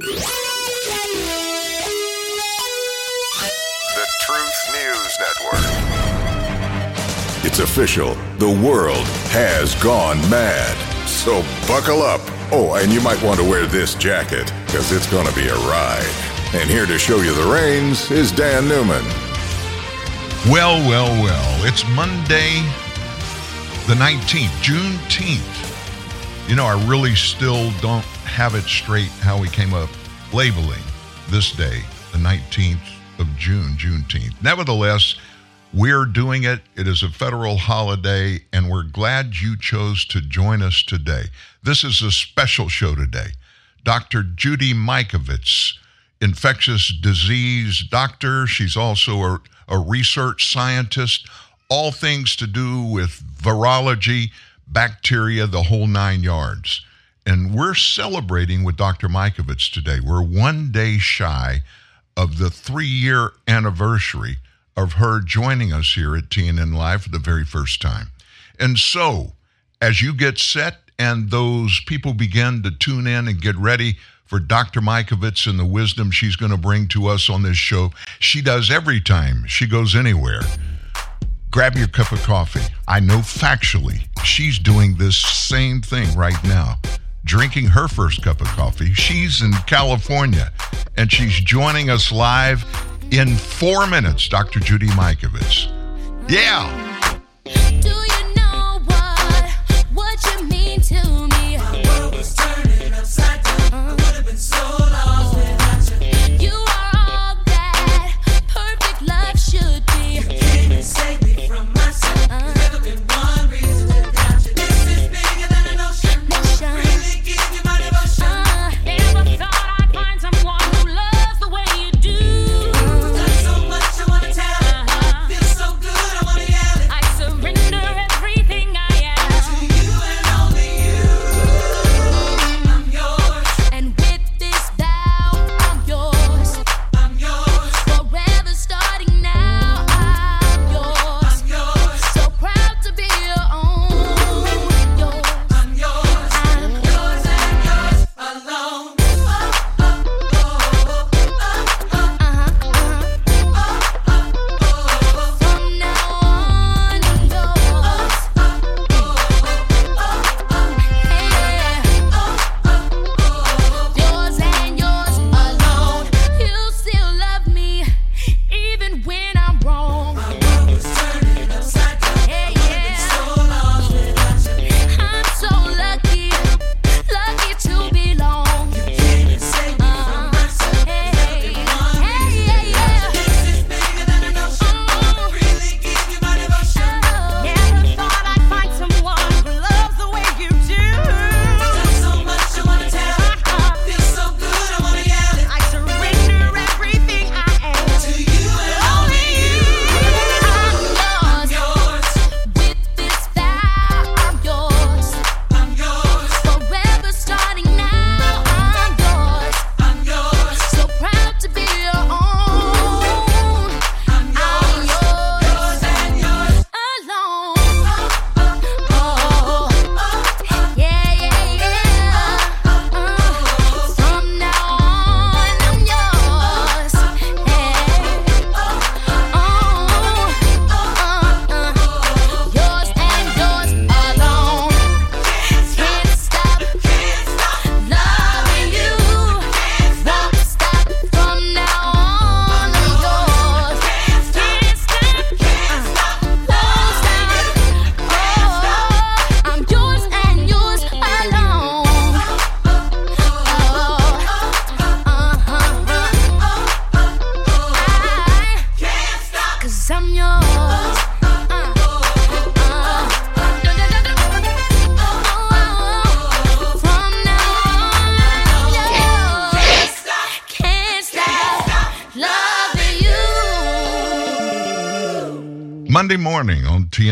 The Truth News Network. It's official. The world has gone mad. So buckle up. Oh, and you might want to wear this jacket because it's going to be a ride. And here to show you the reins is Dan Newman. Well, well, well. It's Monday, the 19th, Juneteenth. You know, I really still don't have it straight how we came up labeling this day, the 19th of June, Juneteenth. Nevertheless, we're doing it. It is a federal holiday, and we're glad you chose to join us today. This is a special show today. Dr. Judy Mikovits, infectious disease doctor. She's also a, a research scientist, all things to do with virology, bacteria, the whole nine yards. And we're celebrating with Dr. Mikovits today. We're one day shy of the three year anniversary of her joining us here at TNN Live for the very first time. And so, as you get set and those people begin to tune in and get ready for Dr. Mikovits and the wisdom she's going to bring to us on this show, she does every time she goes anywhere. Grab your cup of coffee. I know factually she's doing this same thing right now drinking her first cup of coffee. She's in California and she's joining us live in four minutes, Dr. Judy Mikovits. Yeah.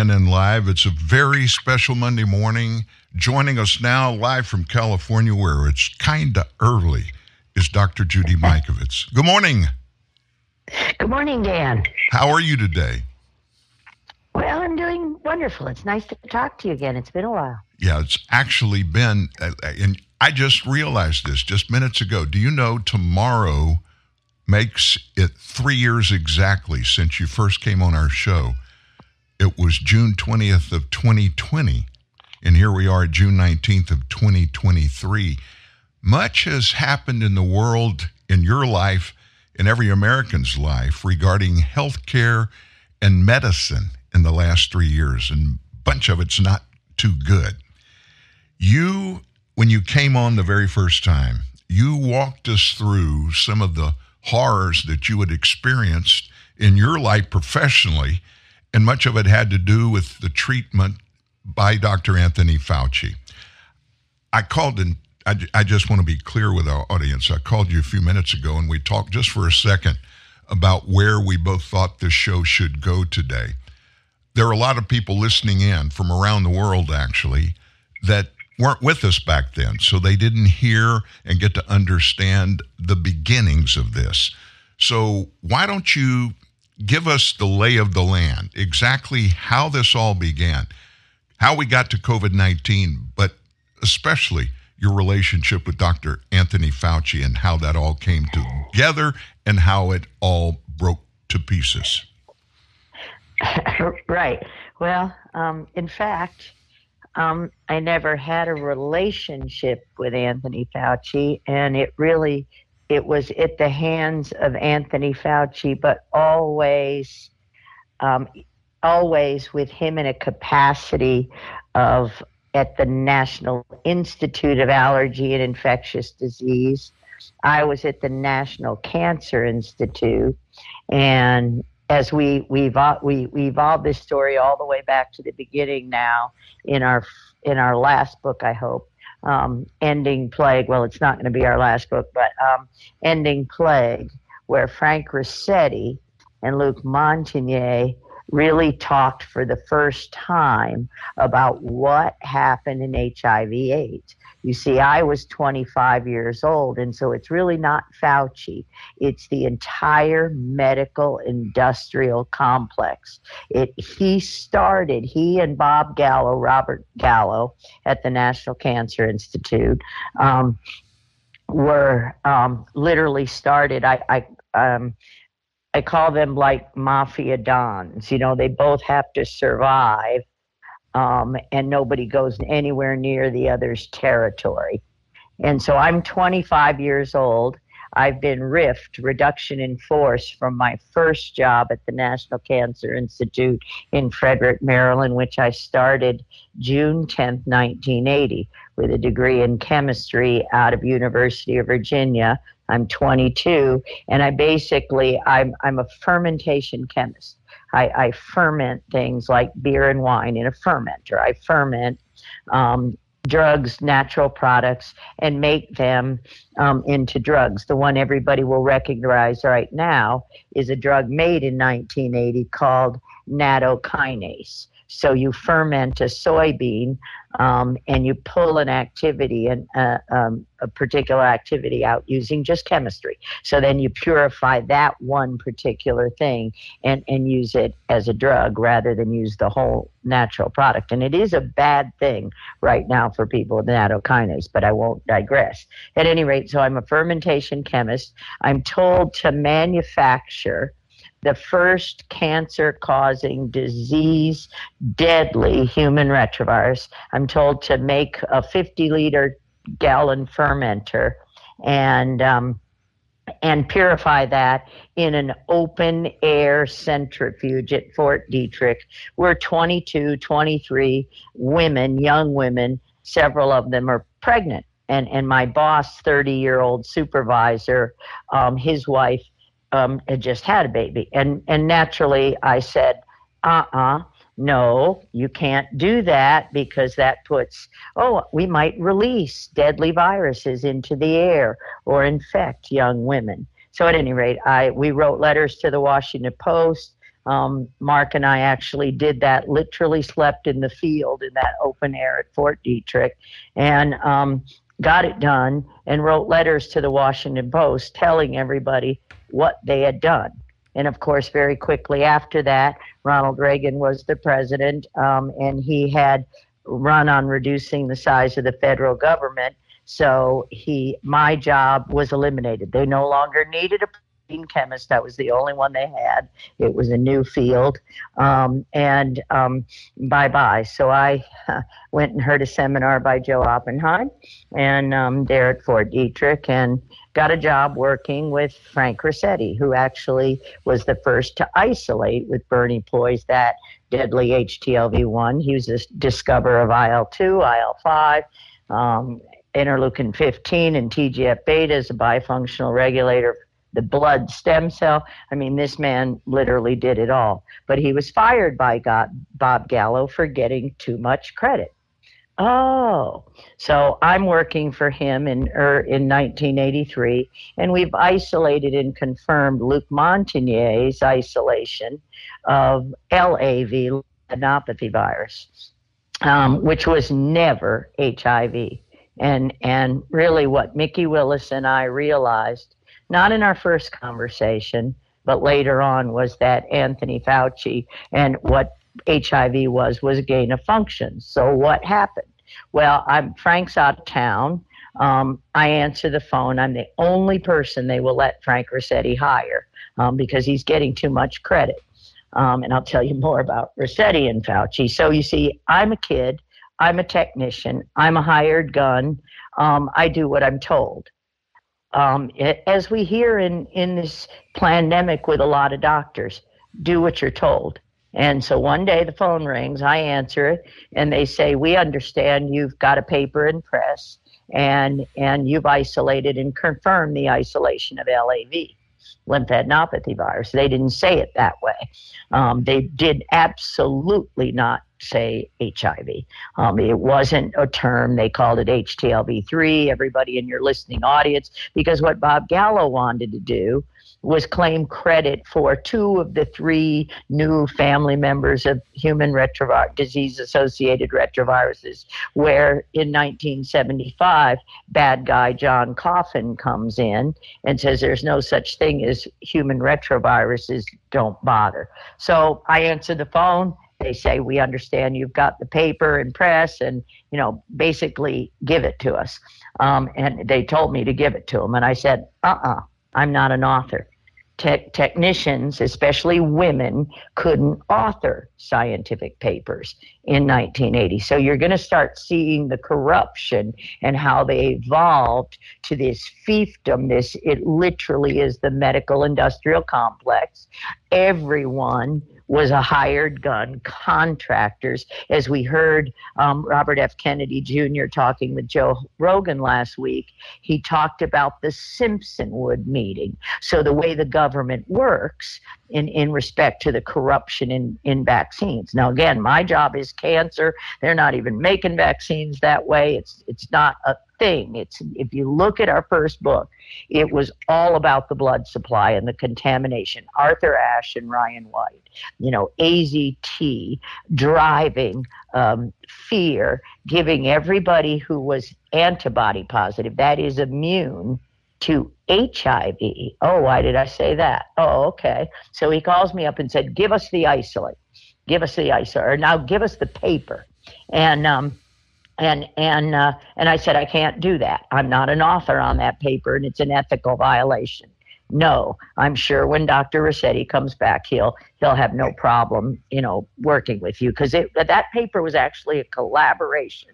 TNN Live. It's a very special Monday morning. Joining us now live from California, where it's kind of early, is Dr. Judy Mikovits. Good morning. Good morning, Dan. How are you today? Well, I'm doing wonderful. It's nice to talk to you again. It's been a while. Yeah, it's actually been, uh, and I just realized this just minutes ago. Do you know tomorrow makes it three years exactly since you first came on our show? It was June 20th of 2020, and here we are, June 19th of 2023. Much has happened in the world, in your life, in every American's life regarding healthcare and medicine in the last three years, and a bunch of it's not too good. You, when you came on the very first time, you walked us through some of the horrors that you had experienced in your life professionally, and much of it had to do with the treatment by Dr. Anthony Fauci. I called and I, I just want to be clear with our audience. I called you a few minutes ago and we talked just for a second about where we both thought this show should go today. There are a lot of people listening in from around the world, actually, that weren't with us back then. So they didn't hear and get to understand the beginnings of this. So why don't you give us the lay of the land, exactly how this all began, how we got to COVID 19, but especially your relationship with Dr. Anthony Fauci and how that all came together and how it all broke to pieces. right. Well, um, in fact, um, I never had a relationship with Anthony Fauci, and it really it was at the hands of Anthony Fauci, but always, um, always with him in a capacity of at the National Institute of Allergy and Infectious Disease. I was at the National Cancer Institute, and as we we've we we evolved this story all the way back to the beginning now in our in our last book I hope um, ending plague. Well it's not going to be our last book but um, ending plague where Frank Ruscetti and Luc Montagnier really talked for the first time about what happened in HIV AIDS you see, I was 25 years old, and so it's really not Fauci. It's the entire medical industrial complex. It he started, he and Bob Gallo, Robert Gallo at the National Cancer Institute, um, were um, literally started. I, I um, I call them like mafia dons. You know, they both have to survive um, and nobody goes anywhere near the other's territory. And so I'm 25 years old. I've been RIFT, reduction in force, from my first job at the National Cancer Institute in Frederick, Maryland, which I started June 10, 1980, with a degree in chemistry out of University of Virginia. I'm 22, and I basically I'm I'm a fermentation chemist. I, I ferment things like beer and wine in a fermenter. I ferment um, drugs, natural products, and make them um, into drugs. The one everybody will recognize right now is a drug made in 1980 called nattokinase. So you ferment a soybean um, and you pull an activity and uh, um, a particular activity out using just chemistry. So then you purify that one particular thing and, and use it as a drug rather than use the whole natural product. And it is a bad thing right now for people with nattokinase, but I won't digress. At any rate, so I'm a fermentation chemist. I'm told to manufacture the first cancer causing disease deadly human retrovirus. I'm told to make a 50 liter gallon fermenter and um, and purify that in an open air centrifuge at Fort Detrick. We're 22, 23 women, young women, several of them are pregnant. And, and my boss, 30 year old supervisor, um, his wife um, had just had a baby. And, and naturally, I said, uh uh no, you can't do that because that puts, oh, we might release deadly viruses into the air or infect young women. So at any rate, I we wrote letters to the Washington Post. Um, Mark and I actually did that. Literally slept in the field in that open air at Fort Detrick, and um, got it done. And wrote letters to the Washington Post telling everybody what they had done. and of course, very quickly after that, Ronald Reagan was the president, um, and he had run on reducing the size of the federal government. So he, my job was eliminated. They no longer needed a chemist. That was the only one they had. It was a new field. Um, and um, bye bye. So I uh, went and heard a seminar by Joe Oppenheim and um, there at Fort Detrick and got a job working with Frank Ruscetti, who actually was the first to isolate with Bernie Poiesz that deadly HTLV1. He was the discoverer of IL 2, IL 5. Um, interleukin 15 and TGF beta is a bifunctional regulator the blood stem cell. I mean, this man literally did it all. But he was fired by God, Bob Gallo for getting too much credit. Oh, so I'm working for him in er, in 1983, and we've isolated and confirmed Luc Montagnier's isolation of LAV, adenopathy virus, um, which was never HIV. And and really, what Mikki Willis and I realized not in our first conversation, but later on, was that Anthony Fauci and what HIV was was gain of function. So what happened? Well, I'm Frank's out of town. Um, I answer the phone. I'm the only person they will let Frank Ruscetti hire um, because he's getting too much credit. Um, and I'll tell you more about Ruscetti and Fauci. So you see, I'm a kid. I'm a technician. I'm a hired gun. Um, I do what I'm told um, as we hear in, in this pandemic with a lot of doctors, do what you're told. And so one day the phone rings, I answer it, and they say, We understand you've got a paper and press, and, and you've isolated and confirmed the isolation of LAV lymphadenopathy virus. They didn't say it that way. Um, they did absolutely not say HIV. Um, it wasn't a term. They called it HTLV3, everybody in your listening audience, because what Bob Gallo wanted to do was claim credit for two of the three new family members of human retrovirus disease associated retroviruses, where in 1975, bad guy John Coffin comes in and says there's no such thing as human retroviruses, don't bother. So I answer the phone. They say we understand you've got the paper and press and you know basically give it to us. Um, and they told me to give it to them and i said uh-uh i'm not an author. Te- technicians especially women couldn't author scientific papers in 1980 so you're going to start seeing the corruption and how they evolved to this fiefdom this it literally is the medical industrial complex. Everyone was a hired gun, contractors. As we heard um, Robert F. Kennedy Jr. talking with Joe Rogan last week, he talked about the Simpsonwood meeting. So the way the government works in, in respect to the corruption in, in vaccines. Now, again, my job is cancer. They're not even making vaccines that way. It's, it's not a thing. It's if you look at our first book, it was all about the blood supply and the contamination. Arthur Ashe and Ryan White, you know, AZT driving um, fear, giving everybody who was antibody positive, that is immune to HIV. Oh, why did I say that? Oh, okay. So he calls me up and said, "Give us the isolate. Give us the isolate, or now give us the paper." And um, and and uh, and I said I can't do that. I'm not an author on that paper, and it's an ethical violation. No, I'm sure when Dr. Ruscetti comes back, he'll he'll have no problem, you know, working with you because that paper was actually a collaboration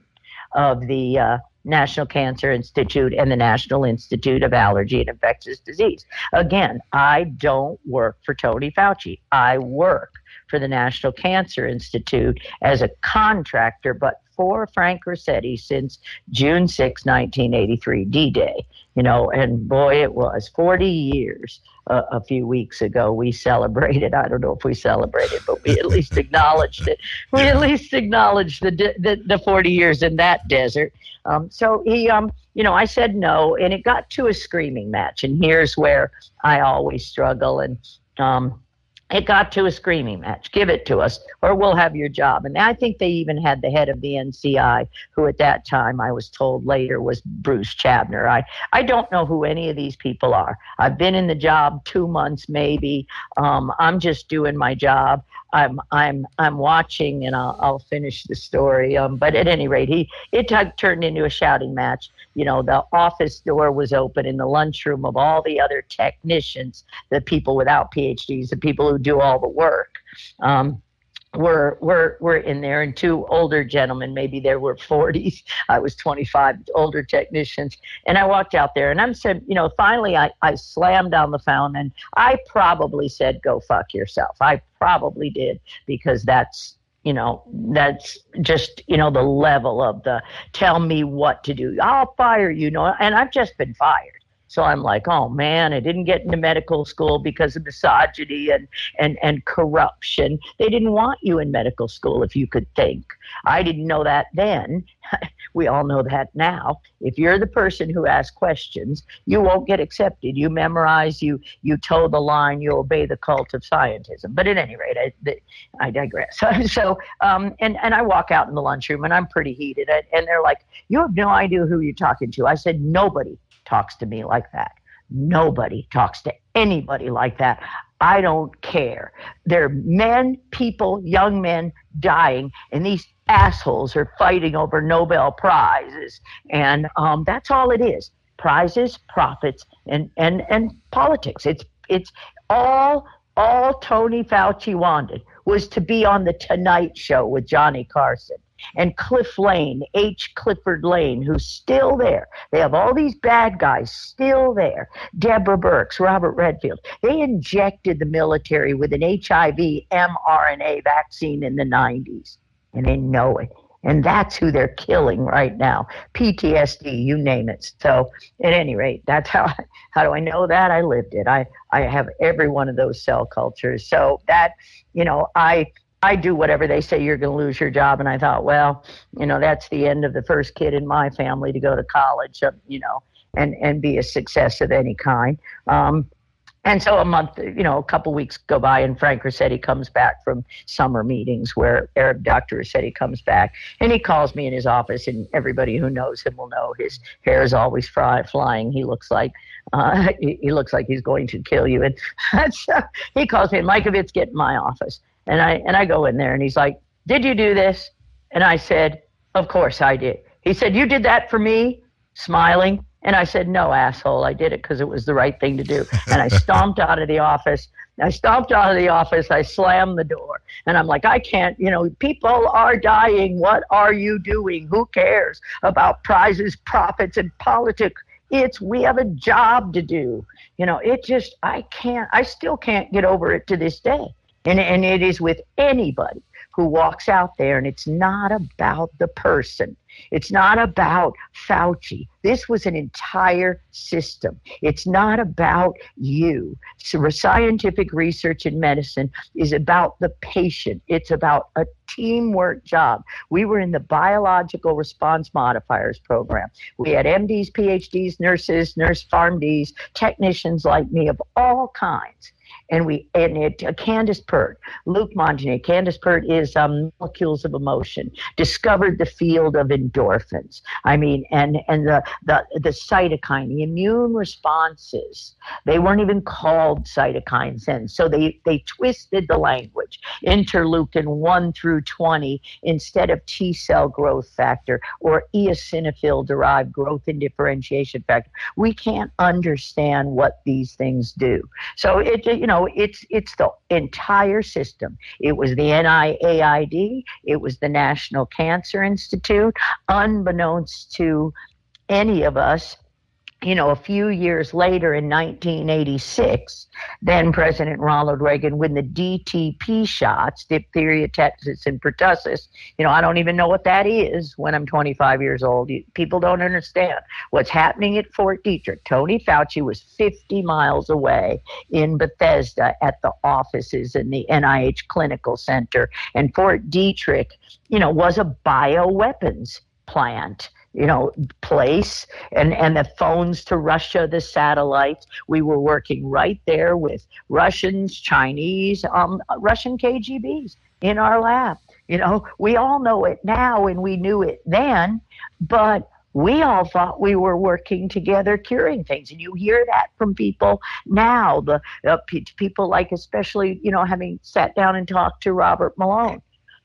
of the uh, National Cancer Institute and the National Institute of Allergy and Infectious Disease. Again, I don't work for Tony Fauci. I work for the National Cancer Institute as a contractor, but for Frank Ruscetti since June 6, 1983, D Day. You know, and boy, it was 40 years uh, a few weeks ago. We celebrated. I don't know if we celebrated, but we at least acknowledged it. We at least acknowledged the, the, the 40 years in that desert. Um, so he, um, you know, I said no, and it got to a screaming match. And here's where I always struggle. And um, it got to a screaming match. Give it to us, or we'll have your job. And I think they even had the head of the NCI, who at that time I was told later was Bruce Chabner. I, I don't know who any of these people are. I've been in the job two months, maybe. Um, I'm just doing my job. I'm I'm I'm watching, and I'll, I'll finish the story. Um, but at any rate, he it t- turned into a shouting match. You know, the office door was open in the lunchroom of all the other technicians, the people without PhDs, the people who do all the work. Um, were were were in there. And two older gentlemen maybe there were 40s i was 25 older technicians. And i walked out there and i'm said you know finally i i slammed down the phone and i probably said go fuck yourself. I probably did because that's you know that's just you know the level of the tell me what to do. I'll fire you, you know and i've just been fired so I'm like, oh man, I didn't get into medical school because of misogyny and, and, and corruption. They didn't want you in medical school if you could think. I didn't know that then. we all know that now. If you're the person who asks questions, you won't get accepted. You memorize, you you toe the line, you obey the cult of scientism. But at any rate, I, I digress. so, um, and and I walk out in the lunchroom and I'm pretty heated, and they're like, "You have no idea who you're talking to." I said, "Nobody talks to me like that. Nobody talks to anybody like that. I don't care. There are men, people, young men dying, and these assholes are fighting over Nobel prizes, and um, that's all it is: prizes, profits, and and and politics. It's it's all all Tony Fauci wanted was to be on the Tonight Show with Johnny Carson and Cliff Lane, H. Clifford Lane, who's still there. They have all these bad guys still there. Deborah Birx, Robert Redfield. They injected the military with an HIV mRNA vaccine in the 90s, and they know it. And that's who they're killing right now. PTSD, you name it. So, at any rate, that's how. I, How do I know that? I lived it. I I have every one of those cell cultures. So that, you know, I I do whatever they say you're going to lose your job. And I thought, well, you know, that's the end of the first kid in my family to go to college, uh, you know, and, and be a success of any kind. Um, and so a month, you know, a couple weeks go by, and Frank Ruscetti comes back from summer meetings where Arab Dr. Ruscetti comes back, and he calls me in his office, and everybody who knows him will know his hair is always fly, flying. He looks like uh, he, looks like he's going to kill you, and so he calls me, Mikovits, get in my office. And I and I go in there and he's like, "Did you do this?" And I said, "Of course I did." He said, "You did that for me?" Smiling. And I said, "No, asshole. I did it because it was the right thing to do." And I stomped out of the office. I stomped out of the office. I slammed the door. And I'm like, I can't, you know, people are dying. What are you doing? Who cares about prizes, profits, and politics? It's, we have a job to do. You know, it just, I can't, I still can't get over it to this day. And, and it is with anybody who walks out there, and it's not about the person. It's not about Fauci. This was an entire system. It's not about you. So scientific research in medicine is about the patient. It's about a teamwork job. We were in the biological response modifiers program. We had MDs, PhDs, nurses, nurse PharmDs, technicians like me of all kinds and we and it uh, Candace Pert, Luc Montagnier. Candace Pert is um, molecules of emotion. Discovered the field of endorphins. I mean, and and the the the cytokine, the immune responses. They weren't even called cytokines then, so they they twisted the language. Interleukin one through twenty instead of T cell growth factor or eosinophil derived growth and differentiation factor. We can't understand what these things do. So it you know know, it's it's the entire system. It was the NIAID, it was the National Cancer Institute, unbeknownst to any of us you know, a few years later in 1986, then President Ronald Reagan, when the DTP shots, diphtheria, tetanus, and pertussis, you know, I don't even know what that is when I'm 25 years old. People don't understand what's happening at Fort Detrick. Tony Fauci was 50 miles away in Bethesda at the offices in the NIH Clinical Center, and Fort Detrick, you know, was a bioweapons plant you know place and and the phones to russia the satellites. We were working right there with russians chinese um, russian kgbs in our lab. You know we all know it now and we knew it then but we all thought we were working together curing things. And you hear that from people now the people like especially you know having sat down and talked to robert malone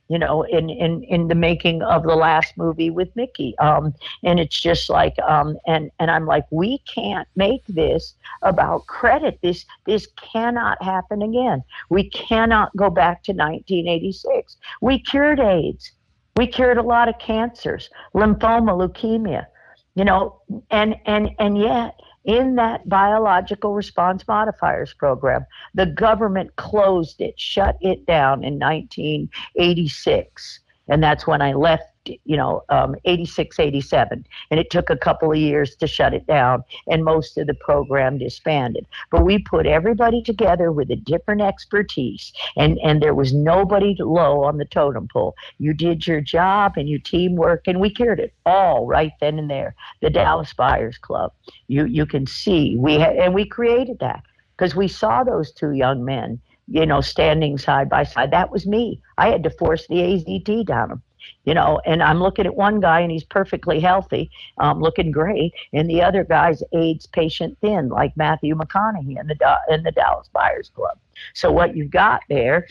you know, in, in, in the making of the last movie with Mikki. Um, and it's just like, um, and, and I'm like, we can't make this about credit. This, this cannot happen again. We cannot go back to 1986. We cured AIDS. We cured a lot of cancers, lymphoma, leukemia, you know, and, and, and yet in that biological response modifiers program. The government closed it, shut it down in 1986. And that's when I left, you know, um, 86, 87. And it took a couple of years to shut it down, and most of the program disbanded. But we put everybody together with a different expertise, and, and there was nobody low on the totem pole. You did your job and you teamwork, and we cured it all right then and there. The Dallas Buyers Club. You, you can see, we ha- and we created that because we saw those two young men you know, standing side by side. That was me. I had to force the AZT down him, you know, and I'm looking at one guy and he's perfectly healthy, um, looking great, and the other guy's AIDS patient thin, like Matthew McConaughey in the in the Dallas Buyers Club. So what you've got there,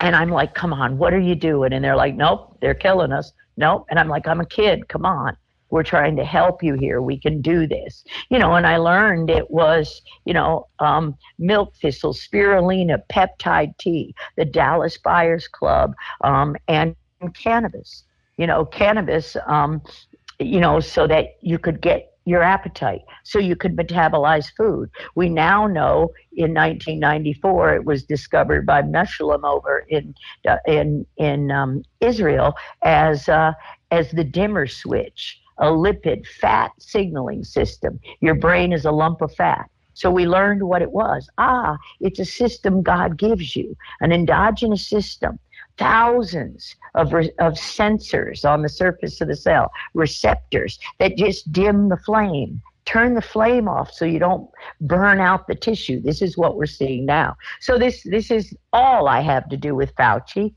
and I'm like, come on, what are you doing? And they're like, nope, they're killing us. Nope. And I'm like, I'm a kid. Come on we're trying to help you here. We can do this. You know, and I learned it was, you know, um, milk thistle, spirulina, peptide tea, the Dallas Buyers Club, um, and cannabis. You know, cannabis, um, you know, so that you could get your appetite so you could metabolize food. We now know in 1994 it was discovered by Mechoulam over in uh, in in um, Israel as uh, as the dimmer switch a lipid fat signaling system. Your brain is a lump of fat. So we learned what it was. Ah, it's a system God gives you, an endogenous system. Thousands of, re- of sensors on the surface of the cell, receptors that just dim the flame, turn the flame off so you don't burn out the tissue. This is what we're seeing now. So this this is all I have to do with Fauci.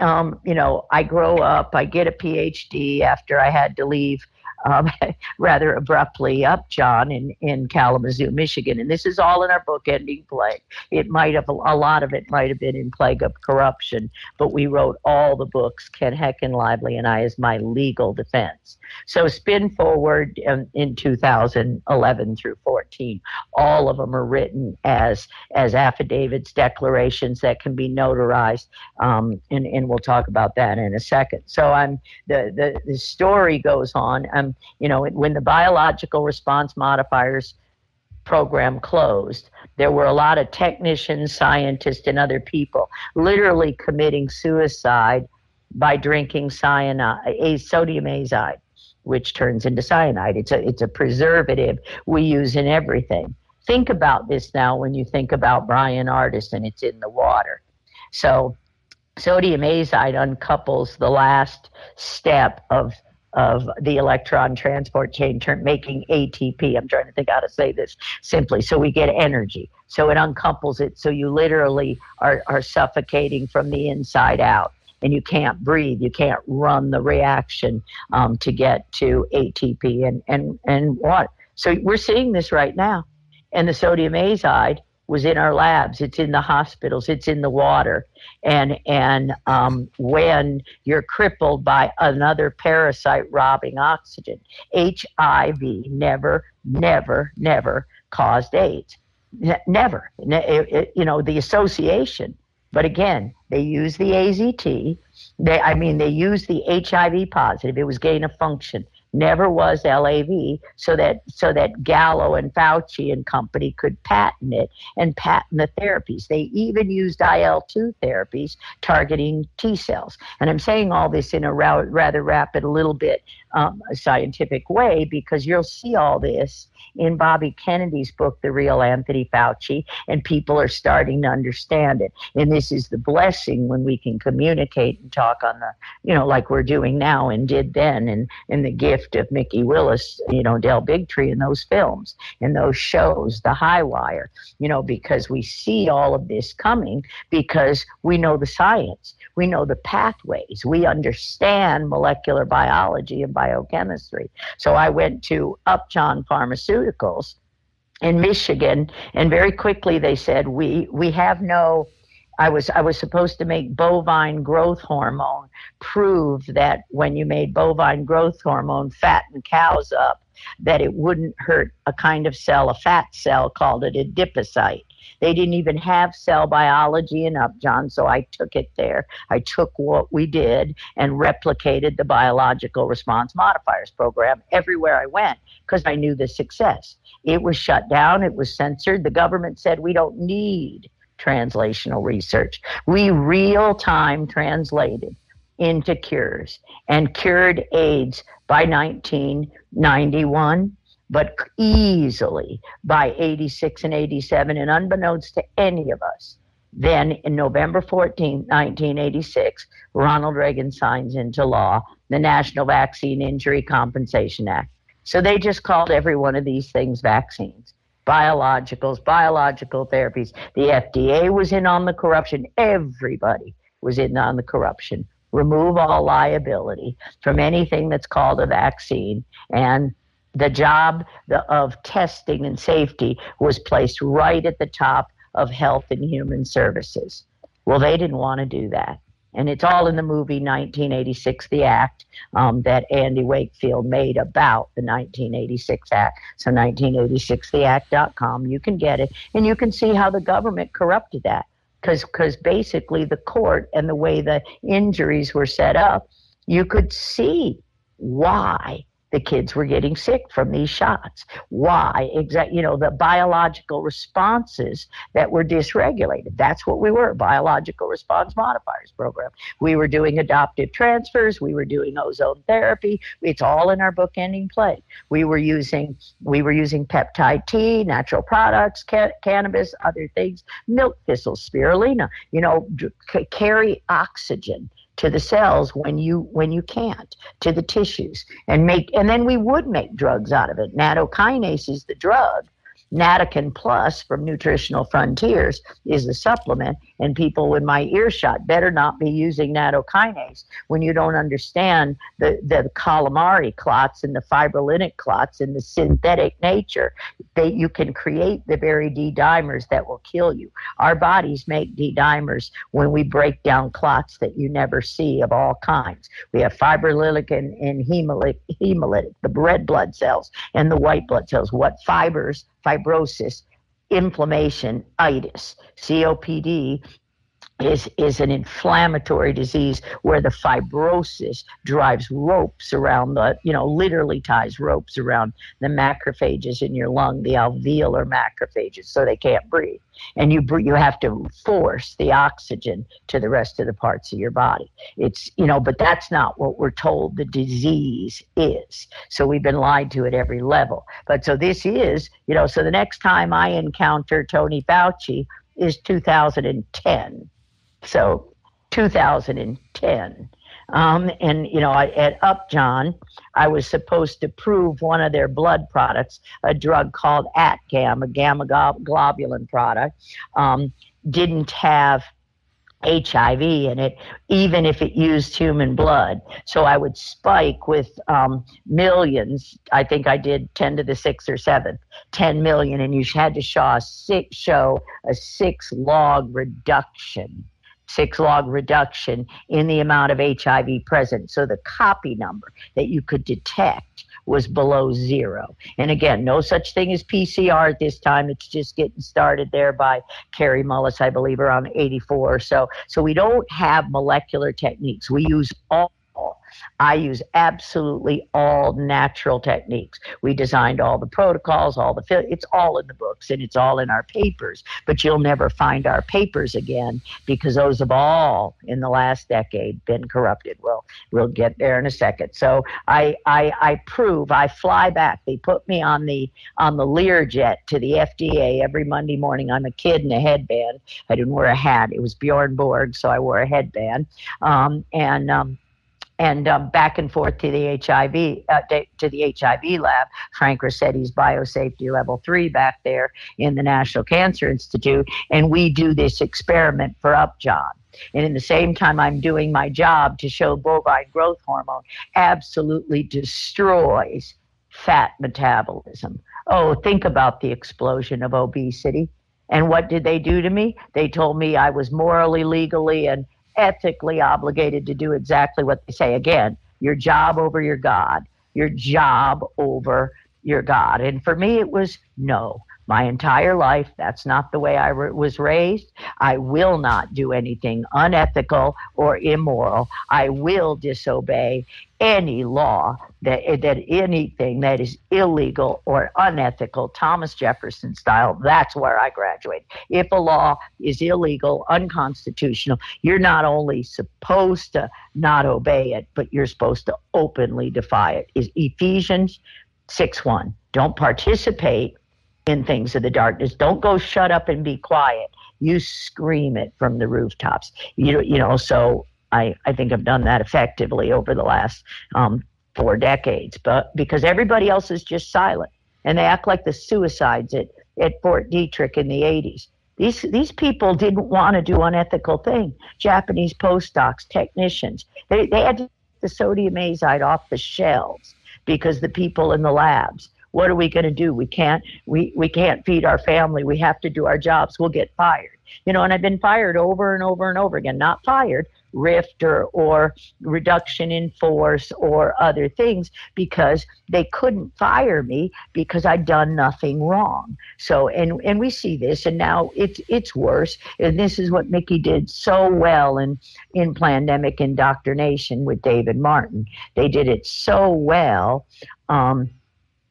Um, you know, I grow up, I get a PhD after I had to leave um, rather abruptly Upjohn in, in Kalamazoo, Michigan. And this is all in our book, Ending Plague. It might have, a lot of it might have been in Plague of Corruption, but we wrote all the books, Kent Heckenlively and Lively and I, as my legal defense. So spin forward in, in 2011 through 14. All of them are written as, as affidavits, declarations that can be notarized. Um, and, and we'll talk about that in a second. So I'm, the, the, the story goes on. I'm you know, when the biological response modifiers program closed, there were a lot of technicians, scientists, and other people literally committing suicide by drinking cyanide, sodium azide, which turns into cyanide. It's a, it's a preservative we use in everything. Think about this now when you think about Brian Artist, and it's in the water. So sodium azide uncouples the last step of of the electron transport chain turn, making ATP. I'm trying to think how to say this simply. So we get energy. So it uncouples it. So you literally are, are suffocating from the inside out. And you can't breathe. You can't run the reaction um, to get to ATP and, and, and what. So we're seeing this right now. And the sodium azide was in our labs. It's in the hospitals. It's in the water. And and um, when you're crippled by another parasite robbing oxygen, HIV never, never, never caused AIDS. never. It, it, you know the association. But again, they use the AZT. They, I mean, they use the HIV positive. It was gain of function never was LAV, so that so that Gallo and Fauci and company could patent it and patent the therapies. They even used IL-2 therapies targeting T cells. And I'm saying all this in a rather rapid, a little bit um, scientific way because you'll see all this in Bobby Kennedy's book, The Real Anthony Fauci, and people are starting to understand it. And this is the blessing when we can communicate and talk on the, you know, like we're doing now and did then, and, and the gift of Mikki Willis, you know, Del Bigtree in those films and those shows, The High Wire, you know, because we see all of this coming because we know the science. We know the pathways. We understand molecular biology and biochemistry. So I went to Upjohn Pharmaceuticals in Michigan, and very quickly they said, "We we have no." I was I was supposed to make bovine growth hormone prove that when you made bovine growth hormone fatten cows up, that it wouldn't hurt a kind of cell, a fat cell called an adipocyte. They didn't even have cell biology in Upjohn, so I took it there. I took what we did and replicated the biological response modifiers program everywhere I went because I knew the success. It was shut down, it was censored. The government said we don't need translational research. We real time translated into cures and cured AIDS by 1991 but easily by 86 and 87, and unbeknownst to any of us, then in November 14, 1986, Ronald Reagan signs into law the National Vaccine Injury Compensation Act. So they just called every one of these things vaccines. Biologicals, biological therapies. The FDA was in on the corruption. Everybody was in on the corruption. Remove all liability from anything that's called a vaccine. And the job of testing and safety was placed right at the top of health and human services. Well, they didn't want to do that. And it's all in the movie 1986, The Act, um, that Andy Wakefield made about the 1986 Act. So 1986theact.com, you can get it. And you can see how the government corrupted that. Because basically the court and the way the injuries were set up, you could see why the kids were getting sick from these shots. Why? Exactly, you know, the biological responses that were dysregulated. That's what we were, biological response modifiers program. We were doing adoptive transfers, we were doing ozone therapy. It's all in our book ending plague. We were using we were using peptide T, natural products, ca- cannabis, other things, milk thistle, spirulina, you know, c- carry oxygen to the cells when you when you can't to the tissues. And make and then we would make drugs out of it. Nattokinase is the drug Nattokin Plus from Nutritional Frontiers is the supplement, and people in my earshot better not be using nattokinase when you don't understand the, the calamari clots and the fibrinolytic clots and the synthetic nature. That you can create the very D dimers that will kill you. Our bodies make D dimers when we break down clots that you never see of all kinds. We have fibrinolytic and, and hemolytic, hemolytic, the red blood cells and the white blood cells. What fibers fibrosis, inflammation, itis. COPD is, is an inflammatory disease where the fibrosis drives ropes around the, you know, literally ties ropes around the macrophages in your lung, the alveolar macrophages, so they can't breathe. And you, you have to force the oxygen to the rest of the parts of your body. It's, you know, but that's not what we're told the disease is. So we've been lied to at every level. But so this is, you know, so the next time I encounter Tony Fauci is 2010 so 2010. Um, and, you know, at Upjohn, I was supposed to prove one of their blood products, a drug called Atgam, a gamma globulin product, um, didn't have HIV in it, even if it used human blood. So I would spike with um, millions. I think I did 10 to the sixth or seventh, 10 million, and you had to show a six, show a six log reduction six log reduction in the amount of HIV present. So the copy number that you could detect was below zero. And again, no such thing as PCR at this time. It's just getting started there by Kary Mullis, I believe, around 84 or so. So we don't have molecular techniques. We use all I use absolutely all natural techniques. We designed all the protocols, all the it's all in the books and it's all in our papers. But you'll never find our papers again because those have all in the last decade been corrupted. Well, we'll get there in a second. So I I, I prove I fly back. They put me on the on the Learjet to the FDA every Monday morning. I'm a kid in a headband. I didn't wear a hat. It was Bjorn Borg, so I wore a headband. Um, and um, and um, back and forth to the HIV uh, to the HIV lab. Frank Ruscetti's biosafety level three back there in the National Cancer Institute, and we do this experiment for Upjohn. And in the same time, I'm doing my job to show bovine growth hormone absolutely destroys fat metabolism. Oh, think about the explosion of obesity. And what did they do to me? They told me I was morally, legally, and ethically obligated to do exactly what they say. Again, your job over your God, your job over your God. And for me, it was no my entire life. That's not the way I re- was raised. I will not do anything unethical or immoral. I will disobey any law that that anything that is illegal or unethical, Thomas Jefferson style. That's where I graduate. If a law is illegal, unconstitutional, you're not only supposed to not obey it, but you're supposed to openly defy it. Is Ephesians six one. Don't participate in things of the darkness. Don't go shut up and be quiet. You scream it from the rooftops. You you know. So I I think I've done that effectively over the last um, four decades. But because everybody else is just silent and they act like the suicides at at Fort Detrick in the 80s. These these people didn't want to do unethical thing. Japanese postdocs, technicians, they they had the sodium azide off the shelves because the people in the labs what are we going to do? We can't we we can't feed our family. We have to do our jobs. We'll get fired. You know, and I've been fired over and over and over again. Not fired, rift or, or reduction in force or other things because they couldn't fire me because I'd done nothing wrong. So and and we see this and now it's it's worse. And this is what Mikki did so well in in Plandemic indoctrination with David Martin. They did it so well. Um,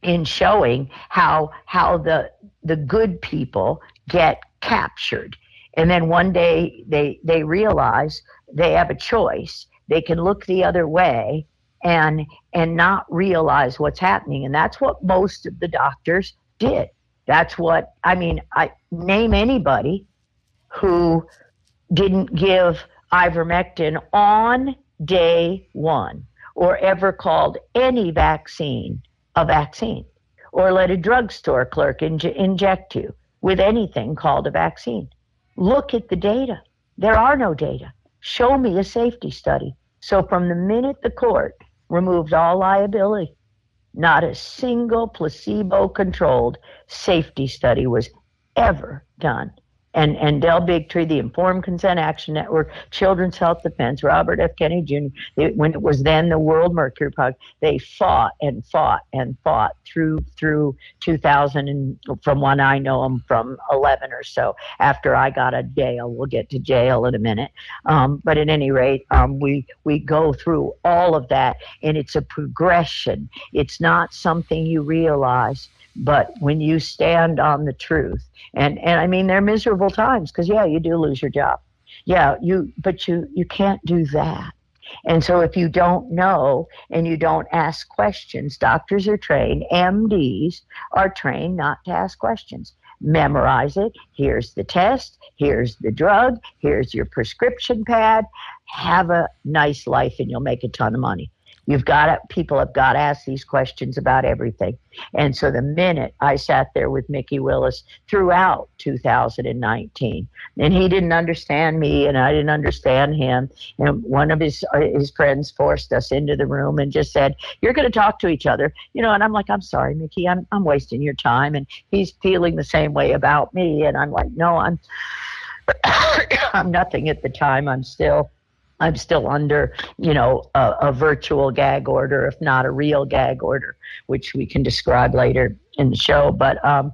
in showing how how the the good people get captured. And then one day they they realize they have a choice. They can look the other way and and not realize what's happening. And that's what most of the doctors did. That's what i mean i name anybody who didn't give ivermectin on day 1 or ever called any vaccine a vaccine or let a drugstore clerk inj- inject you with anything called a vaccine. Look at the data. There are no data. Show me a safety study. So, from the minute the court removed all liability, not a single placebo controlled safety study was ever done and, and Del Bigtree, the Informed Consent Action Network, Children's Health Defense, Robert F. Kennedy Jr., they, when it was then the World Mercury Project, they fought and fought and fought through through 2000 and from when I know them from 11 or so after I got a jail. We'll get to jail in a minute. Um, but at any rate, um, we we go through all of that, and it's a progression. It's not something you realize but when you stand on the truth, and, and I mean, they're miserable times because, yeah, you do lose your job. Yeah, you, but you, you can't do that. And so if you don't know and you don't ask questions, doctors are trained, MDs are trained not to ask questions. Memorize it. Here's the test. Here's the drug. Here's your prescription pad. Have a nice life and you'll make a ton of money. You've got to, people have got to ask these questions about everything. And so the minute I sat there with Mikki Willis throughout 2019, and he didn't understand me and I didn't understand him, and one of his uh, his friends forced us into the room and just said, "You're going to talk to each other," you know. And I'm like, "I'm sorry, Mikki, I'm I'm wasting your time." And he's feeling the same way about me, and I'm like, "No, I'm." I'm nothing at the time. I'm still I'm still under, you know, a, a, virtual gag order, if not a real gag order, which we can describe later in the show. But um,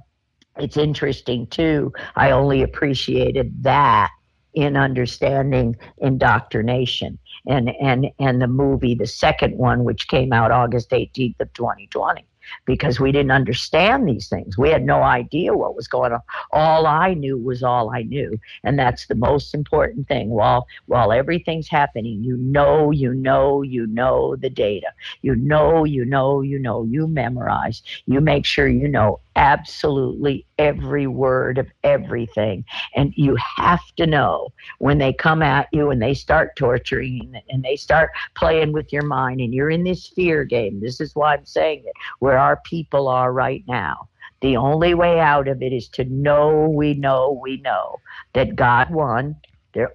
it's interesting too. I only appreciated that in understanding indoctrination and and and the movie the second one which came out august 18th of 2020 because we didn't understand these things. We had no idea what was going on. All I knew was all I knew. And that's the most important thing. While while everything's happening, you know, you know, you know the data. You know, you know, you know, you memorize. You make sure you know absolutely every word of everything. And you have to know when they come at you and they start torturing and they start playing with your mind and you're in this fear game. This is why I'm saying it, where our people are right now. The only way out of it is to know we know we know that God won.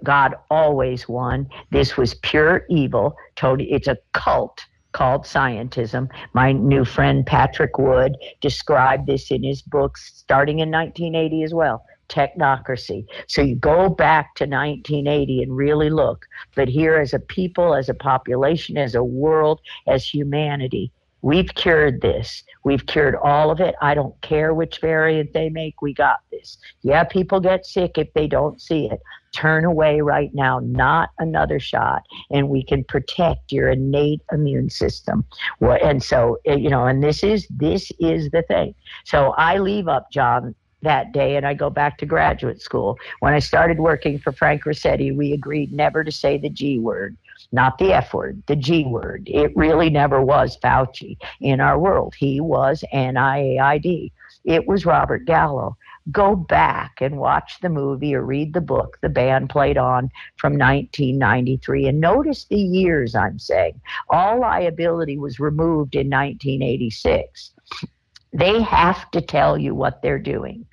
God always won. This was pure evil. Totally, it's a cult called scientism. My new friend Patrick Wood described this in his books starting in 1980 as well. Technocracy. So you go back to 1980 and really look. But here, as a people, as a population, as a world, as humanity, We've cured this. We've cured all of it. I don't care which variant they make. We got this. Yeah, people get sick if they don't see it. Turn away right now, not another shot, and we can protect your innate immune system. And so, eh, you know, and this is this is the thing. So I leave Upjohn, that day and I go back to graduate school. When I started working for Frank Ruscetti, we agreed never to say the G word not the F word, the G word. It really never was Fauci in our world. He was NIAID. It was Robert Gallo. Go back and watch the movie or read the book the band played on from 1993 and notice the years I'm saying. All liability was removed in 1986. They have to tell you what they're doing.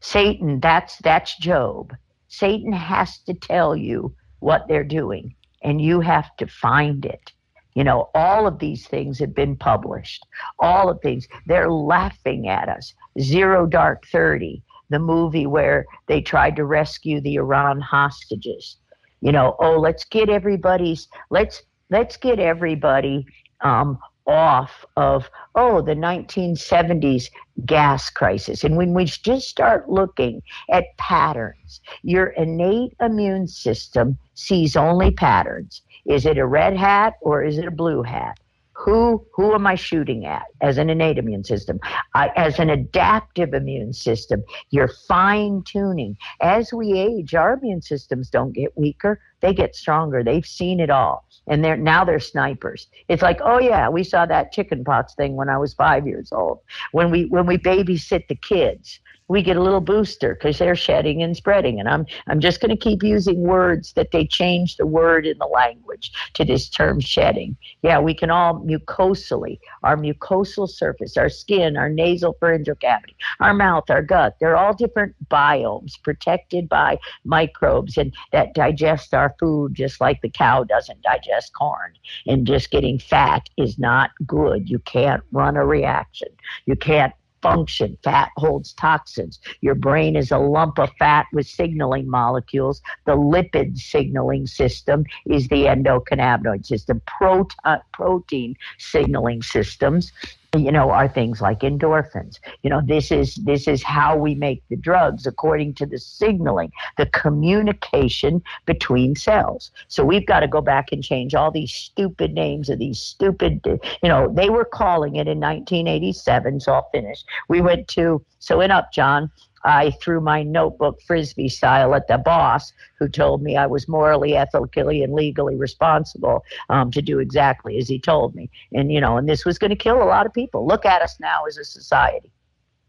Satan, that's that's Job. Satan has to tell you what they're doing and you have to find it. You know, all of these things have been published. All of these. They're laughing at us. Zero Dark 30, the movie where they tried to rescue the Iran hostages. You know, oh, let's get everybody's, let's, let's get everybody um, off of, oh, the 1970s gas crisis. And when we just start looking at patterns, your innate immune system sees only patterns. Is it a red hat or is it a blue hat? Who who am I shooting at as an innate immune system? As an adaptive immune system, you're fine tuning. As we age, our immune systems don't get weaker; they get stronger. They've seen it all and they're now they're snipers. It's like, oh yeah, we saw that chickenpox thing when I was five years old. When we when we babysit the kids, we get a little booster because they're shedding and spreading. And I'm I'm just going to keep using words that they change the word in the language to this term shedding. Yeah, we can all mucosally, our mucosal surface, our skin, our nasal pharyngeal cavity, our mouth, our gut. They're all different biomes protected by microbes and that digest our food just like the cow doesn't digest corn. And just getting fat is not good. You can't run a reaction. You can't function. Fat holds toxins. Your brain is a lump of fat with signaling molecules. The lipid signaling system is the endocannabinoid system. Proton, protein signaling systems you know, are things like endorphins. You know, this is this is how we make the drugs according to the signaling, the communication between cells. So we've got to go back and change all these stupid names of these stupid, you know, they were calling it in 1987. So I'll finish. We went to so in Upjohn, I threw my notebook frisbee style at the boss, who told me I was morally, ethically, and legally responsible um, to do exactly as he told me. And you know, and this was going to kill a lot of people. Look at us now as a society.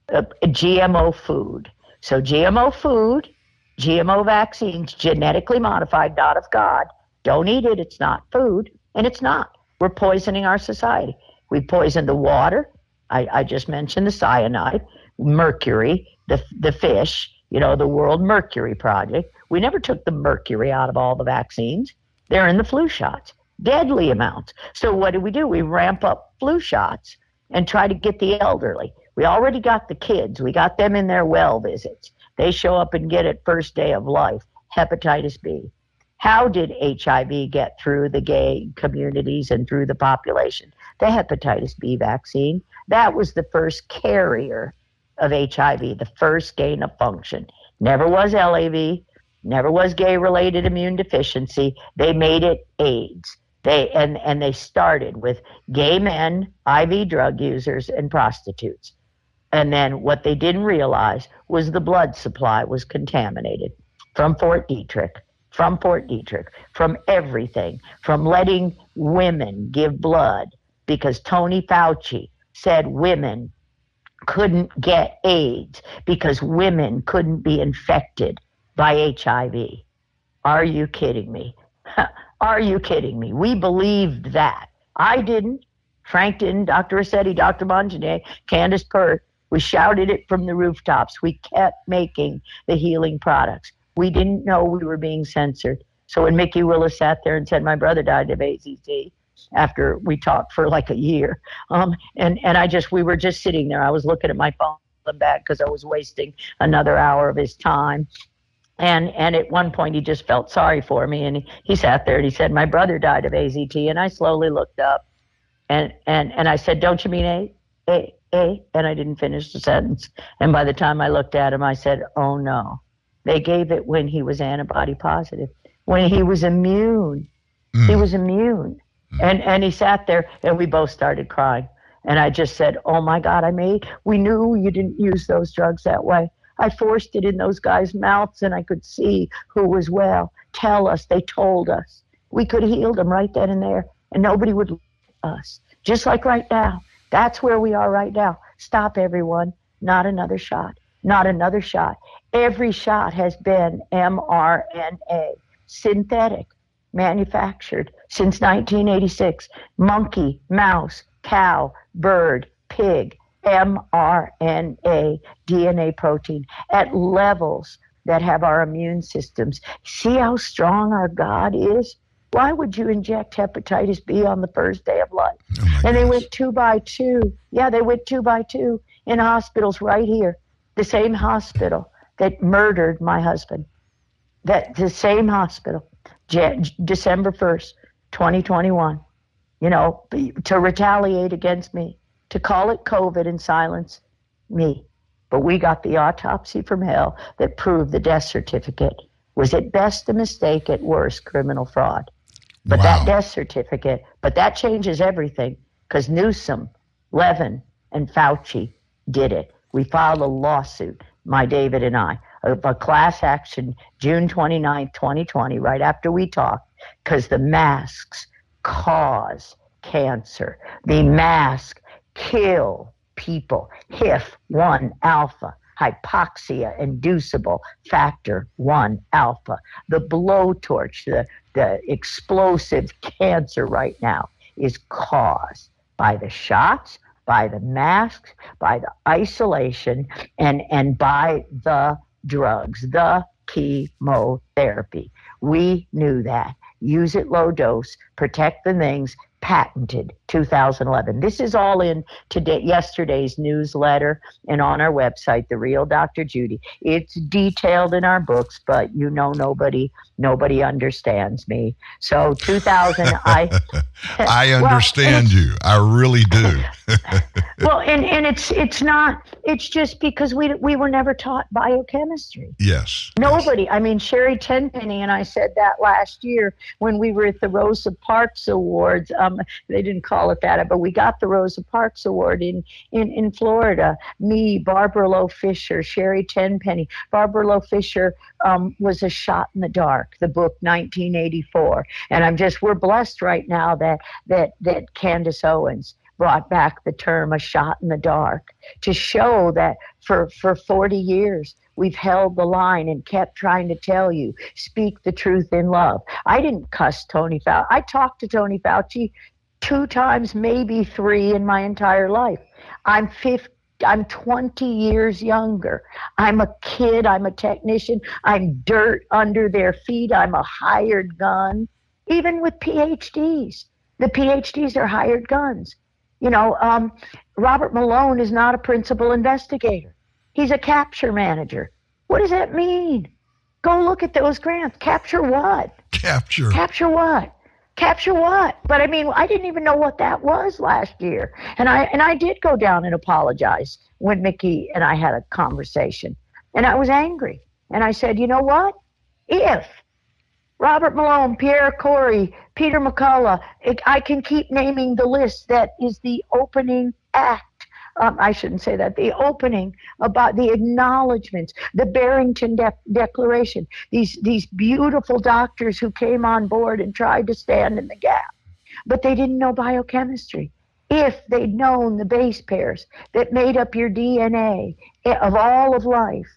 Uh, GMO food. So GMO food, GMO vaccines, genetically modified, not of God. Don't eat it. It's not food, and it's not. We're poisoning our society. We poison the water. I, I just mentioned the cyanide, mercury, the, the fish, you know, the World Mercury Project. We never took the mercury out of all the vaccines. They're in the flu shots, deadly amounts. So what do we do? We ramp up flu shots and try to get the elderly. We already got the kids. We got them in their well visits. They show up and get it first day of life. Hepatitis B. How did HIV get through the gay communities and through the population? The hepatitis B vaccine. That was the first carrier of HIV, the first gain of function. Never was LAV, Never was gay related immune deficiency. They made it AIDS. They and and they started with gay men, IV drug users, and prostitutes. And then what they didn't realize was the blood supply was contaminated from Fort Detrick, from Fort Detrick, from everything, from letting women give blood because Tony Fauci said women couldn't get AIDS because women couldn't be infected by HIV. Are you kidding me? Are you kidding me? We believed that. I didn't. Frank didn't. Dr. Ruscetti, Dr. Montagnier, Candace Pert. We shouted it from the rooftops. We kept making the healing products. We didn't know we were being censored. So when Mikki Willis sat there and said, My brother died of AZT, after we talked for like a year. Um, and, and I just, we were just sitting there. I was looking at my phone back because I was wasting another hour of his time. And, and at one point he just felt sorry for me and he, he sat there and he said, my brother died of AZT. And I slowly looked up and, and, and I said, don't you mean A, A, A? And I didn't finish the sentence. And by the time I looked at him, I said, oh no, they gave it when he was antibody positive, when he was immune. Mm. He was immune. Mm. And and he sat there and we both started crying. And I just said, "Oh my God, I made. We knew you didn't use those drugs that way. I forced it in those guys' mouths, and I could see who was well. Tell us. They told us. We could heal them right then and there, and nobody would us. Just like right now. That's where we are right now. Stop, everyone. Not another shot. Not another shot. Every shot has been mRNA, synthetic manufactured since 1986 monkey, mouse, cow, bird, pig, mRNA, DNA protein at levels that have our immune systems. See how strong our God is? Why would you inject hepatitis B on the first day of life? Oh and they went two by two. Yeah, they went two by two in hospitals right here. The same hospital that murdered my husband. That the same hospital. December 1st, 2021, you know, to retaliate against me, to call it COVID and silence me. But we got the autopsy from hell that proved the death certificate was at best a mistake, at worst criminal fraud. But wow. that death certificate, but that changes everything because Newsom, Levin, and Fauci did it. We filed a lawsuit, my David and I of a class action June 29, 2020, right after we talked, because the masks cause cancer. The mask kill people. HIF1 alpha, hypoxia inducible factor 1 alpha. The blowtorch, the, the explosive cancer right now is caused by the shots, by the masks, by the isolation, and, and by the drugs, the chemotherapy. We knew that. Use it low dose, protect the things, patented 2011. This is all in today yesterday's newsletter and on our website, The Real Dr. Judy. It's detailed in our books, but you know nobody nobody understands me. So 2000 I I understand well, you. I really do. well, and and it's it's not it's just because we we were never taught biochemistry. Yes. Nobody. Yes. I mean Sherry Tenpenny and I said that last year when we were at the Rosa Parks Awards. Um, they didn't call it that, but we got the Rosa Parks Award in, in, in Florida. Me, Barbara Loe Fisher, Sherry Tenpenny. Barbara Loe Fisher um, was a shot in the dark, the book 1984. And I'm just, we're blessed right now that, that, that Candace Owens brought back the term a shot in the dark to show that for, for 40 years we've held the line and kept trying to tell you speak the truth in love. I didn't cuss Tony Fauci. I talked to Tony Fauci two times, maybe three in my entire life. I'm 50. I'm 20 years younger. I'm a kid. I'm a technician. I'm dirt under their feet. I'm a hired gun. Even with PhDs, the PhDs are hired guns. You know, um, Robert Malone is not a principal investigator. He's a capture manager. What does that mean? Go look at those grants. Capture what? Capture. Capture what? Capture what? But I mean, I didn't even know what that was last year. And I and I did go down and apologize when Mikki and I had a conversation. And I was angry. And I said, "You know what? If Robert Malone, Pierre Kory, Peter McCullough, it, I can keep naming the list that is the opening act. Um, I shouldn't say that, the opening about the acknowledgments, the Barrington De- Declaration, these, these beautiful doctors who came on board and tried to stand in the gap, but they didn't know biochemistry if they'd known the base pairs that made up your DNA of all of life.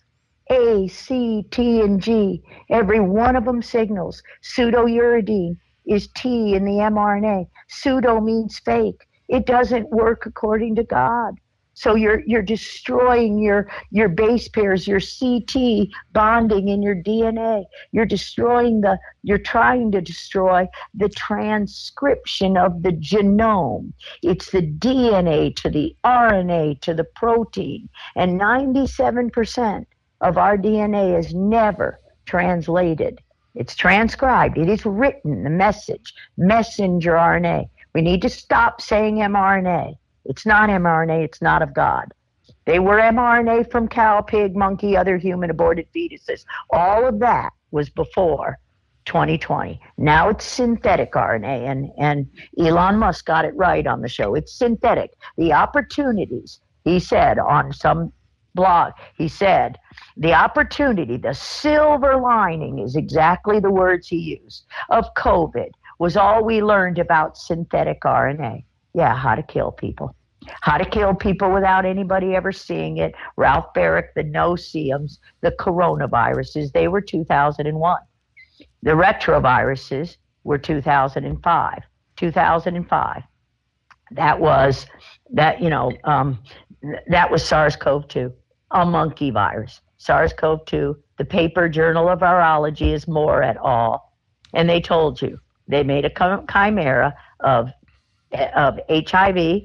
A, C, T, and G, every one of them signals. Pseudouridine is T in the mRNA. Pseudo means fake. It doesn't work according to God. So you're you're destroying your your base pairs, your CT bonding in your DNA. You're destroying the you're trying to destroy the transcription of the genome. It's the DNA to the RNA to the protein. And 97% of our DNA is never translated. It's transcribed. It is written, the message, messenger RNA. We need to stop saying mRNA. It's not mRNA, it's not of God. They were mRNA from cow, pig, monkey, other human aborted fetuses. All of that was before 2020. Now it's synthetic RNA, and, and Elon Musk got it right on the show. It's synthetic. The opportunities, he said on some blog, he said, the opportunity, the silver lining is exactly the words he used of COVID was all we learned about synthetic RNA. Yeah, how to kill people. How to kill people without anybody ever seeing it. Ralph Baric, the no-see-ums, the coronaviruses, they were 2001. The retroviruses were 2005. 2005. That was that you know um, that was SARS-CoV-2, a monkey virus. SARS-CoV-2. The paper Journal of Virology is more at all, and they told you they made a chimera of of HIV,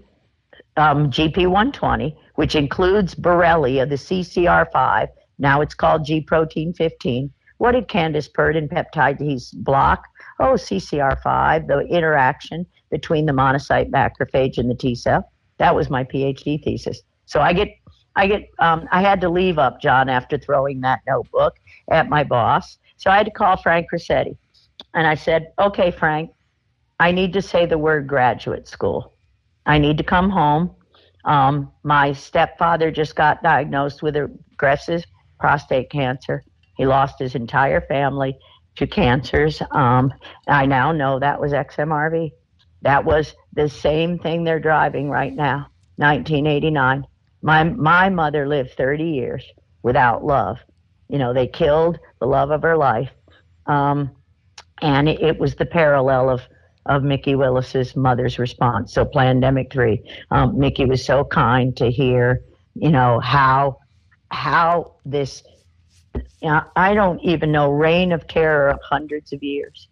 um, GP120, which includes Borrelia, the CCR5. Now it's called G protein 15. What did Candace and Peptide T block? Oh, CCR5, the interaction between the monocyte macrophage and the T cell. That was my PhD thesis. So I get, I get, um, I had to leave Upjohn after throwing that notebook at my boss. So I had to call Frank Ruscetti, and I said, "Okay, Frank, I need to say the word graduate school. I need to come home. Um, my stepfather just got diagnosed with aggressive prostate cancer. He lost his entire family to cancers. Um, I now know that was XMRV. That was the same thing they're driving right now, 1989. My, my mother lived 30 years without love. You know, they killed the love of her life. Um, and it, it was the parallel of of Mikki Willis's mother's response. So Plandemic three, um, Mikki was so kind to hear, you know, how how this. You know, I don't even know reign of terror of hundreds of years.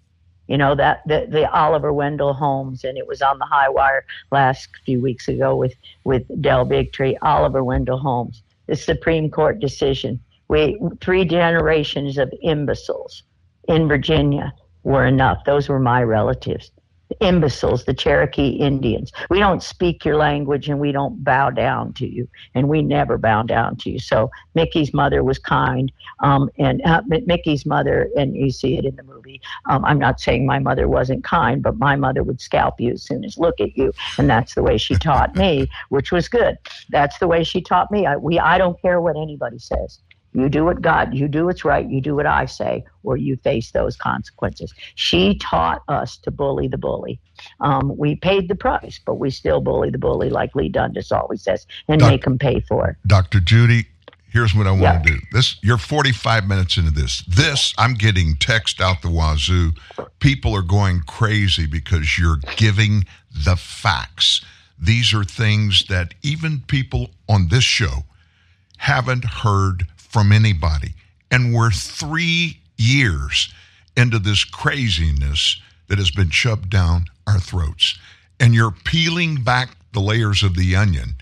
You know that the, the Oliver Wendell Holmes, and it was on the high wire last few weeks ago with with Del Bigtree. Oliver Wendell Holmes, the Supreme Court decision. We three generations of imbeciles in Virginia were enough. Those were my relatives imbeciles, the Cherokee Indians. We don't speak your language and we don't bow down to you, and we never bow down to you. So Mikki's mother was kind, um, and uh, Mikki's mother, and you see it in the movie. Um, I'm not saying my mother wasn't kind, but my mother would scalp you as soon as look at you, and that's the way she taught me, which was good. That's the way she taught me. I, we, I don't care what anybody says. You do what God, you do what's right, you do what I say, or you face those consequences. She taught us to bully the bully. Um, we paid the price, but we still bully the bully, like Lee Dundas always says, and Doc- make them pay for it. Dr. Judy, here's what I want Yeah. to do. This you're 45 minutes into this. This I'm getting text out the wazoo. People are going crazy because you're giving the facts. These are things that even people on this show haven't heard from anybody. And we're three years into this craziness that has been shoved down our throats. And you're peeling back the layers of the onion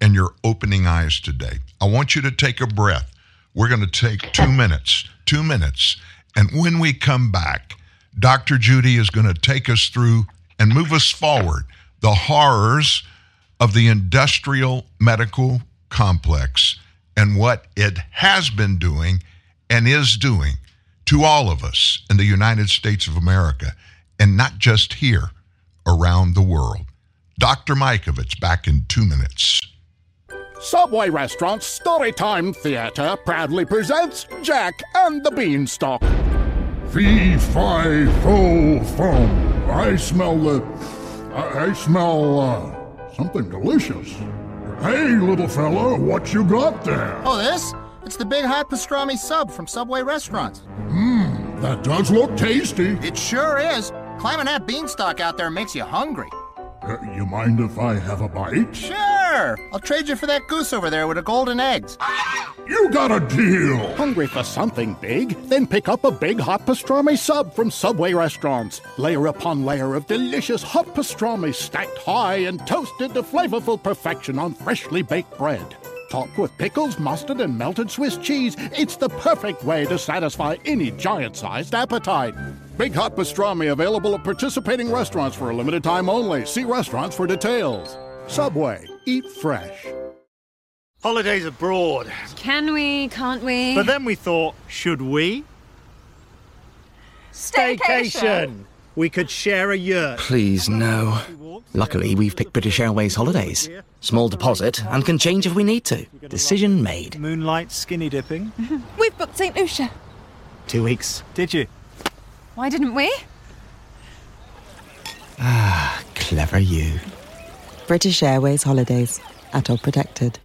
and you're opening eyes today. I want you to take a breath. We're going to take two minutes, two minutes. And when we come back, Dr. Judy is going to take us through and move us forward the horrors of the industrial medical complex and what it has been doing and is doing to all of us in the United States of America, and not just here, around the world. Dr. Mikovits back in two minutes. Subway Restaurants Storytime Theater proudly presents Jack and the Beanstalk. Fee, fi, fo, fum. I smell the. I, I smell uh, something delicious. Hey, little fella, what you got there? Oh, this? It's the Big Hot Pastrami Sub from Subway Restaurants. Mmm, that does look tasty. It sure is. Climbing that beanstalk out there makes you hungry. Uh, you mind if I have a bite? Sure! I'll trade you for that goose over there with the golden eggs. You got a deal. Hungry for something big? Then pick up a Big Hot Pastrami Sub from Subway Restaurants. Layer upon layer of delicious hot pastrami stacked high and toasted to flavorful perfection on freshly baked bread. Topped with pickles, mustard, and melted Swiss cheese, it's the perfect way to satisfy any giant sized appetite. Big Hot Pastrami available at participating restaurants for a limited time only. See restaurants for details. Subway, eat fresh. Holidays abroad. Can we? Can't we? But then we thought, should we? Staycation! We could share a yurt. Please, no. Luckily, we've picked British Airways Holidays. Small deposit and can change if we need to. Decision made. Moonlight skinny dipping. We've booked St. Lucia. Two weeks. Did you? Why didn't we? Ah, clever you. British Airways Holidays. ATOL protected.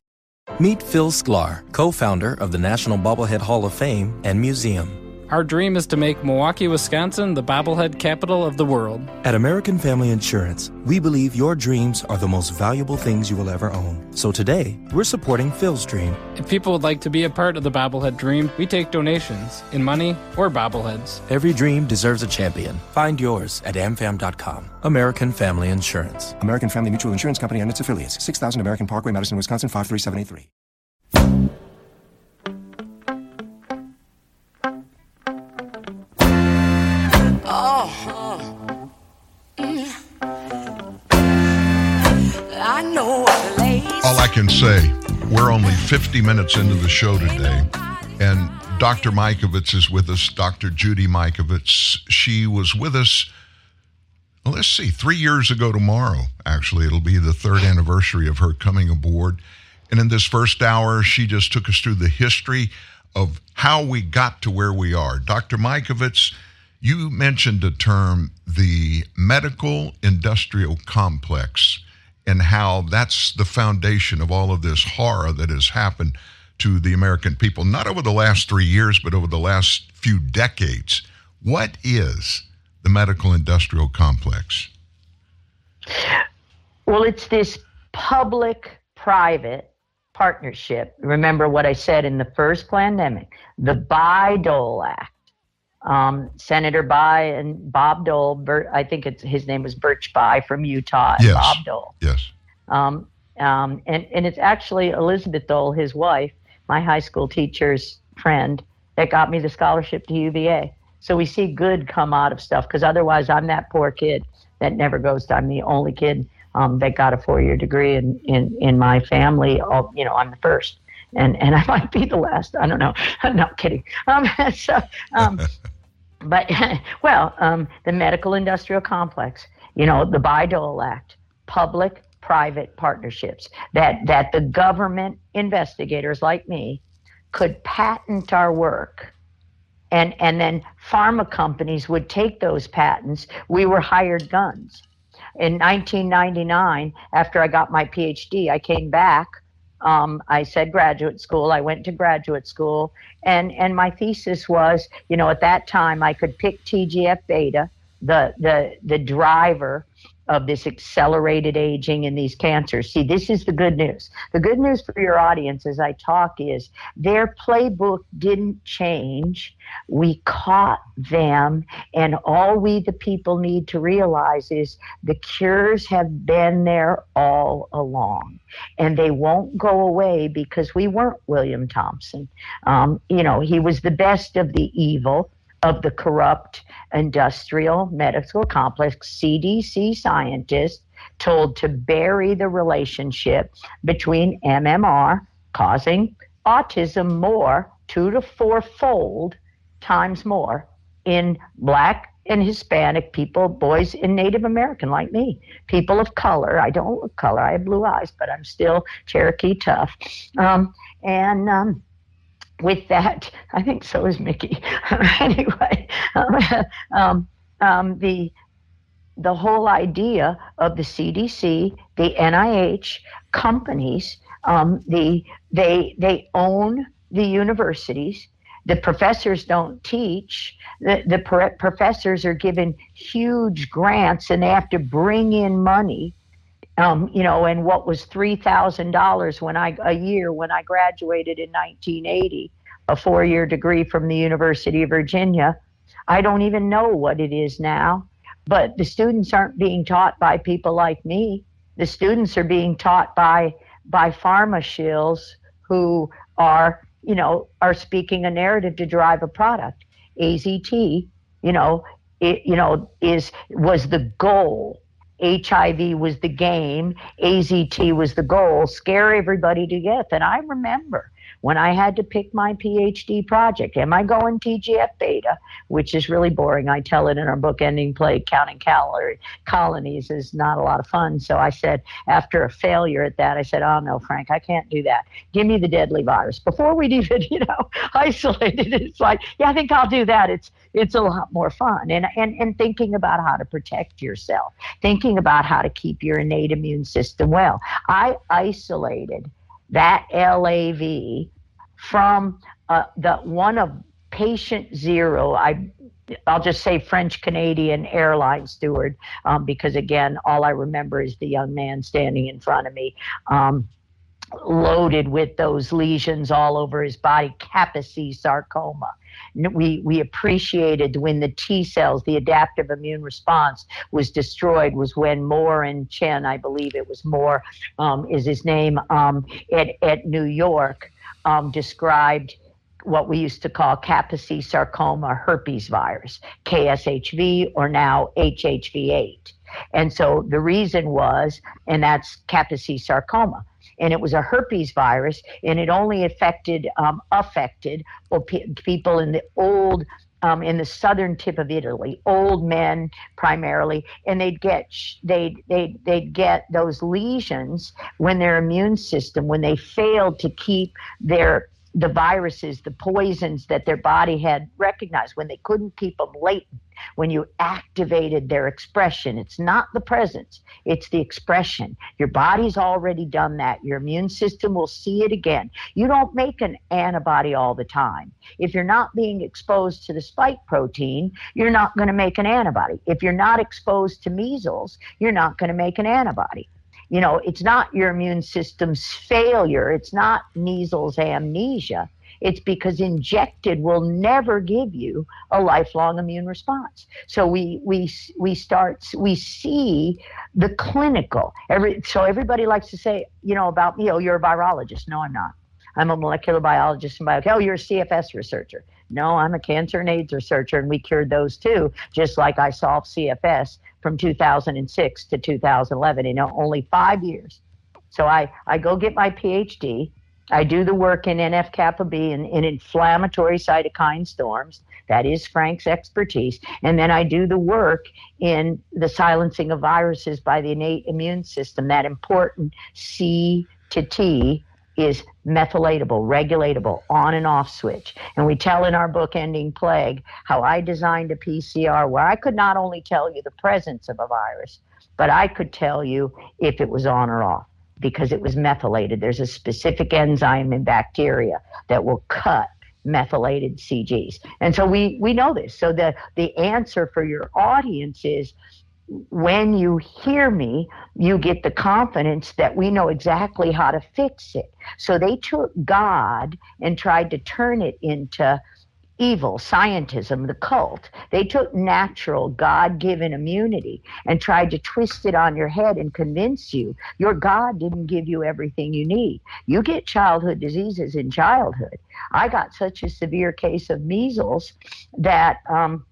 Meet Phil Sklar, co founder of the National Bobblehead Hall of Fame and Museum. Our dream is to make Milwaukee, Wisconsin the bobblehead capital of the world. At American Family Insurance, we believe your dreams are the most valuable things you will ever own. So today, we're supporting Phil's dream. If people would like to be a part of the bobblehead dream, we take donations in money or bobbleheads. Every dream deserves a champion. Find yours at amfam.com. American Family Insurance. American Family Mutual Insurance Company and its affiliates. 6000 American Parkway, Madison, Wisconsin 53783. I can say, we're only 50 minutes into the show today, and Dr. Mikovits is with us, Dr. Judy Mikovits. She was with us, well, let's see, three years ago tomorrow, actually. It'll be the third anniversary of her coming aboard. And in this first hour, she just took us through the history of how we got to where we are. Dr. Mikovits, you mentioned a term, the medical industrial complex and how that's the foundation of all of this horror that has happened to the American people, not over the last three years, but over the last few decades. What is the medical industrial complex? Well, it's this public private partnership. Remember what I said in the first pandemic the Bayh Dole Act. Um, Senator Bayh and Bob Dole, Bert, I think it's, his name was Birch Bayh from Utah, and Yes. Bob Dole. Yes. Um, um, and, and it's actually Elizabeth Dole, his wife, my high school teacher's friend, that got me the scholarship to UVA. So we see good come out of stuff because otherwise I'm that poor kid that never goes to, I'm the only kid um, that got a four year degree in, in, in my family. All, you know, I'm the first. And, and I might be the last. I don't know. I'm not kidding. Um, so, um, but well, um, the medical industrial complex, you know, the Bayh-Dole Act, public private partnerships that that the government investigators like me could patent our work. And and then pharma companies would take those patents. We were hired guns. In 1999 after i got my phd i came back um, I said graduate school. I went to graduate school, and and my thesis was, you know, at that time I could pick TGF beta, the the the driver of this accelerated aging and these cancers. See, this is the good news. The good news for your audience as I talk is their playbook didn't change. We caught them, and all we, the people, need to realize is the cures have been there all along, and they won't go away because we weren't William Thompson. Um, you know, he was the best of the evil of the corrupt industrial medical complex, CDC scientists told to bury the relationship between MMR causing autism more, two to four fold, times more in black and Hispanic people, boys and Native American like me, people of color. I don't look color, I have blue eyes, but I'm still Cherokee tough. Um, and um, with that, I think so is Mikki. anyway, um, um, the the whole idea of the CDC, the NIH, companies, um, the they they own the universities. The professors don't teach. The, the pro- professors are given huge grants and they have to bring in money. Um, you know, and what was three thousand dollars when I a year when I graduated in 1980, a four-year degree from the University of Virginia. I don't even know what it is now. But the students aren't being taught by people like me. The students are being taught by by pharma shills who are, you know, are speaking a narrative to drive a product. AZT, you know, it, you know, is was the goal. HIV was the game. AZT was the goal. Scare everybody to death. And I remember when I had to pick my PhD project. Am I going TGF beta, which is really boring? I tell it in our book, Ending Plague, Counting Calorie Colonies is not a lot of fun. So I said, after a failure at that, I said, oh no, Frank, I can't do that. Give me the deadly virus. Before we'd even, you know, isolated, it. it's like, yeah, I think I'll do that. It's it's a lot more fun. And, and, and thinking about how to protect yourself, thinking about how to keep your innate immune system well. I isolated that LAV from uh, the one of patient zero. I I'll just say French Canadian airline steward um, because again, all I remember is the young man standing in front of me. Um, loaded with those lesions all over his body, Kaposi sarcoma. We, we appreciated when the T cells, the adaptive immune response, was destroyed, was when Moore and Chen, I believe it was Moore, um, is his name, um, at, at New York, um, described what we used to call Kaposi sarcoma herpes virus, KSHV, or now HHV8. And so the reason was, and that's Kaposi sarcoma and it was a herpes virus, and it only affected um, affected well, people in the old um, in the southern tip of Italy, old men primarily, and they'd get they they they'd get those lesions when their immune system when they failed to keep their the viruses, the poisons that their body had recognized when they couldn't keep them latent, when you activated their expression. It's not the presence, it's the expression. Your body's already done that. Your immune system will see it again. You don't make an antibody all the time. If you're not being exposed to the spike protein, you're not going to make an antibody. If you're not exposed to measles, you're not going to make an antibody you know, it's not your immune system's failure. It's not measles amnesia. It's because injected will never give you a lifelong immune response. So we we we start we see the clinical. Every so everybody likes to say, you know, about me, oh, you're a virologist. No, I'm not. I'm a molecular biologist and bio. Oh, you're a CFS researcher. No, I'm a cancer and AIDS researcher, and we cured those too, just like I solved CFS from 2006 to 2011 in only five years. So I, I go get my PhD. I do the work in NF kappa B in, in inflammatory cytokine storms. That is Frank's expertise. And then I do the work in the silencing of viruses by the innate immune system, that important C to T is methylatable, regulatable, on and off switch. And we tell in our book, Ending Plague, how I designed a PCR where I could not only tell you the presence of a virus, but I could tell you if it was on or off because it was methylated. There's a specific enzyme in bacteria that will cut methylated CGs. And so we, we know this. So the, the answer for your audience is when you hear me, you get the confidence that we know exactly how to fix it. So they took God and tried to turn it into evil, scientism, the cult. They took natural, God given immunity and tried to twist it on your head and convince you your God didn't give you everything you need. You get childhood diseases in childhood. I got such a severe case of measles that. Um,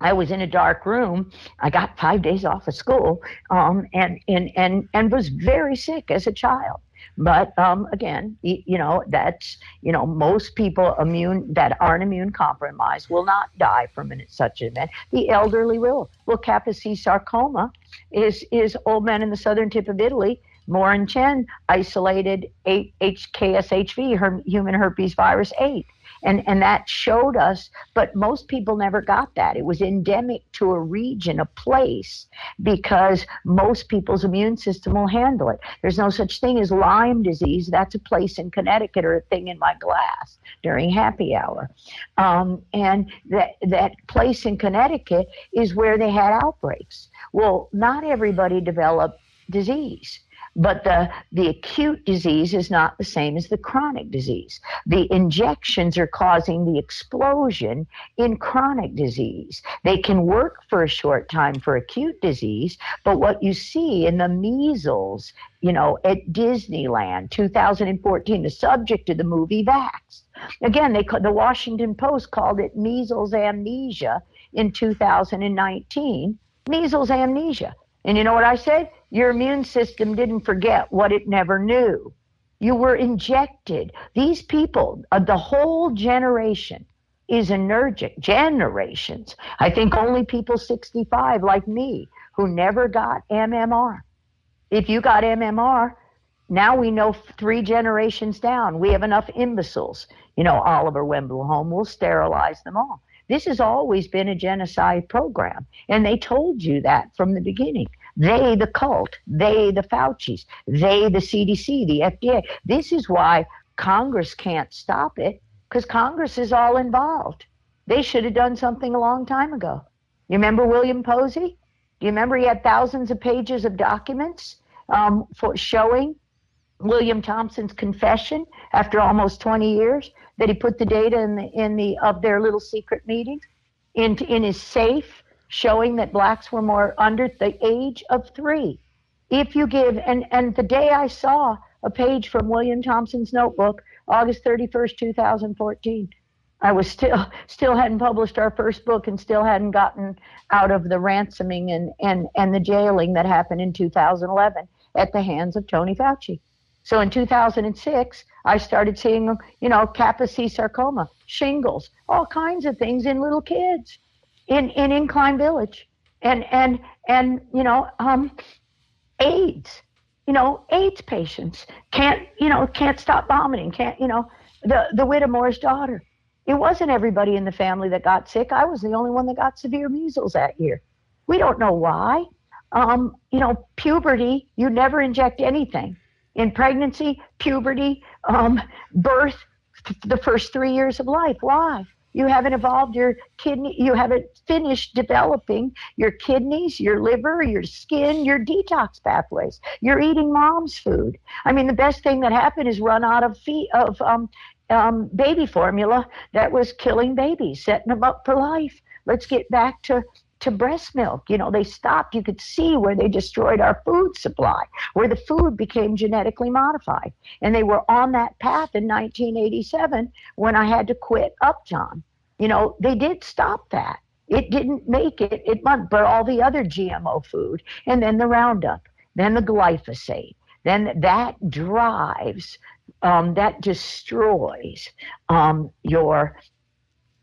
I was in a dark room. I got five days off of school, um, and, and and and was very sick as a child. But um, again, you know, that's, you know, most people immune that aren't immune compromised will not die from an, such an event. The elderly will. Well, Kaposi sarcoma is, is old men in the southern tip of Italy. Moore and Chen isolated HKSHV, human herpes virus 8 and and that showed us but most people never got that. It was endemic to a region a place because most people's immune system will handle it. There's no such thing as lyme disease. That's a place in connecticut or a thing in my glass during happy hour. Um, and that that place in connecticut is where they had outbreaks. Well not everybody developed disease but the, the acute disease is not the same as the chronic disease. The injections are causing the explosion in chronic disease. They can work for a short time for acute disease, but what you see in the measles, you know, at Disneyland 2014, the subject of the movie Vax. Again, they the Washington Post called it measles amnesia in 2019. Measles amnesia. And you know what I said? Your immune system didn't forget what it never knew. You were injected. These people, uh, the whole generation is allergic. Generations. I think only people 65 like me who never got MMR. If you got MMR, now we know three generations down, we have enough imbeciles. You know, Oliver Wendell will sterilize them all. This has always been a genocide program, and they told you that from the beginning. They, the cult, they, the Fauci's, they, the CDC, the FDA. This is why Congress can't stop it because Congress is all involved. They should have done something a long time ago. You remember William Posey? Do you remember he had thousands of pages of documents um, for showing William Thompson's confession after almost 20 years that he put the data in the in the of their little secret meetings in in his safe, showing that blacks were more under the age of three. If you give and and the day I saw a page from William Thompson's notebook, August 31st, 2014. I was still still hadn't published our first book and still hadn't gotten out of the ransoming and and and the jailing that happened in 2011 at the hands of Tony Fauci. So in 2006, I started seeing, you know, Kaposi sarcoma, shingles, all kinds of things in little kids in, in Incline Village. And, and, and, you know, um, AIDS, you know, AIDS patients can't, you know, can't stop vomiting, can't, you know, the, the Whittemore's daughter. It wasn't everybody in the family that got sick. I was the only one that got severe measles that year. We don't know why. Um, you know, puberty, you never inject anything in pregnancy, puberty, um, birth, the first three years of life. Why? You haven't evolved your kidney, you haven't finished developing your kidneys, your liver, your skin, your detox pathways. You're eating mom's food. I mean, the best thing that happened is run out of feet of um, um, baby formula that was killing babies, setting them up for life. Let's get back to to breast milk. You know, they stopped. You could see where they destroyed our food supply, where the food became genetically modified. And they were on that path in 1987 when I had to quit Upjohn. You know, they did stop that. It didn't make it, it but all the other GMO food, and then the Roundup, then the glyphosate, then that drives, um, that destroys um, your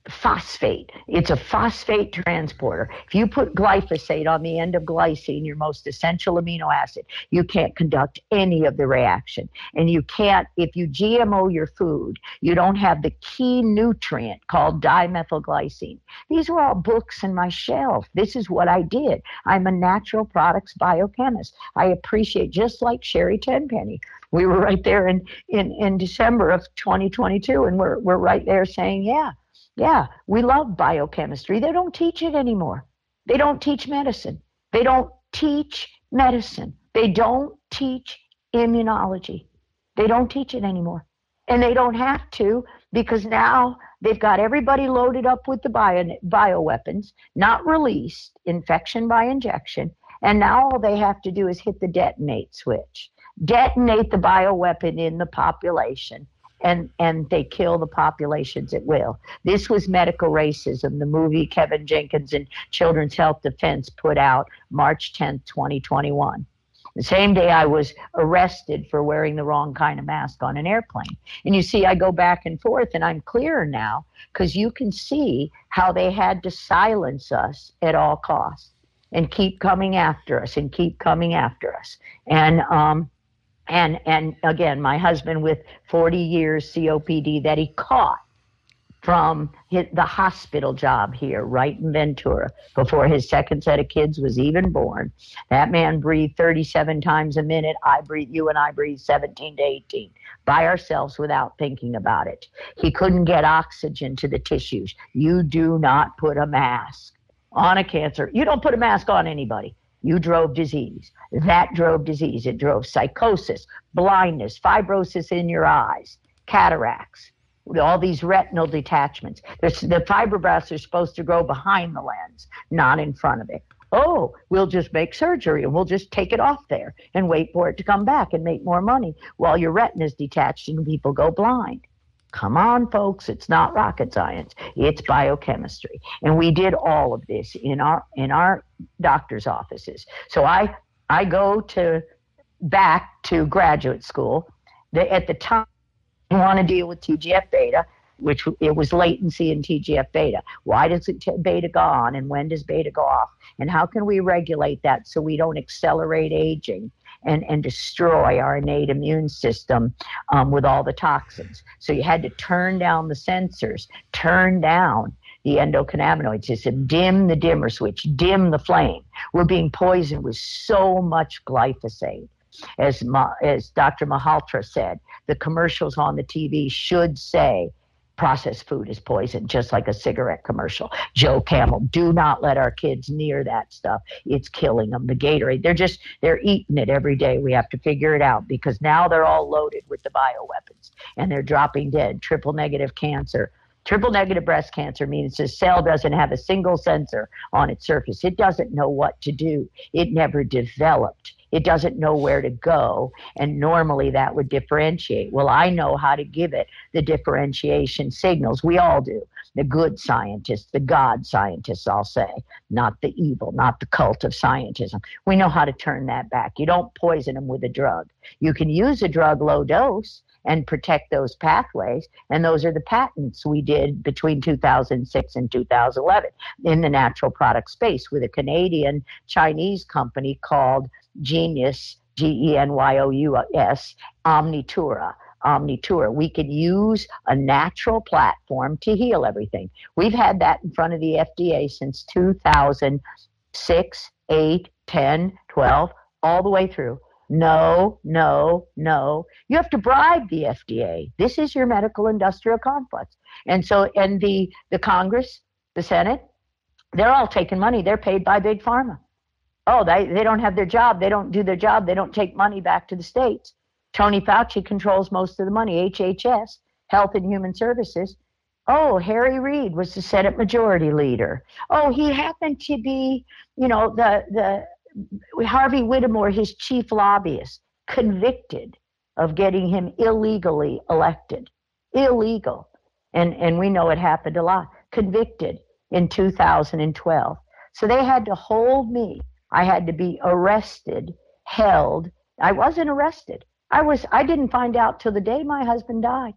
phosphate. It's a phosphate transporter. If you put glyphosate on the end of glycine, your most essential amino acid, you can't conduct any of the reaction. And you can't, if you GMO your food, you don't have the key nutrient called dimethylglycine. These are all books in my shelf. This is what I did. I'm a natural products biochemist. I appreciate, just like Sherry Tenpenny. We were right there in, in, in December of 2022, and we're, we're right there saying, yeah, yeah, we love biochemistry. They don't teach it anymore. They don't teach medicine. They don't teach medicine. They don't teach immunology. They don't teach it anymore. And they don't have to because now they've got everybody loaded up with the bio, bioweapons, not released, infection by injection. And now all they have to do is hit the detonate switch, detonate the bioweapon in the population and and they kill the populations at will. This was medical racism. The movie Kevin Jenkins and Children's Health Defense put out March 10th, 2021. The same day I was arrested for wearing the wrong kind of mask on an airplane. And you see, I go back and forth, and I'm clearer now because you can see how they had to silence us at all costs and keep coming after us and keep coming after us. And um, and and again, my husband with 40 years COPD that he caught from his, the hospital job here, right in Ventura, before his second set of kids was even born. That man breathed 37 times a minute. I breathe, you and I breathe 17 to 18 by ourselves without thinking about it. He couldn't get oxygen to the tissues. You do not put a mask on a cancer. You don't put a mask on anybody. You drove disease. That drove disease. It drove psychosis, blindness, fibrosis in your eyes, cataracts, all these retinal detachments. The fibroblasts are supposed to grow behind the lens, not in front of it. Oh, we'll just make surgery and we'll just take it off there and wait for it to come back and make more money while your retina is detached and people go blind. Come on, folks, it's not rocket science. It's biochemistry. And we did all of this in our in our doctor's offices. So I I go to back to graduate school. The, at the time I want to deal with TGF beta, which it was latency in TGF beta. Why does it t- beta go on and when does beta go off? And how can we regulate that so we don't accelerate aging and, and destroy our innate immune system um, with all the toxins? So you had to turn down the sensors, turn down the endocannabinoids. It's a dim the dimmer switch, dim the flame. We're being poisoned with so much glyphosate as, Ma, as Dr. Malhotra said, the commercials on the TV should say processed food is poison, just like a cigarette commercial. Joe Camel, do not let our kids near that stuff. It's killing them. The Gatorade, they're just, they're eating it every day. We have to figure it out because now they're all loaded with the bioweapons and they're dropping dead. Triple negative cancer. Triple negative breast cancer means the cell doesn't have a single sensor on its surface. It doesn't know what to do. It never developed it doesn't know where to go. And normally that would differentiate. Well, I know how to give it the differentiation signals. We all do. The good scientists, the God scientists, I'll say, not the evil, not the cult of scientism. We know how to turn that back. You don't poison them with a drug. You can use a drug low dose and protect those pathways. And those are the patents we did between 2006 and 2011 in the natural product space with a Canadian Chinese company called Genyous, G E N Y O U S, Omnitura. Omnitura. We could use a natural platform to heal everything. We've had that in front of the FDA since 2006, 8, 10, 12, all the way through. No, no, no. You have to bribe the FDA. This is your medical industrial complex. And so, and the, the Congress, the Senate, they're all taking money. They're paid by Big Pharma oh, they, they don't have their job. They don't do their job. They don't take money back to the states. Tony Fauci controls most of the money. HHS, Health and Human Services. Oh, Harry Reid was the Senate Majority Leader. Oh, he happened to be, you know, the the Harvey Whittemore, his chief lobbyist, convicted of getting him illegally elected. Illegal. And and we know it happened a lot. Convicted in 2012. So they had to hold me I had to be arrested, held. I wasn't arrested. I was. I didn't find out till the day my husband died,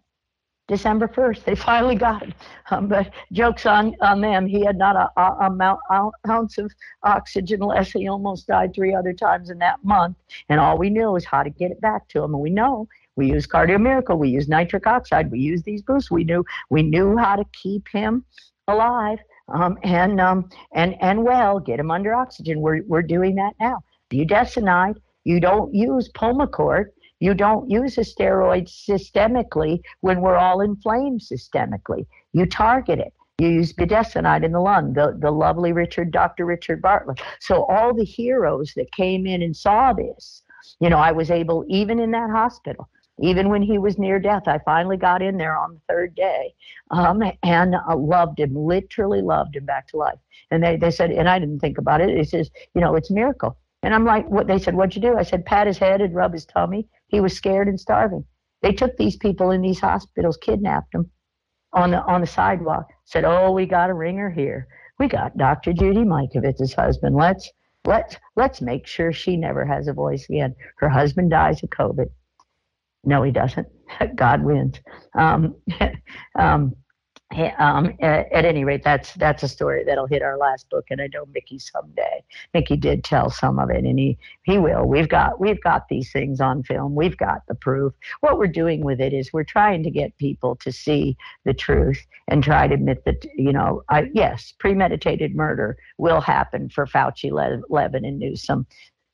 December first. They finally got him. Um, but jokes on on them. He had not a, a, a ounce of oxygen less. He almost died three other times in that month. And all we knew was how to get it back to him. And we know we use Cardio Miracle. We use nitric oxide. We use these boosts. We knew we knew how to keep him alive um, and um, and and well, get them under oxygen. We're we're doing that now. Budesonide, you don't use Pulmicort. You don't use a steroid systemically when we're all inflamed systemically. You target it. You use budesonide in the lung, the, the lovely Richard, Dr. Richard Bartlett. So all the heroes that came in and saw this, you know, I was able, even in that hospital, even when he was near death, I finally got in there on the third day um, and uh, loved him, literally loved him back to life. And they, they said, and I didn't think about it. It says, you know, it's a miracle. And I'm like, what? They said, what'd you do? I said, pat his head and rub his tummy. He was scared and starving. They took these people in these hospitals, kidnapped them on the on the sidewalk. Said, oh, we got a ringer here. We got Dr. Judy Mikovits's husband. Let's Let's let's make sure she never has a voice again. Her husband dies of COVID. No, he doesn't. God wins. Um, um, um, at, any rate, that's that's a story that'll hit our last book, and I know Mikki someday. Mikki did tell some of it, and he he will. We've got we've got these things on film. We've got the proof. What we're doing with it is we're trying to get people to see the truth and try to admit that you know, I, yes, premeditated murder will happen for Fauci, Levin, and Newsom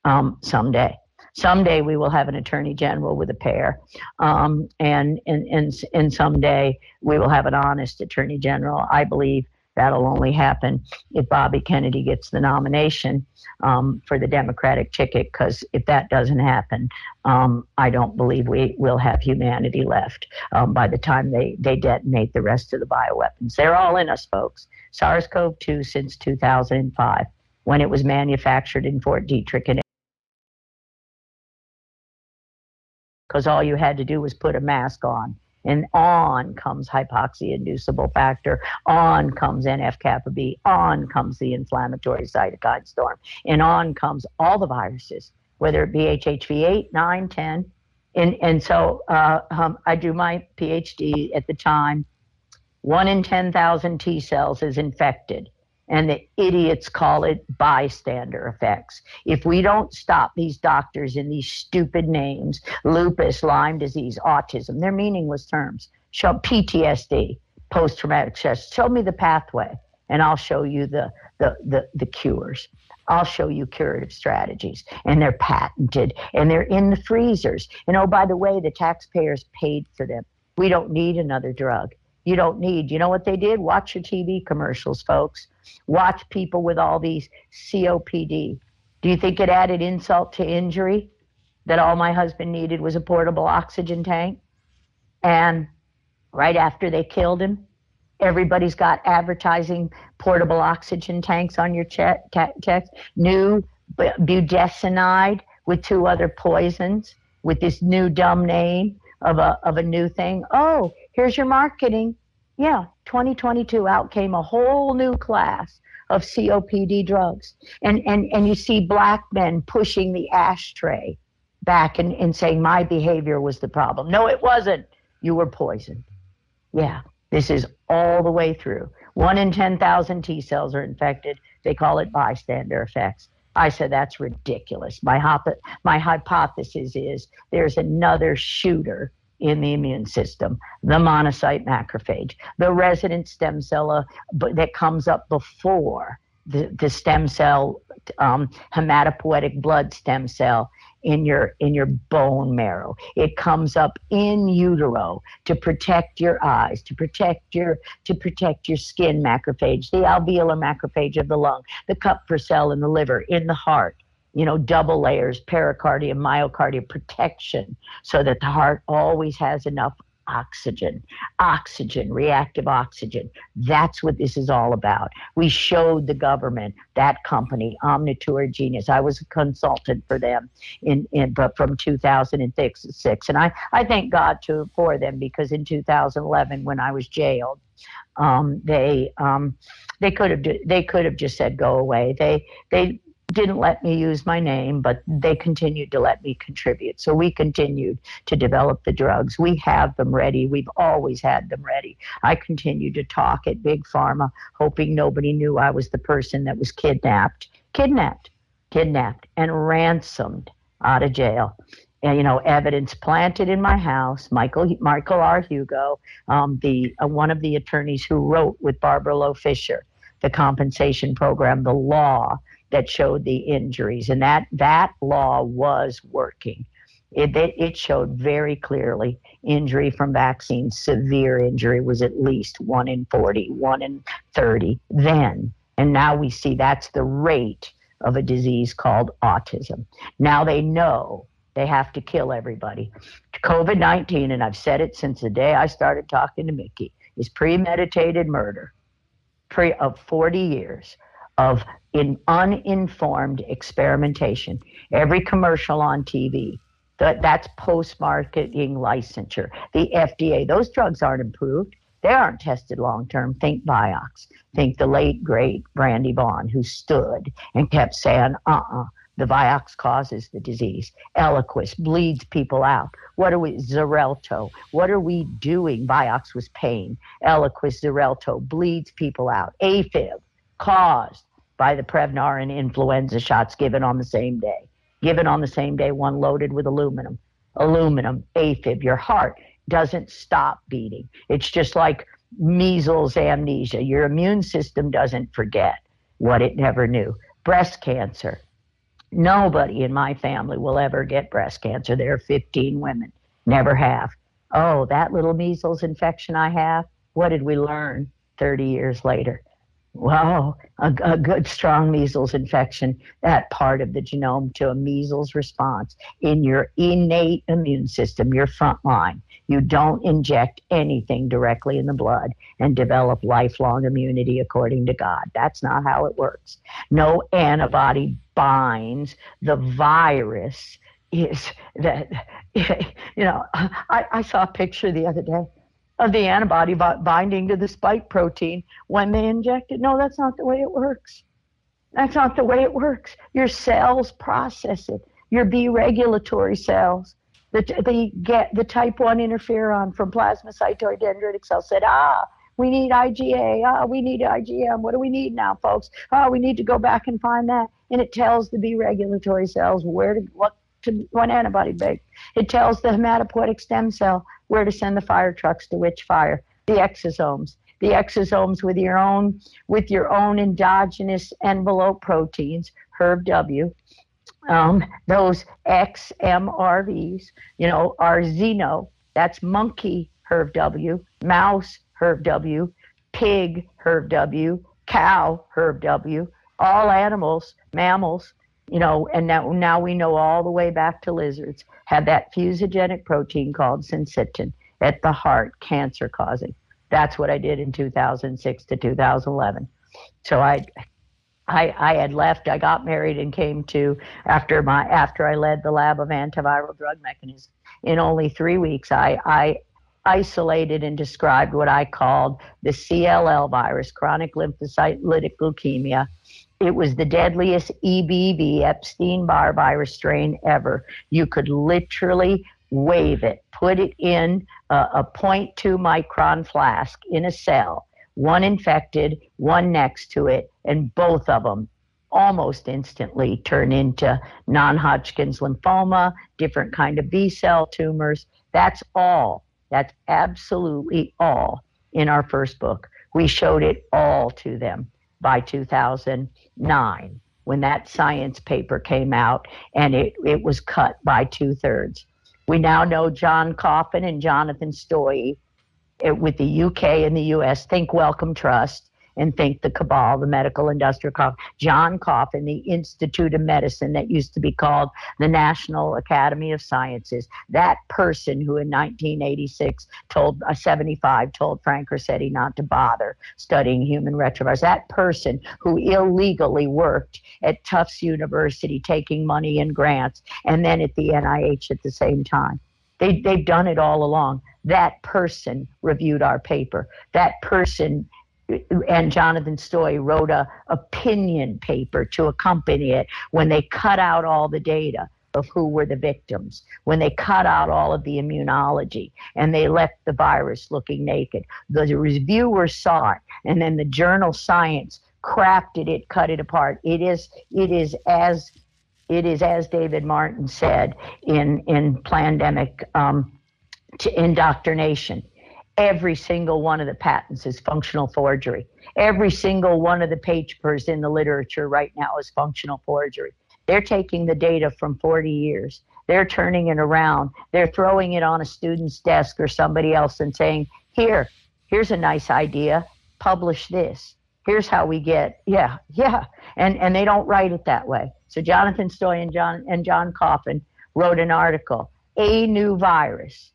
um, someday. Someday we will have an attorney general with a pair, um, and, and and and someday we will have an honest attorney general. I believe that'll only happen if Bobby Kennedy gets the nomination um, for the Democratic ticket. Because if that doesn't happen, um, I don't believe we will have humanity left um, by the time they they detonate the rest of the bioweapons. They're all in us, folks. SARS-CoV-2 since 2005 when it was manufactured in Fort Detrick and because all you had to do was put a mask on. And on comes hypoxia inducible factor, on comes NF kappa B, on comes the inflammatory cytokine storm, and on comes all the viruses, whether it be HHV 8, 9, 10. And, and so uh, um, I do my PhD at the time. One in 10,000 T cells is infected and the idiots call it bystander effects. If we don't stop these doctors in these stupid names, lupus, Lyme disease, autism, they're meaningless terms. Show PTSD, post traumatic stress. Show me the pathway, and I'll show you the, the, the, the cures. I'll show you curative strategies, and they're patented, and they're in the freezers. And oh, by the way, the taxpayers paid for them. We don't need another drug. You don't need. You know what they did? Watch your TV commercials, folks. Watch people with all these COPD. Do you think it added insult to injury that all my husband needed was a portable oxygen tank? And right after they killed him, everybody's got advertising portable oxygen tanks on your check. New budesonide with two other poisons with this new dumb name of a of a new thing. Oh, here's your marketing. Yeah, 2022 out came a whole new class of COPD drugs. And and and you see black men pushing the ashtray back and, and saying my behavior was the problem. No, it wasn't. You were poisoned. Yeah, this is all the way through. One in 10,000 T cells are infected. They call it bystander effects. I said, that's ridiculous. My, hop- my hypothesis is there's another shooter in the immune system, the monocyte macrophage, the resident stem cell uh, that comes up before the, the stem cell, um, hematopoietic blood stem cell in your in your bone marrow. It comes up in utero to protect your eyes, to protect your to protect your skin macrophage, the alveolar macrophage of the lung, the Kupffer cell in the liver, in the heart. You know, double layers, pericardium, myocardium protection, so that the heart always has enough oxygen, oxygen, reactive oxygen. That's what this is all about. We showed the government that company, Omnitura Genyous. I was a consultant for them in, in but from 2006, and I, I thank God to for them because in 2011 when I was jailed, um, they um, they could have they could have just said go away. They they didn't let me use my name, but they continued to let me contribute. So we continued to develop the drugs. We have them ready. We've always had them ready. I continued to talk at Big Pharma, hoping nobody knew I was the person that was kidnapped, kidnapped, kidnapped, and ransomed out of jail. And, you know, evidence planted in my house. Michael Michael R. Hugo, um, the uh, one of the attorneys who wrote with Barbara Loe Fisher the compensation program, the law that showed the injuries, and that that law was working. It, it, it showed very clearly injury from vaccines, severe injury was at least one in 40, one in 30 then. And now we see that's the rate of a disease called autism. Now they know they have to kill everybody. COVID 19, and I've said it since the day I started talking to Mikki, is premeditated murder pre- of 40 years of in uninformed experimentation. Every commercial on TV, that, that's post marketing licensure. The FDA, those drugs aren't approved. They aren't tested long term. Think Vioxx. Think the late, great Brandy Vaughan, who stood and kept saying, uh uh the Vioxx causes the disease. Eliquis bleeds people out. What are we, Xarelto? What are we doing? Vioxx was pain. Eliquis, Xarelto bleeds people out. AFib caused by the Prevnar and influenza shots given on the same day. Given on the same day, one loaded with aluminum. Aluminum, AFib, your heart doesn't stop beating. It's just like measles amnesia. Your immune system doesn't forget what it never knew. Breast cancer. Nobody in my family will ever get breast cancer. There are 15 women, never have. Oh, that little measles infection I have, what did we learn 30 years later? Wow, a, a, good strong measles infection, that part of the genome to a measles response in your innate immune system, your front line. You don't inject anything directly in the blood and develop lifelong immunity according to God. That's not how it works. No antibody binds the virus. Is that, you know, I, I saw a picture the other day of the antibody binding to the spike protein when they inject it. No, that's not the way it works. That's not the way it works. Your cells process it. Your B regulatory cells, the, the get the type one interferon from plasmacytoid dendritic cells said, ah, we need IgA. Ah, we need IgM. What do we need now, folks? Ah, we need to go back and find that. And it tells the B regulatory cells where to what to what antibody make. It tells the hematopoietic stem cell where to send the fire trucks to which fire. The exosomes. The exosomes with your own with your own endogenous envelope proteins, HERV W, Um, those XMRVs, you know, are xeno. That's monkey HERV W, mouse HERV W, pig HERV W, cow HERV W, all animals, mammals you know, and now now we know all the way back to lizards had that fusogenic protein called syncytin at the heart, cancer causing. That's what I did in 2006 to 2011. So I, I, I had left. I got married and came to after my after I led the lab of antiviral drug mechanisms. In only three weeks, I I isolated and described what I called the CLL virus, chronic lymphocytic leukemia, it was the deadliest EBV, Epstein Barr virus strain ever. You could literally wave it, put it in a, a 0.2 micron flask in a cell, one infected, one next to it, and both of them almost instantly turn into non-Hodgkin's lymphoma, different kind of B cell tumors. That's all. That's absolutely all in our first book. We showed it all to them by 2009 when that science paper came out and it, it was cut by two thirds. We now know John Coffin and Jonathan Stoye eh, with the UK and the US think Wellcome Trust and think the cabal, the medical industrial cabal. John Coffin, the Institute of Medicine that used to be called the National Academy of Sciences, that person who in 1986 told, uh, 75, told Frank Ruscetti not to bother studying human retrovirus, that person who illegally worked at Tufts University taking money and grants and then at the NIH at the same time. They, they've done it all along. That person reviewed our paper. That person and Jonathan Stoye wrote a opinion paper to accompany it when they cut out all the data of who were the victims, when they cut out all of the immunology and they left the virus looking naked. The reviewers saw it, and then the journal Science crafted it, cut it apart. It is it is as it is as David Martin said in in Plandemic um, indoctrination every single one of the patents is functional forgery. Every single one of the papers in the literature right now is functional forgery. They're taking the data from 40 years. They're turning it around. They're throwing it on a student's desk or somebody else and saying, "Here, here's a nice idea. Publish this. Here's how we get." Yeah, yeah. And and they don't write it that way. So Jonathan Stoye and John and John Coffin wrote an article, "A new virus.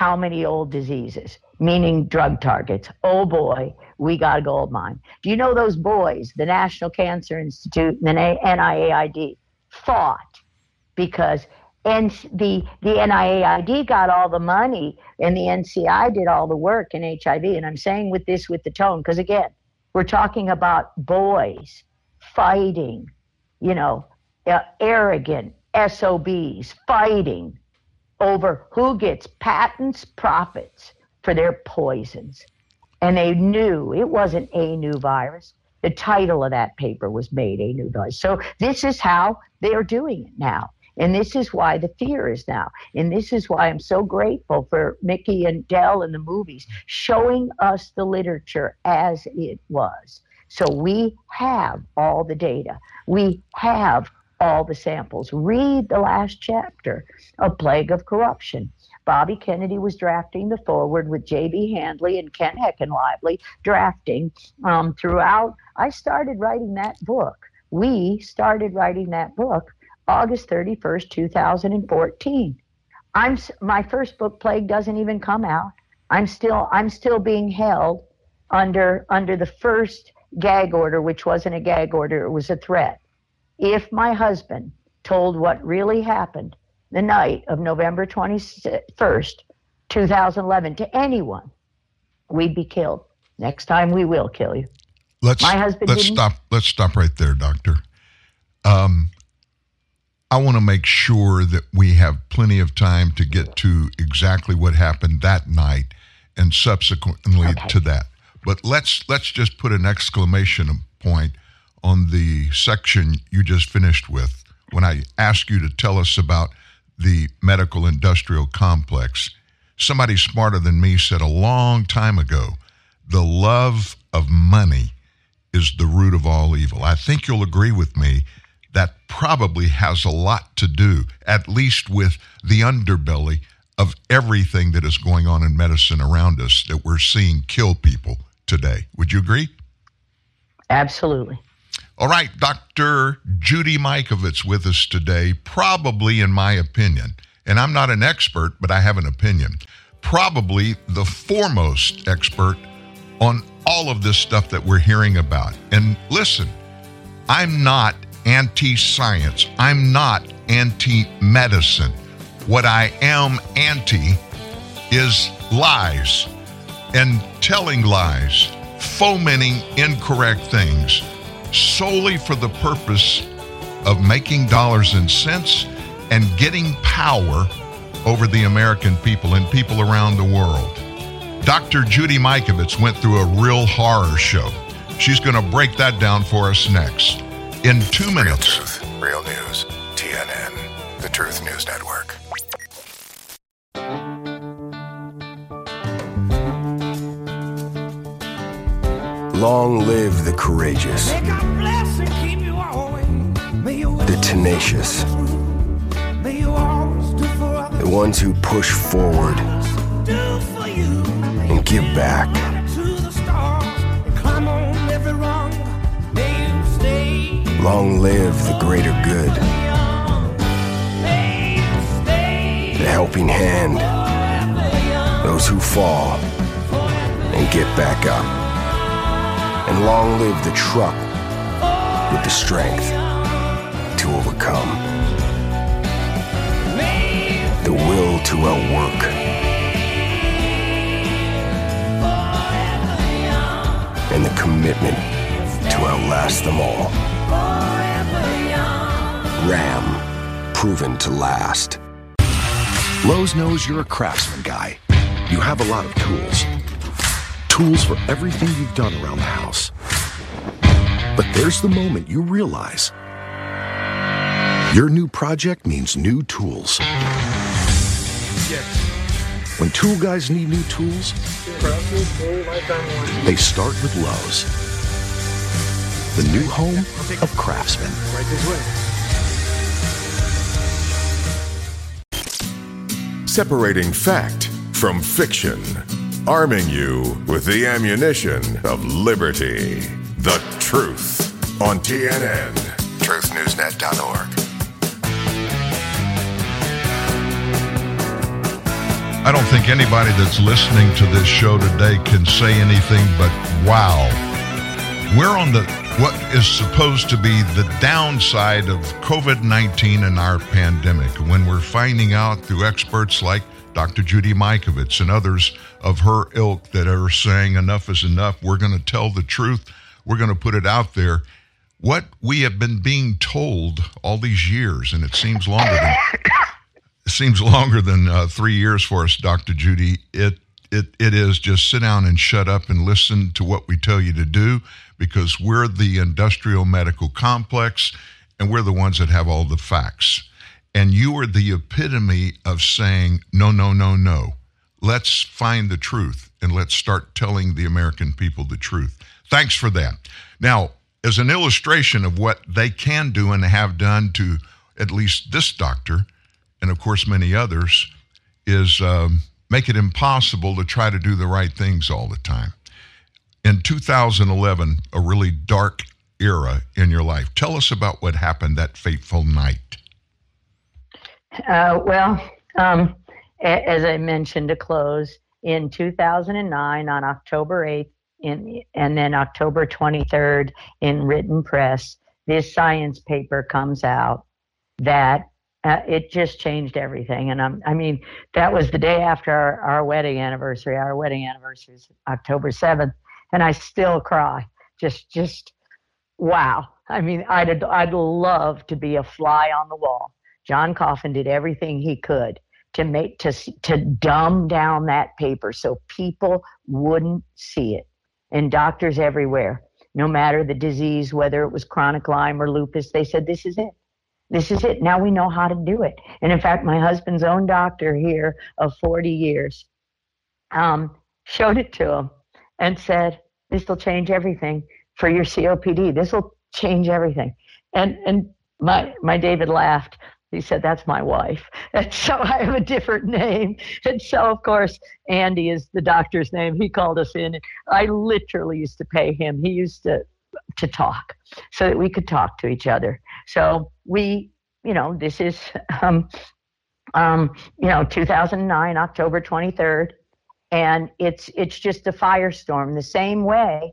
How many old diseases?" meaning drug targets. Oh boy, we got a gold mine. Do you know those boys, the National Cancer Institute and the NIAID, fought because and the the NIAID got all the money and the NCI did all the work in HIV. And I'm saying with this with the tone because again, we're talking about boys fighting, you know, uh, arrogant SOBs fighting over who gets patents, profits for their poisons. And they knew it wasn't a new virus. The title of that paper was made a new virus. So this is how they are doing it now. And this is why the fear is now. And this is why I'm so grateful for Mikki and Dell in the movies showing us the literature as it was. So we have all the data. We have all the samples. Read the last chapter of Plague of Corruption. Bobby Kennedy was drafting the foreword with J.B. Handley and Kent Heckenlively drafting um, throughout. I started writing that book. We started writing that book August 31st, 2014. I'm my first book Plague doesn't even come out. I'm still I'm still being held under under the first gag order which wasn't a gag order, it was a threat. If my husband told what really happened the night of November 21st, 2011 to anyone, we'd be killed. Next time we will kill you. Let's My husband let's didn't- stop let's stop right there, doctor. Um, I want to make sure that we have plenty of time to get to exactly what happened that night and subsequently to that. But let's let's just put an exclamation point on the section you just finished with when I asked you to tell us about the medical industrial complex. Somebody smarter than me said a long time ago, the love of money is the root of all evil. I think you'll agree with me that probably has a lot to do, at least with the underbelly of everything that is going on in medicine around us that we're seeing kill people today. Would you agree? Absolutely. All right, Dr. Judy Mikovits with us today, probably, in my opinion, and I'm not an expert, but I have an opinion, probably the foremost expert on all of this stuff that we're hearing about. And listen, I'm not anti science, I'm not anti medicine. What I am anti is lies and telling lies, fomenting incorrect things solely for the purpose of making dollars and cents and getting power over the American people and people around the world. Dr. Judy Mikovits went through a real horror show. She's going to break that down for us next in two minutes. Real truth, real news. TNN, the Truth News Network. Long live the courageous, the tenacious, the ones who push forward and give back. Long live the greater good, the helping hand, those who fall and get back up. And long live the truck with the strength to overcome, the will to outwork, and the commitment to outlast them all. Ram, proven to last. Lowe's knows you're a craftsman guy. You have a lot of tools. Tools for everything you've done around the house. But there's the moment you realize your new project means new tools. Yes. When tool guys need new tools, they start with Lowe's, the new home of craftsmen. Separating fact from fiction. Arming you with the ammunition of liberty. The truth on TNN. TruthNewsNet.org. I don't think anybody that's listening to this show today can say anything but wow. We're on the what is supposed to be the downside of COVID 19 and our pandemic when we're finding out through experts like Dr. Judy Mikovits and others of her ilk that are saying enough is enough. We're going to tell the truth, we're going to put it out there. What we have been being told all these years, and it seems longer than seems longer than uh, three years for us, Dr. Judy. It it it is just sit down and shut up and listen to what we tell you to do because we're the industrial medical complex and we're the ones that have all the facts. And you are the epitome of saying, no, no, no, no. Let's find the truth and let's start telling the American people the truth. Thanks for that. Now, as an illustration of what they can do and have done to at least this doctor, and of course many others, is um, make it impossible to try to do the right things all the time in 2011, a really dark era in your life. Tell us about what happened that fateful night. Uh, well, um, a- as I mentioned to close, in 2009, on October 8th, in, and then October 23rd in written press, this science paper comes out that uh, it just changed everything. And I'm, I mean, that was the day after our, our wedding anniversary. Our wedding anniversary is October 7th and I still cry. Just, just, wow. I mean, I'd, I'd love to be a fly on the wall. John Coffin did everything he could to make to to dumb down that paper so people wouldn't see it. And doctors everywhere, no matter the disease, whether it was chronic Lyme or lupus, they said this is it. This is it. Now we know how to do it. And in fact, my husband's own doctor here of 40 years um, showed it to him and said, "This will change everything for your COPD. This will change everything." And and my my David laughed. He said, "That's my wife." And so I have a different name. And so of course Andy is the doctor's name. He called us in. I literally used to pay him. He used to to talk so that we could talk to each other. So we, you know, this is um, um, you know 2009 October 23rd and it's it's just a firestorm the same way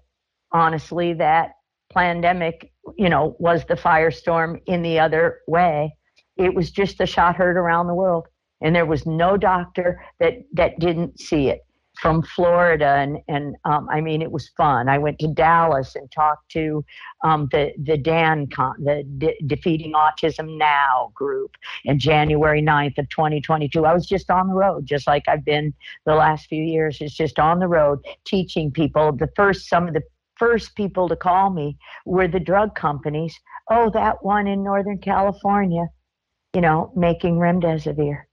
honestly that pandemic you know was the firestorm in the other way it was just a shot heard around the world and there was no doctor that that didn't see it from Florida, and and um, I mean it was fun. I went to Dallas and talked to um, the the DAN con, the De- Defeating Autism Now group in January 9th of 2022. I was just on the road, just like I've been the last few years. It's just on the road teaching people. The first some of the first people to call me were the drug companies. Oh, that one in Northern California, you know, making remdesivir,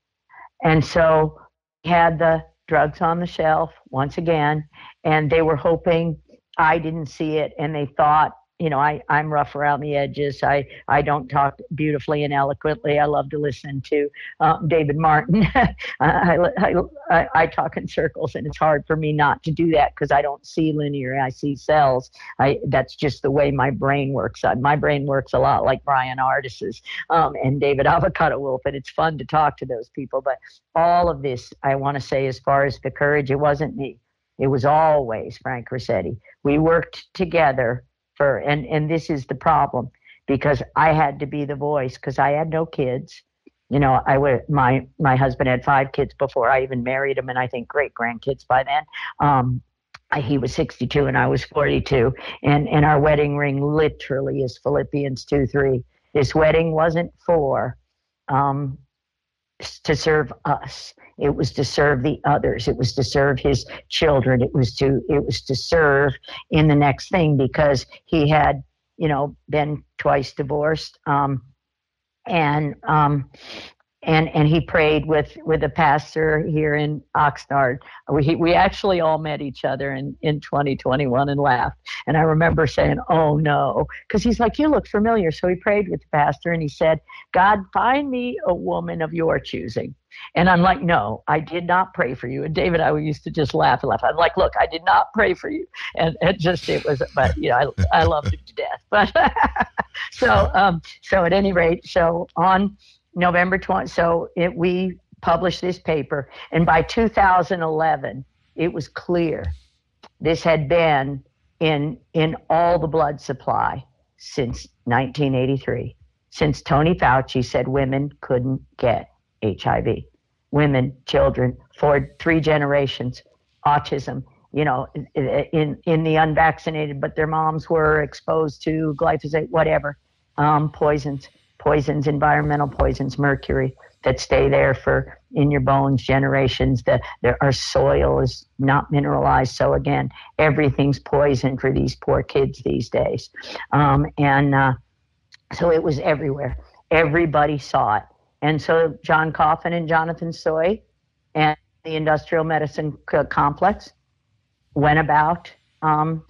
and so had the drugs on the shelf once again, and they were hoping I didn't see it, and they thought, you know, I, I'm rough around the edges. I, I don't talk beautifully and eloquently. I love to listen to um, David Martin. I, I, I, I, talk in circles, and it's hard for me not to do that because I don't see linear. I see cells. I, that's just the way my brain works. I, my brain works a lot like Bryan Ardis's um, and David Avocado Wolf, and it's fun to talk to those people. But all of this, I want to say, as far as the courage, it wasn't me. It was always Frank Ruscetti. We worked together for, and, and this is the problem because I had to be the voice because I had no kids. You know, I would, my, my husband had five kids before I even married him and I think great grandkids by then. Um, he was 62 and I was 42 and, and our wedding ring literally is Philippians 2, 3. This wedding wasn't for, um, to serve us. It was to serve the others. It was to serve his children. It was to it was to serve in the next thing because he had you know been twice divorced um, and um, and and he prayed with with a pastor here in Oxnard. We we actually all met each other in in 2021 and laughed. And I remember saying, "Oh no," because he's like, "You look familiar." So he prayed with the pastor and he said, "God, find me a woman of your choosing." And I'm like, no, I did not pray for you. And David, I used to just laugh and laugh. I'm like, look, I did not pray for you. And it just, it was, but you know, I, I loved him to death. But so, um, so at any rate, so on November 20. So it, we published this paper, and by 2011, it was clear this had been in in all the blood supply since 1983, since Tony Fauci said women couldn't get HIV. Women, children, for three generations, autism, you know, in in the unvaccinated, but their moms were exposed to glyphosate, whatever, um, poisons, poisons, environmental poisons, mercury that stay there for in your bones generations. The, the our soil is not mineralized, so again, everything's poison for these poor kids these days, um, and uh, so it was everywhere. Everybody saw it, and so John Coffin and Jonathan Stoye and the industrial medicine complex went about um,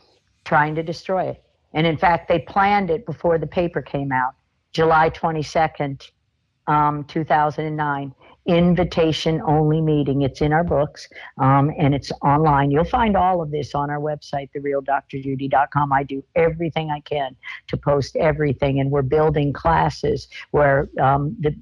trying to destroy it. And in fact, they planned it before the paper came out, July 22nd, um, 2009 invitation only meeting. It's in our books um, and it's online. You'll find all of this on our website, therealdrjudy.com. I do everything I can to post everything, and we're building classes where um, the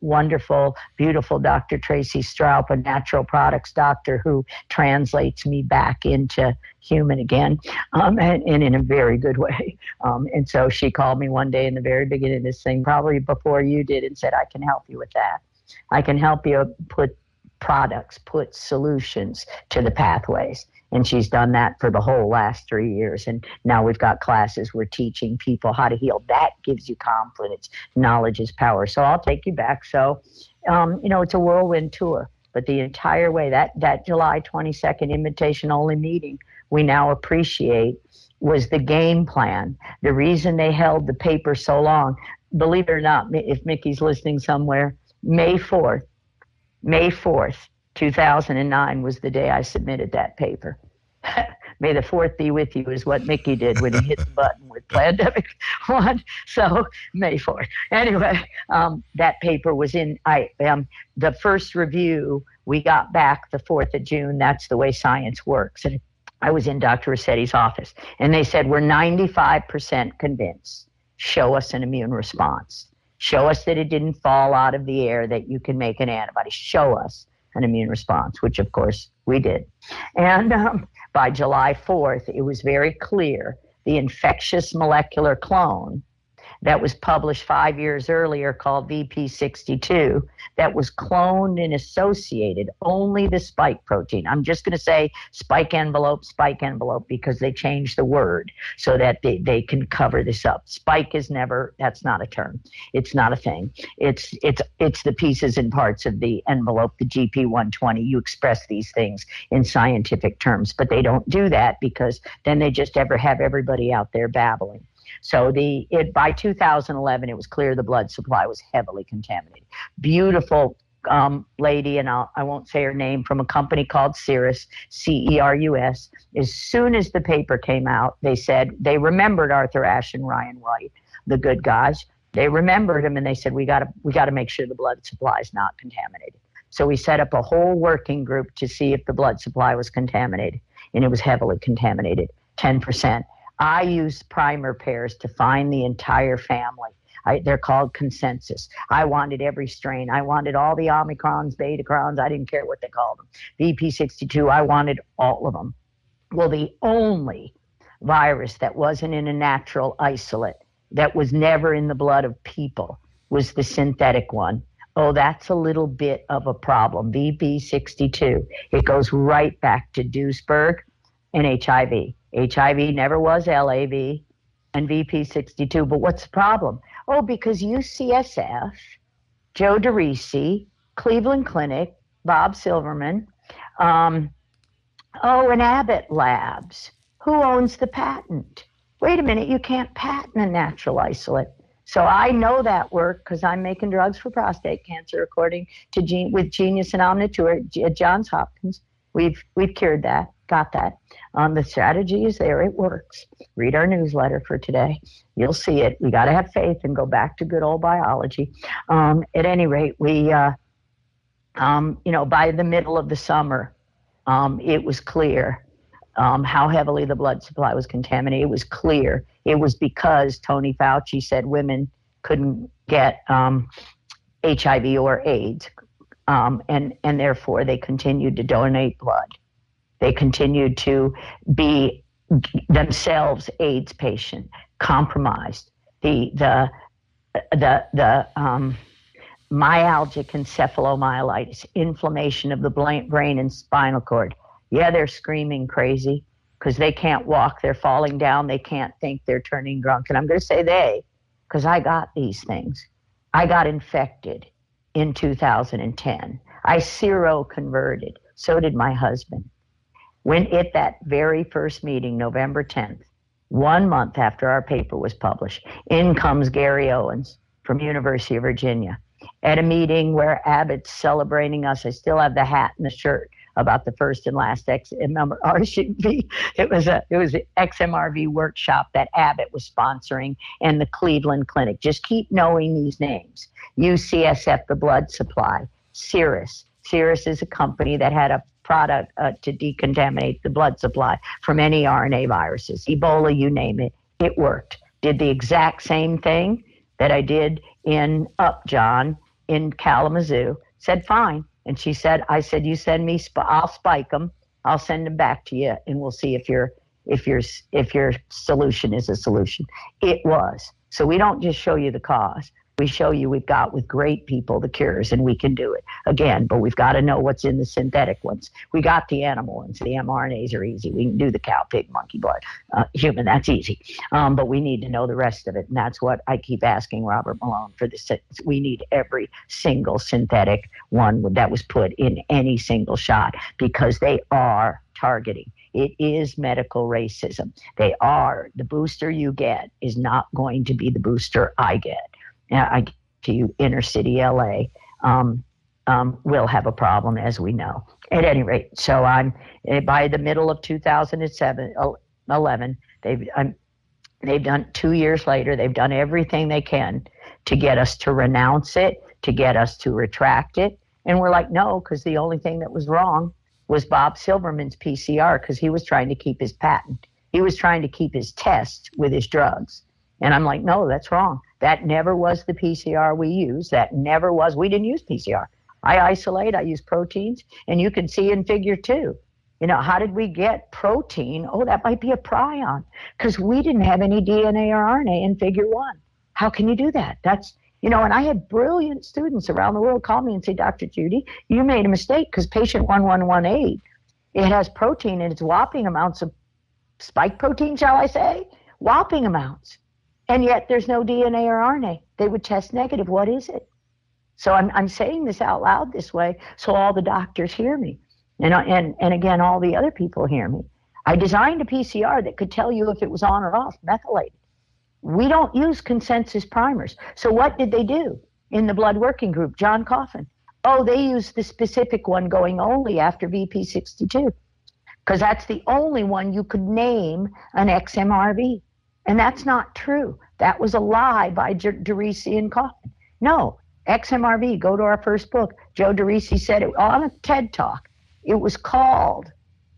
wonderful, beautiful Dr. Tracy Stroup, a natural products doctor who translates me back into human again, um, and, and, in a very good way. Um, and so she called me one day in the very beginning of this thing, probably before you did, and said, I can help you with that. I can help you put products, put solutions to the pathways. And she's done that for the whole last three years. And now we've got classes. We're teaching people how to heal. That gives you confidence. Knowledge is power. So I'll take you back. So, um, you know, it's a whirlwind tour. But the entire way, that, that July 22nd invitation only meeting, we now appreciate was the game plan. The reason they held the paper so long, believe it or not, if Mikki's listening somewhere, May 4th, May 4th, 2009 was the day I submitted that paper. May the fourth be with you is what Mikki did when he hit the button with Plandemic One. So May fourth. Anyway, um, that paper was in. I um, the first review we got back the fourth of June. That's the way science works. And I was in Dr. Ruscetti's office, and they said we're 95% convinced. Show us an immune response. Show us that it didn't fall out of the air, that you can make an antibody. Show us an immune response, which of course we did. And um, by July 4th, it was very clear the infectious molecular clone that was published five years earlier called VP62 that was cloned and associated only the spike protein. I'm just going to say spike envelope, spike envelope because they changed the word so that they, they can cover this up. Spike is never that's not a term. It's not a thing. It's it's it's the pieces and parts of the envelope, the GP120. You express these things in scientific terms, but they don't do that because then they just ever have everybody out there babbling. So the it by 2011, it was clear the blood supply was heavily contaminated. Beautiful um, lady, and I'll, I will not say her name, from a company called Cerus, C E R U S. As soon as the paper came out, they said they remembered Arthur Ashe and Ryan White, the good guys. They remembered him, and they said we got to we got to make sure the blood supply is not contaminated. So we set up a whole working group to see if the blood supply was contaminated, and it was heavily contaminated, 10%. I used primer pairs to find the entire family. I, they're called consensus. I wanted every strain. I wanted all the Omicrons, Betacrons. I didn't care what they called them. VP62, I wanted all of them. Well, the only virus that wasn't in a natural isolate, that was never in the blood of people, was the synthetic one. Oh, that's a little bit of a problem. VP62. It goes right back to Duesberg and HIV. HIV never was LAV and VP62. But what's the problem? Oh, because UCSF, Joe DeRisi, Cleveland Clinic, Bob Silverman, um, oh, and Abbott Labs. Who owns the patent? Wait a minute, you can't patent a natural isolate. So I know that work because I'm making drugs for prostate cancer, according to Gene, with Genyous and Omnitura at Johns Hopkins. We've we've cured that got that. Um, the strategy is there. It works. Read our newsletter for today. You'll see it. We got to have faith and go back to good old biology. Um, at any rate, we, uh, um, you know, by the middle of the summer, um, it was clear um, how heavily the blood supply was contaminated. It was clear. It was because Tony Fauci said women couldn't get HIV um, or AIDS. and, and therefore they continued to donate blood. They continued to be themselves AIDS patient, compromised. The the the the um, myalgic encephalomyelitis, inflammation of the brain and spinal cord. Yeah, they're screaming crazy because they can't walk, they're falling down, they can't think, they're turning drunk. And I'm going to say they because I got these things. I got infected in 2010. I seroconverted. So did my husband. When at that very first meeting, November 10th, one month after our paper was published, in comes Gary Owens from University of Virginia at a meeting where Abbott's celebrating us. I still have the hat and the shirt about the first and last XMRV. It was a it was an XMRV workshop that Abbott was sponsoring and the Cleveland Clinic. Just keep knowing these names. UCSF, the blood supply. Cerus. Cerus is a company that had a product uh, to decontaminate the blood supply from any RNA viruses. Ebola, you name it, it worked. Did the exact same thing that I did in Upjohn in Kalamazoo. Said fine, and she said, I said, you send me, sp- I'll spike them. I'll send them back to you, and we'll see if your if your if your solution is a solution. It was. So we don't just show you the cause we show you we've got with great people the cures and we can do it. Again but we've got to know what's in the synthetic ones. We got the animal ones. The mrnas are easy. We can do the cow pig monkey blood uh, human. That's easy. Um, but we need to know the rest of it. And that's what i keep asking robert malone for this we need every single synthetic one that was put in any single shot because they are targeting. It is medical racism. They are. The booster you get is not going to be the booster I get. I to you, inner city LA, um, um, will have a problem, as we know. At any rate, so I'm eh, by the middle of 2007, 11, they've I'm, they've done two years later. They've done everything they can to get us to renounce it, to get us to retract it, and we're like, no, because the only thing that was wrong was Bob Silverman's PCR because he was trying to keep his patent. He was trying to keep his test with his drugs. And I'm like, no, that's wrong. That never was the PCR we use. That never was. We didn't use PCR. I isolate, I use proteins, and you can see in figure two. You know, how did we get protein? Oh, that might be a prion because we didn't have any DNA or RNA in figure one. How can you do that? That's, you know, and I had brilliant students around the world call me and say, Dr. Judy, you made a mistake because patient 1118, it has protein and it's whopping amounts of spike protein, shall I say? Whopping amounts and yet there's no DNA or RNA. They would test negative. What is it? So I'm, I'm saying this out loud this way so all the doctors hear me. And, and, and again, all the other people hear me. I designed a PCR that could tell you if it was on or off, methylated. We don't use consensus primers. So what did they do in the blood working group? John Coffin. Oh, they used the specific one going only after VP62 because that's the only one you could name an XMRV. And that's not true. That was a lie by DeRisi and Coffin. No, XMRV, go to our first book. Joe DeRisi said it on a TED talk. It was called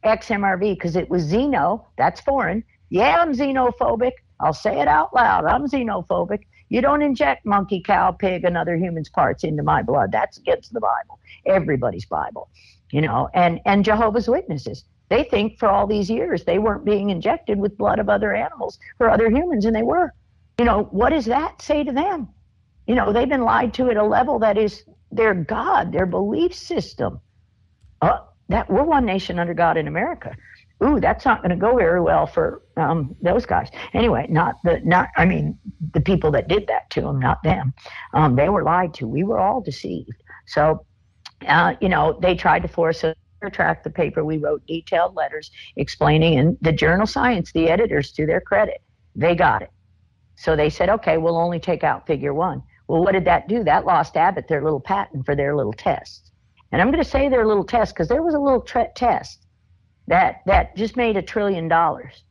XMRV because it was xeno, that's foreign. Yeah, I'm xenophobic. I'll say it out loud. I'm xenophobic. You don't inject monkey, cow, pig, and other humans' parts into my blood. That's against the Bible, everybody's Bible, you know, and, and Jehovah's Witnesses. They think for all these years they weren't being injected with blood of other animals or other humans, and they were. You know, what does that say to them? You know, they've been lied to at a level that is their God, their belief system. Uh, that we're one nation under God in America. Ooh, that's not going to go very well for um, those guys. Anyway, not the not. I mean, the people that did that to them, not them. Um, they were lied to. We were all deceived. So, uh, you know, they tried to force us track the paper, we wrote detailed letters explaining, and the journal Science, the editors, to their credit, they got it. So they said, okay, we'll only take out figure one. Well, what did that do? That lost Abbott their little patent for their little test. And I'm going to say their little test because there was a little test that, that just made a trillion dollars.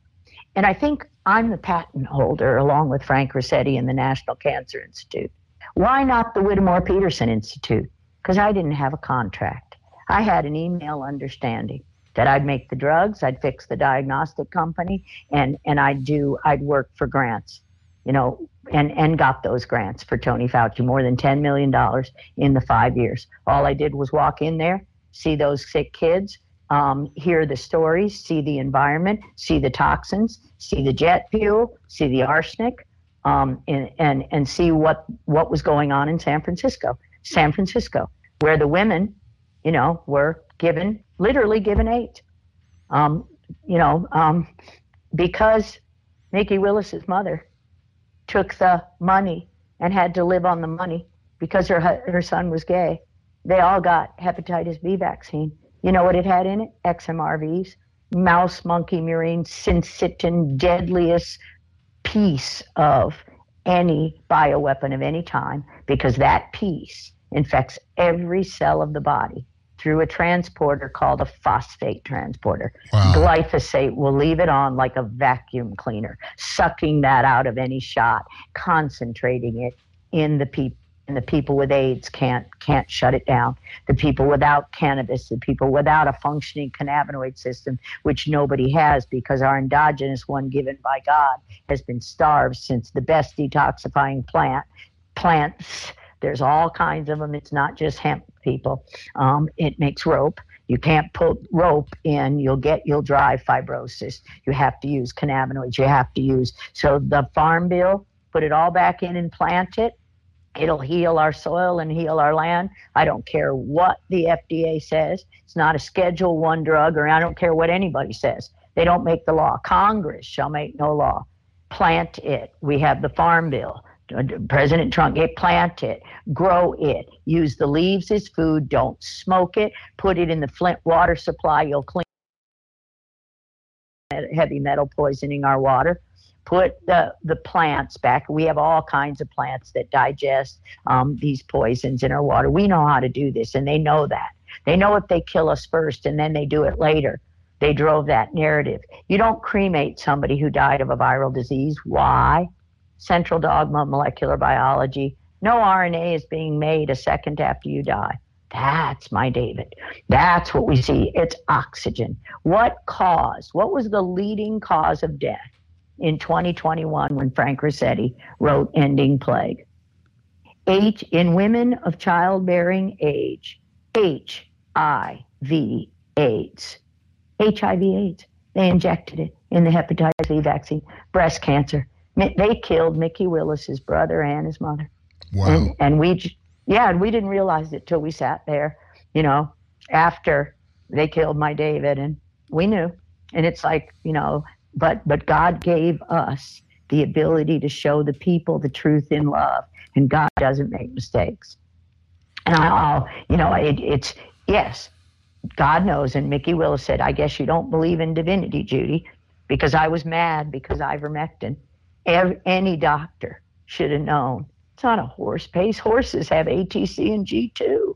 And I think I'm the patent holder along with Frank Ruscetti and the National Cancer Institute. Why not the Whittemore Peterson Institute? Because I didn't have a contract. I had an email understanding that I'd make the drugs, I'd fix the diagnostic company, and and I'd do I'd work for grants, you know, and and got those grants for Tony Fauci, more than ten million dollars in the five years. All I did was walk in there, see those sick kids, um, hear the stories, see the environment, see the toxins, see the jet fuel, see the arsenic, um, and, and, and see what, what was going on in San Francisco. San Francisco, where the women, you know, were given, literally given eight. Um, you know, um, because Mikki Willis's mother took the money and had to live on the money because her her son was gay. They all got hepatitis B vaccine. You know what it had in it? XMRVs, mouse, monkey, murine, syncytin, deadliest piece of any bioweapon of any time because that piece infects every cell of the body through a transporter called a phosphate transporter. Wow. Glyphosate will leave it on like a vacuum cleaner, sucking that out of any shot, concentrating it in the people. And the people with AIDS can't can't shut it down. The people without cannabis, the people without a functioning cannabinoid system, which nobody has because our endogenous one given by God has been starved since the best detoxifying plant plants there's all kinds of them. It's not just hemp, people. Um, it makes rope. You can't put rope in. You'll get you'll drive fibrosis. You have to use cannabinoids. You have to use so the farm bill. Put it all back in and plant it. It'll heal our soil and heal our land. I don't care what the FDA says. It's not a Schedule One drug, or I don't care what anybody says. They don't make the law. Congress shall make no law. Plant it. We have the farm bill. President Trump, get plant it, grow it, use the leaves as food, don't smoke it, put it in the Flint water supply, you'll clean heavy metal poisoning our water. Put the, the plants back. We have all kinds of plants that digest um, these poisons in our water. We know how to do this, and they know that. They know if they kill us first and then they do it later. They drove that narrative. You don't cremate somebody who died of a viral disease. Why? Central dogma of molecular biology. No RNA is being made a second after you die. That's my David. That's what we see. It's oxygen. What cause? What was the leading cause of death in 2021 when Frank Ruscetti wrote Ending Plague? H in women of childbearing age, HIV AIDS. HIV AIDS. They injected it in the hepatitis B vaccine, breast cancer, they killed Mikki Willis, his brother, and his mother. Wow. And, and we, yeah, and we didn't realize it till we sat there, you know, after they killed my David, and we knew. And it's like, you know, but but God gave us the ability to show the people the truth in love, and God doesn't make mistakes. And I'll, oh, you know, it, it's yes, God knows. And Mikki Willis said, "I guess you don't believe in divinity, Judy," because I was mad because ivermectin Any doctor should have known. It's not a horse pace. Horses have ATC and G2.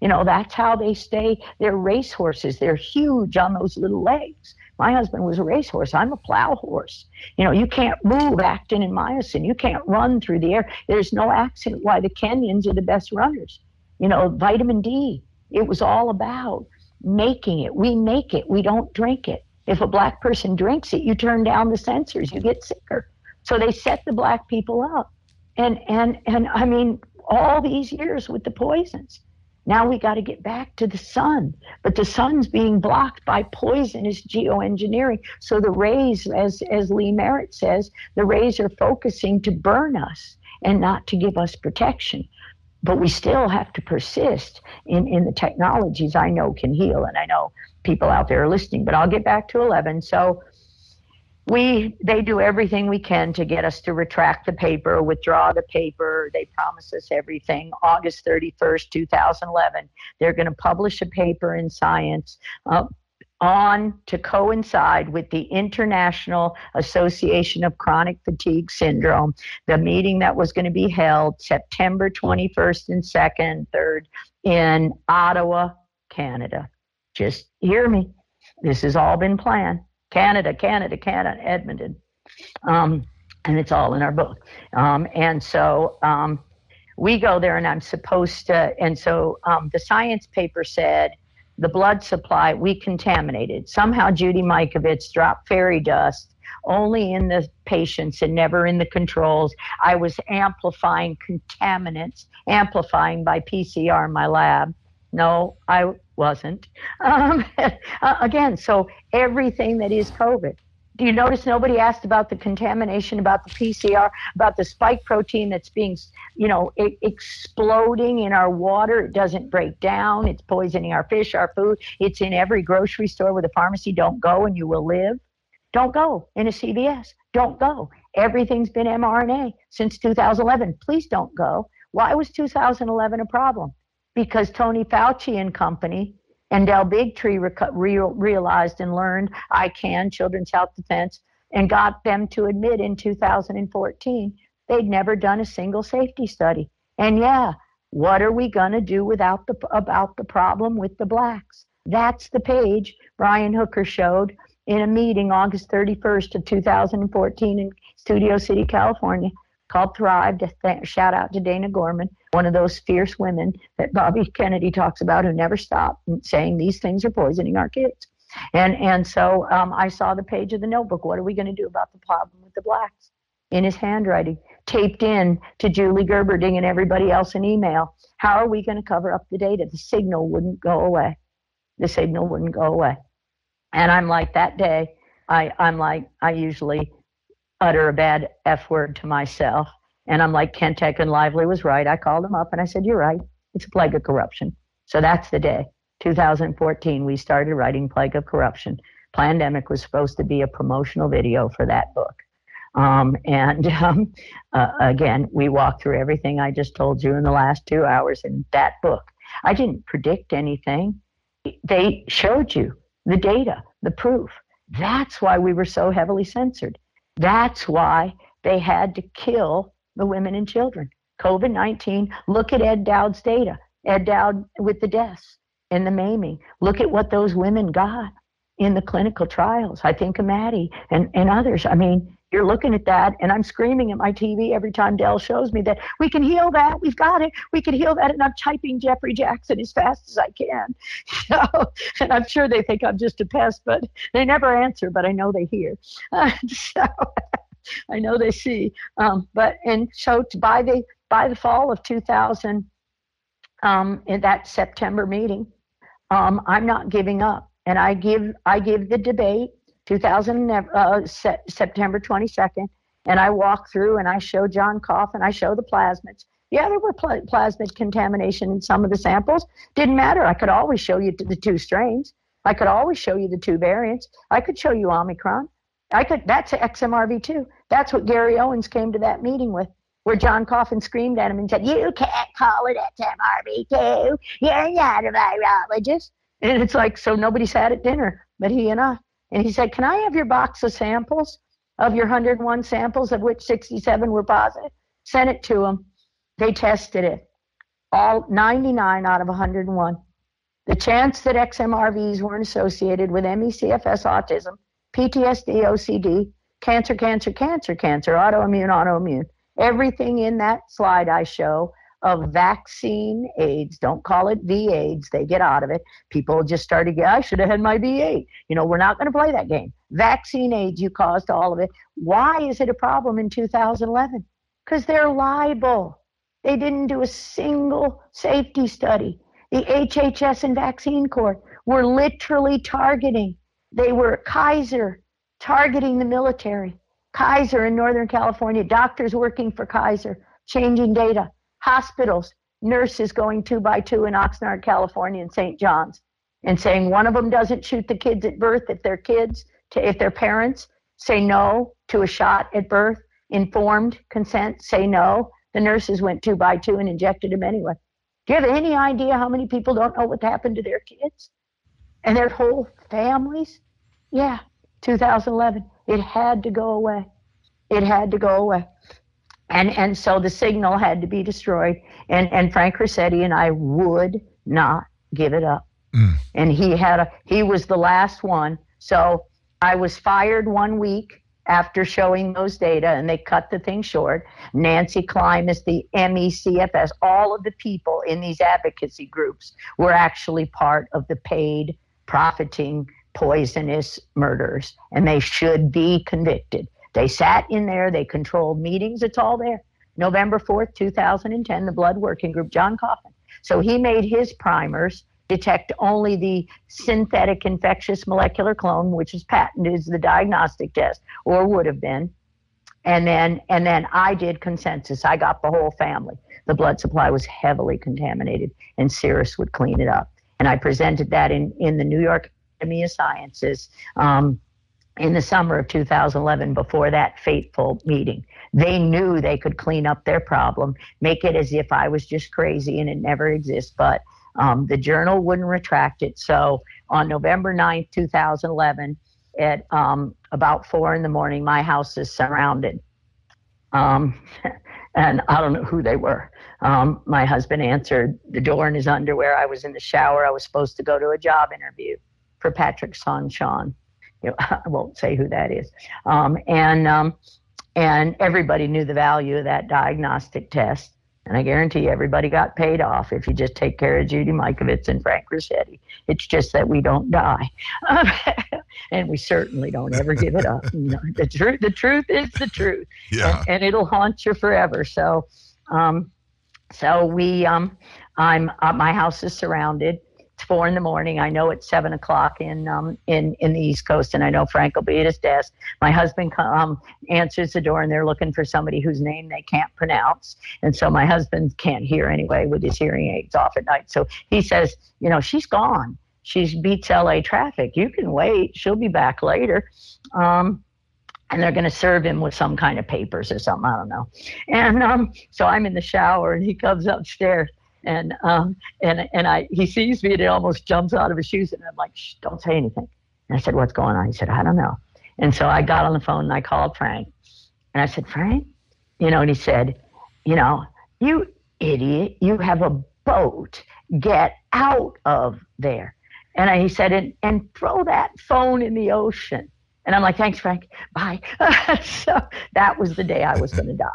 You know, that's how they stay. They're race horses. They're huge on those little legs. My husband was a racehorse. I'm a plow horse. You know, you can't move actin and myosin. You can't run through the air. There's no accident why the Kenyans are the best runners. You know, vitamin D. It was all about making it. We make it. We don't drink it. If a black person drinks it, you turn down the sensors. You get sicker. So they set the black people up. And and and I mean, all these years with the poisons. Now we got to get back to the sun, but the sun's being blocked by poisonous geoengineering. So the rays, as as Lee Merritt says, the rays are focusing to burn us and not to give us protection. But we still have to persist in, in the technologies I know can heal, and I know people out there are listening. But I'll get back to 11. So we they do everything we can to get us to retract the paper withdraw the paper they promise us everything august 31st 2011 they're going to publish a paper in science uh, on to coincide with the International Association of Chronic Fatigue Syndrome, the meeting that was going to be held September 21st and 2nd, 3rd in Ottawa, Canada. Just hear me. This has all been planned. Canada, Canada, Canada, Edmonton. Um, and it's all in our book. Um, and so um, we go there, and I'm supposed to. And so um, the science paper said the blood supply we contaminated. Somehow Judy Mikovits dropped fairy dust only in the patients and never in the controls. I was amplifying contaminants, amplifying by PCR in my lab. No, I wasn't. Um, uh, again, so everything that is COVID. Do you notice nobody asked about the contamination, about the PCR, about the spike protein that's being, you know, exploding in our water? It doesn't break down. It's poisoning our fish, our food. It's in every grocery store with a pharmacy. Don't go and you will live. Don't go in a CVS. Don't go. Everything's been mRNA since 2011. Please don't go. Why was 2011 a problem? Because Tony Fauci and company and Del Bigtree real, realized and learned I can, Children's Health Defense, and got them to admit in 2014 they'd never done a single safety study. And yeah, what are we going to do without the about the problem with the blacks? That's the page Brian Hooker showed in a meeting August 31st of 2014 in Studio City, California, called Thrive. To th- shout out to Dana Gorman, one of those fierce women that Bobby Kennedy talks about, who never stopped saying these things are poisoning our kids. And and so um, I saw the page of the notebook. What are we going to do about the problem with the blacks? In his handwriting, taped in to Julie Gerberding and everybody else in email. How are we going to cover up the data? The signal wouldn't go away. The signal wouldn't go away. And I'm like that day. I I'm like I usually utter a bad f word to myself. And I'm like, Kent Heckenlively was right. I called him up and I said, You're right. It's a plague of corruption. So that's the day. 2014, we started writing Plague of Corruption. Plandemic was supposed to be a promotional video for that book. Um, and um, uh, again, we walked through everything I just told you in the last two hours in that book. I didn't predict anything. They showed you the data, the proof. That's why we were so heavily censored. That's why they had to kill the women and children. COVID 19, look at Ed Dowd's data. Ed Dowd with the deaths and the maiming. Look at what those women got in the clinical trials. I think of Maddie and, and others. I mean, you're looking at that, and I'm screaming at my TV every time Del shows me that we can heal that. We've got it. We can heal that. And I'm typing Jefferey Jaxen as fast as I can. So, and I'm sure they think I'm just a pest, but they never answer, but I know they hear. So I know they see. Um, but, and so by the, by the fall of 2000, um, in that September meeting, um, I'm not giving up. And I give, I give the debate 2000 uh, se- September 22nd, and I walk through and I show John Coffin I show the plasmids. Yeah, there were pl- plasmid contamination in some of the samples. Didn't matter. I could always show you the two strains. I could always show you the two variants. I could show you Omicron. I could. That's XMRV2. That's what Gary Owens came to that meeting with, where John Coffin screamed at him and said, "You can't call it XMRV2. You're not a virologist." And it's like, so nobody's had at dinner but he and I. And he said, Can I have your box of samples of your 101 samples, of which 67 were positive? Sent it to him. They tested it. All 99 out of 101. The chance that XMRVs weren't associated with ME/CFS autism, PTSD, OCD, cancer, cancer, cancer, cancer, autoimmune, autoimmune. Everything in that slide I show of vaccine AIDS. Don't call it V AIDS. They get out of it. People just started, yeah, I should have had my V8. You know, we're not going to play that game. Vaccine AIDS, you caused all of it. Why is it a problem in 2011? Because they're liable. They didn't do a single safety study. The HHS and Vaccine Court were literally targeting. They were Kaiser targeting the military. Kaiser in Northern California, doctors working for Kaiser, changing data hospitals, nurses going two by two in Oxnard, California, and St. John's, and saying one of them doesn't shoot the kids at birth if their kids, to, if their parents say no to a shot at birth, informed consent, say no. The nurses went two by two and injected them anyway. Do you have any idea how many people don't know what happened to their kids and their whole families? Yeah, 2011. It had to go away. It had to go away and and so the signal had to be destroyed and and frank ruscetti and i would not give it up mm. and he had a he was the last one so i was fired one week after showing those data and they cut the thing short nancy klimas the mecfs all of the people in these advocacy groups were actually part of the paid profiting poisonous murders and they should be convicted they sat in there, they controlled meetings, it's all there. November 4th, 2010, the Blood Working Group, John Coffin, So he made his primers detect only the synthetic infectious molecular clone, which is patented as the diagnostic test, or would have been. And then, and then I did consensus. I got the whole family. The blood supply was heavily contaminated, and Cerus would clean it up. And I presented that in, in the New York Academy of Sciences um, in the summer of 2011 before that fateful meeting. They knew they could clean up their problem, make it as if I was just crazy and it never exists. But um, the journal wouldn't retract it. So on November 9th, 2011, at um, about four in the morning, my house is surrounded. Um, and I don't know who they were. Um, my husband answered the door in his underwear. I was in the shower. I was supposed to go to a job interview for Patrick Soon-Shiong. You know, I won't say who that is. Um, and um, and everybody knew the value of that diagnostic test. And I guarantee you, everybody got paid off if you just take care of Judy Mikovits and Frank Ruscetti. It's just that we don't die, and we certainly don't ever give it up. You know, the truth, the truth is the truth, Yeah. and, and it'll haunt you forever. So, um, so we, um, I'm, uh, my house is surrounded. It's four in the morning. I know it's seven o'clock in um, in in the East Coast, and I know Frank will be at his desk. My husband um, answers the door, and they're looking for somebody whose name they can't pronounce, and so my husband can't hear anyway with his hearing aids off at night. So he says, you know, she's gone. She beats LA traffic. You can wait. She'll be back later. Um, and they're going to serve him with some kind of papers or something. I don't know. And um, so I'm in the shower, and he comes upstairs, and um, and and I he sees me, and he almost jumps out of his shoes, and I'm like, Shh, don't say anything. And I said, what's going on? He said, I don't know. And so I got on the phone and I called Frank, and I said, Frank, you know, and he said, you know, you idiot, you have a boat. Get out of there. And I, he said, and, and throw that phone in the ocean. And I'm like, thanks, Frank. Bye. so that was the day I was going to die.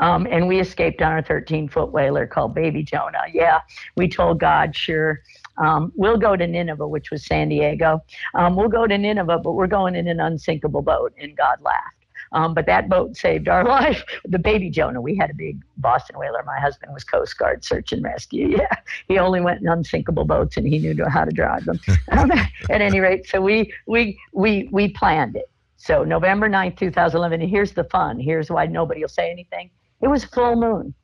Um, and we escaped on a 13 foot whaler called Baby Jonah. Yeah, we told God, sure, um, we'll go to Nineveh, which was San Diego. Um, we'll go to Nineveh, but we're going in an unsinkable boat. And God laughed. Um, but that boat saved our life. The Baby Jonah, we had a big Boston whaler. My husband was Coast Guard search and rescue. Yeah, he only went in unsinkable boats and he knew how to drive them. Um, at any rate, so we we we we planned it. So November 9th, 2011. And here's the fun. Here's why nobody will say anything. It was full moon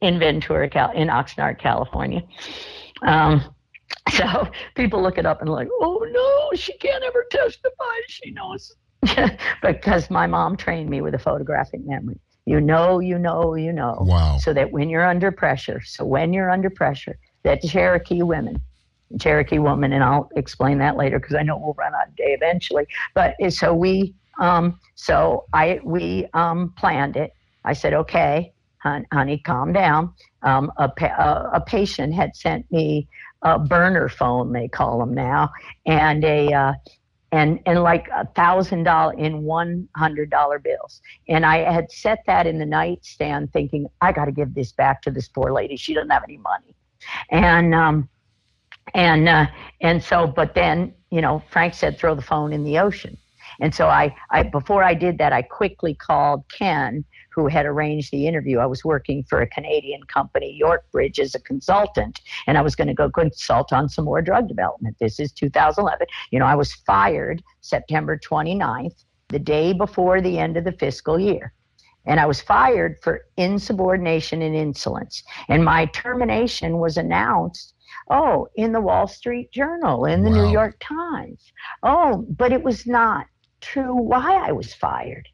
in Ventura, Cal- in Oxnard, California. Um, so people look it up and like, oh no, she can't ever testify. She knows because my mom trained me with a photographic memory. You know, you know, you know. Wow. So that when you're under pressure, so when you're under pressure, that Cherokee women, Cherokee woman, and I'll explain that later because I know we'll run out of day eventually. But uh, so we, um, so I we um, planned it. I said, okay, hon- honey, calm down. Um, a, pa- a, patient had sent me a burner phone, they call them now, and a uh, and and like a thousand dollar in one hundred dollar bills. And I had set that in the nightstand, thinking I got to give this back to this poor lady. She doesn't have any money, and um, and uh, and so, but then you know, Frank said throw the phone in the ocean. And so I, I before I did that, I quickly called Ken, who had arranged the interview. I was working for a Canadian company, Yorkbridge, as a consultant, and I was going to go consult on some more drug development. This is 2011. You know, I was fired September 29th, the day before the end of the fiscal year. And I was fired for insubordination and insolence. And my termination was announced oh, in the Wall Street Journal, in the New York Times. Oh, but it was not true why I was fired.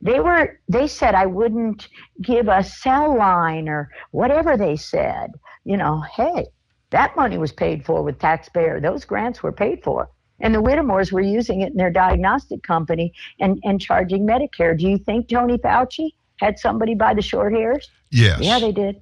They were they said I wouldn't give a cell line or whatever they said. You know, hey, that money was paid for with taxpayer. Those grants were paid for. And the Whittemores were using it in their diagnostic company and, and charging Medicare. Do you think Tony Fauci had somebody by the short hairs? Yes. Yeah, they did.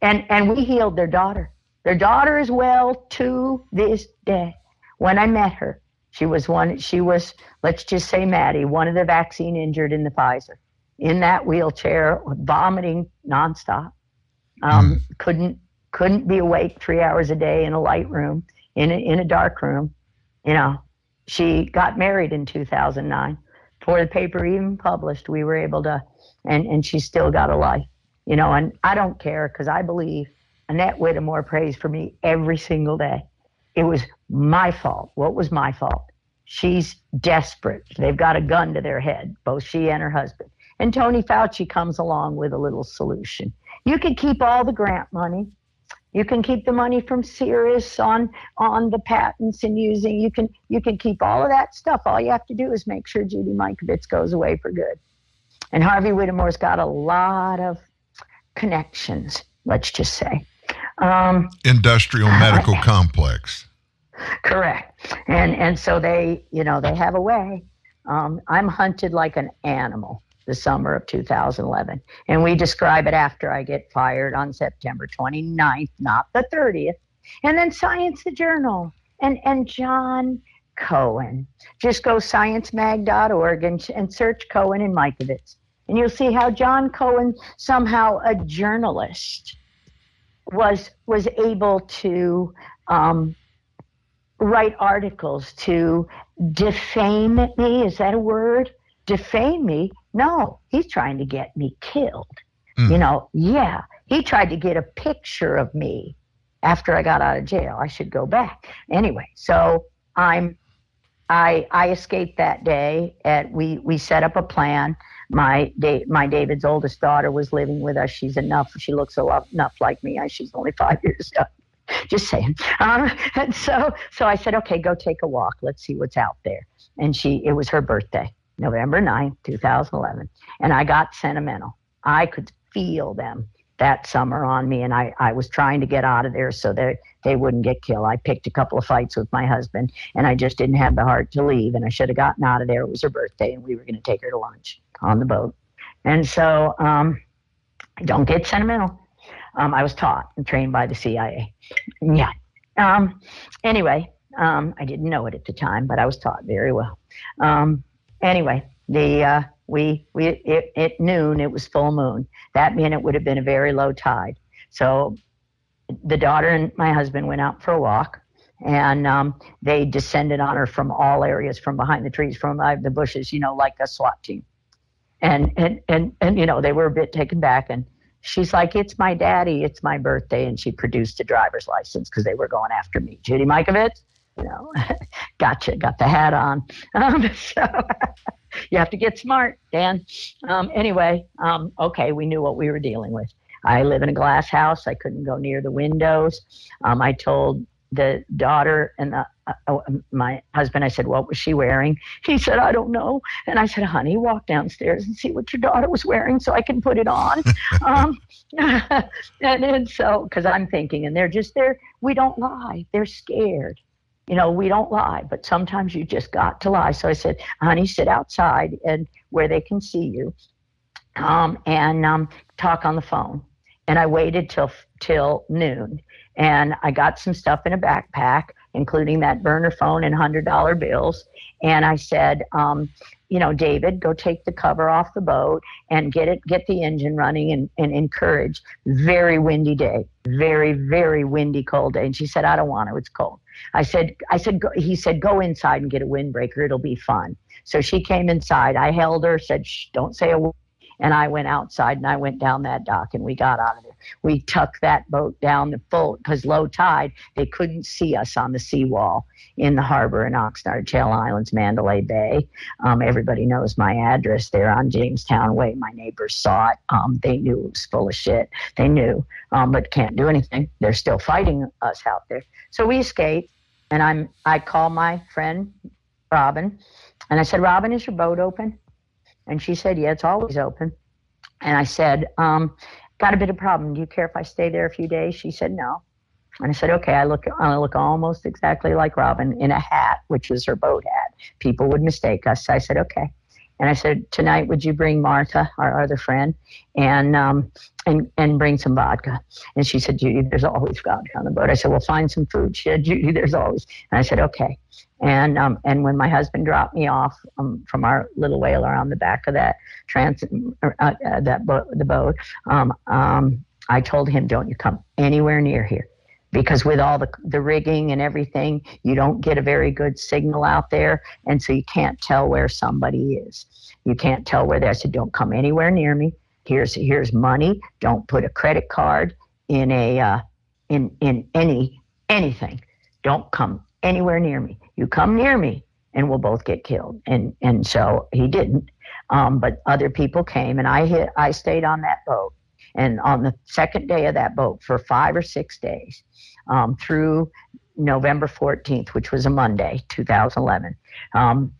And and we healed their daughter. Their daughter is well to this day. When I met her, she was one. She was, let's just say, Maddie, one of the vaccine injured in the Pfizer, in that wheelchair, vomiting nonstop. Um, Couldn't couldn't be awake three hours a day in a light room, in a, in a dark room. You know, she got married in 2009. Before the paper even published, we were able to, and and she still got a life. You know, and I don't care because I believe Annette Whittemore prays for me every single day. It was my fault. What was my fault? She's desperate. They've got a gun to their head, both she and her husband. And Tony Fauci comes along with a little solution. You can keep all the grant money. You can keep the money from Cerus on on the patents and using. You can you can keep all of that stuff. All you have to do is make sure Judy Mikovits goes away for good. And Harvey Whittemore's got a lot of connections. Let's just say. Um, Industrial medical complex. Correct. And and so they, you know, they have a way. Um, I'm hunted like an animal the summer of 2011. And we describe it after I get fired on September 29th, not the 30th. And then Science the Journal and, and John Cohen. Just go sciencemag.org and, and search Cohen and Mikovits. And you'll see how John Cohen, somehow a journalist, was was able to um, write articles to defame me. Is that a word? Defame me? No, he's trying to get me killed. Hmm. You know, yeah, he tried to get a picture of me after I got out of jail. I should go back anyway. So I'm, I I escaped that day. At we we set up a plan. My da- my David's oldest daughter was living with us. She's enough. She looks lot enough like me. She's only five years young just saying. Um, and so, so I said, okay, go take a walk. Let's see what's out there. And she, it was her birthday, November 9th, 2011. And I got sentimental. I could feel them that summer on me. And I, I was trying to get out of there so that they wouldn't get killed. I picked a couple of fights with my husband and I just didn't have the heart to leave. And I should have gotten out of there. It was her birthday and we were going to take her to lunch on the boat. And so, um, don't get sentimental. Um, I was taught and trained by the CIA. Yeah. Um, anyway, um, I didn't know it at the time, but I was taught very well. Um, anyway, the uh, we we it, noon it was full moon. That meant it would have been a very low tide. So the daughter and my husband went out for a walk. And um, they descended on her from all areas, from behind the trees, from uh, the bushes, you know, like a SWAT team. And, and and and you know they were a bit taken back, and she's like, "It's my daddy, it's my birthday," and she produced a driver's license because they were going after me. Judy Mikovits, you know, gotcha, got the hat on. Um, so you have to get smart, Dan. Um, anyway, um, okay, we knew what we were dealing with. I live in a glass house. I couldn't go near the windows. Um, I told the daughter and the, uh, my husband, I said, What was she wearing? He said, I don't know. And I said, Honey, walk downstairs and see what your daughter was wearing so I can put it on. um, and, and so, because I'm thinking, and they're just there, we don't lie. They're scared. You know, we don't lie, but sometimes you just got to lie. So I said, Honey, sit outside and where they can see you um, and um, talk on the phone. And I waited till till noon, and I got some stuff in a backpack, including that burner phone and hundred dollar bills. And I said, um, you know, David, go take the cover off the boat and get it, get the engine running, and, and encourage. Very windy day, very very windy, cold day. And she said, I don't want to. It's cold. I said, I said, go, he said, go inside and get a windbreaker. It'll be fun. So she came inside. I held her, said, don't say a word. And I went outside and I went down that dock and we got out of there. We tucked that boat down the full because low tide, they couldn't see us on the seawall in the harbor in Oxnard, Channel Islands, Mandalay Bay. Um, everybody knows my address there on Jamestown Way. My neighbors saw it. Um, they knew it was full of shit. They knew, um, but can't do anything. They're still fighting us out there. So we escaped, and I'm I call my friend Robin, and I said, Robin, is your boat open? And she said, Yeah, it's always open. And I said, um, Got a bit of problem. Do you care if I stay there a few days? She said, No. And I said, Okay, I look I look almost exactly like Robin in a hat, which is her boat hat. People would mistake us. I said, Okay. And I said, Tonight would you bring Martha, our other friend, and um and and bring some vodka? And she said, Judy, there's always vodka on the boat. I said, Well find some food. She said, Judy, there's always and I said, Okay. And um, and when my husband dropped me off um, from our little whaler on the back of that trans uh, uh, that boat, the boat, um, um, I told him, "Don't you come anywhere near here." Because with all the, the rigging and everything, you don't get a very good signal out there, and so you can't tell where somebody is. You can't tell where they're. I said, "Don't come anywhere near me. Here's here's money. Don't put a credit card in a uh, in in any anything. Don't come anywhere near me. You come near me, and we'll both get killed. And and so he didn't. Um, but other people came, and I hit. I stayed on that boat, and on the second day of that boat for five or six days, um, through November 14th, which was a Monday, 2011. Um,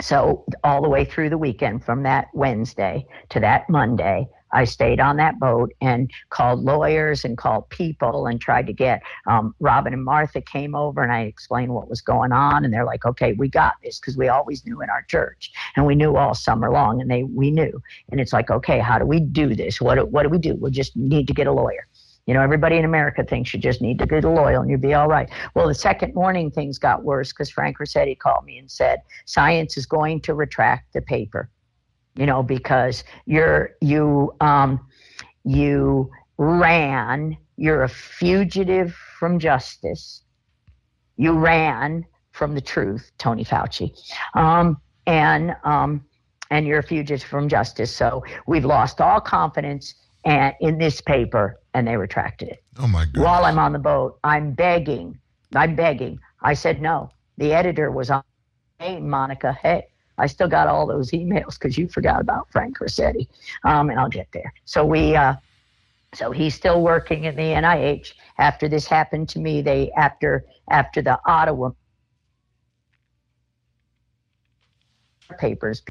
so all the way through the weekend, from that Wednesday to that Monday, I stayed on that boat and called lawyers and called people and tried to get. Um, Robin and Martha came over and I explained what was going on, and they're like, "Okay, we got this," because we always knew in our church, and we knew all summer long, and they we knew, and it's like, "Okay, how do we do this? What what do we do? We just need to get a lawyer." You know, everybody in America thinks you just need to get a lawyer and you'll be all right. Well, the second morning things got worse because Frank Ruscetti called me and said, science is going to retract the paper you know, because you're you um, you ran. You're a fugitive from justice. You ran from the truth, Tony Fauci, um, and um, and you're a fugitive from justice. So we've lost all confidence and, in this paper, and they retracted it. Oh my God! While I'm on the boat, I'm begging. I'm begging. I said no. The editor was on. Hey, Monica. Hey, I still got all those emails because you forgot about Frank Ruscetti, um, and I'll get there. So we, uh, so he's still working in the NIH. After this happened to me, they after after the Ottawa papers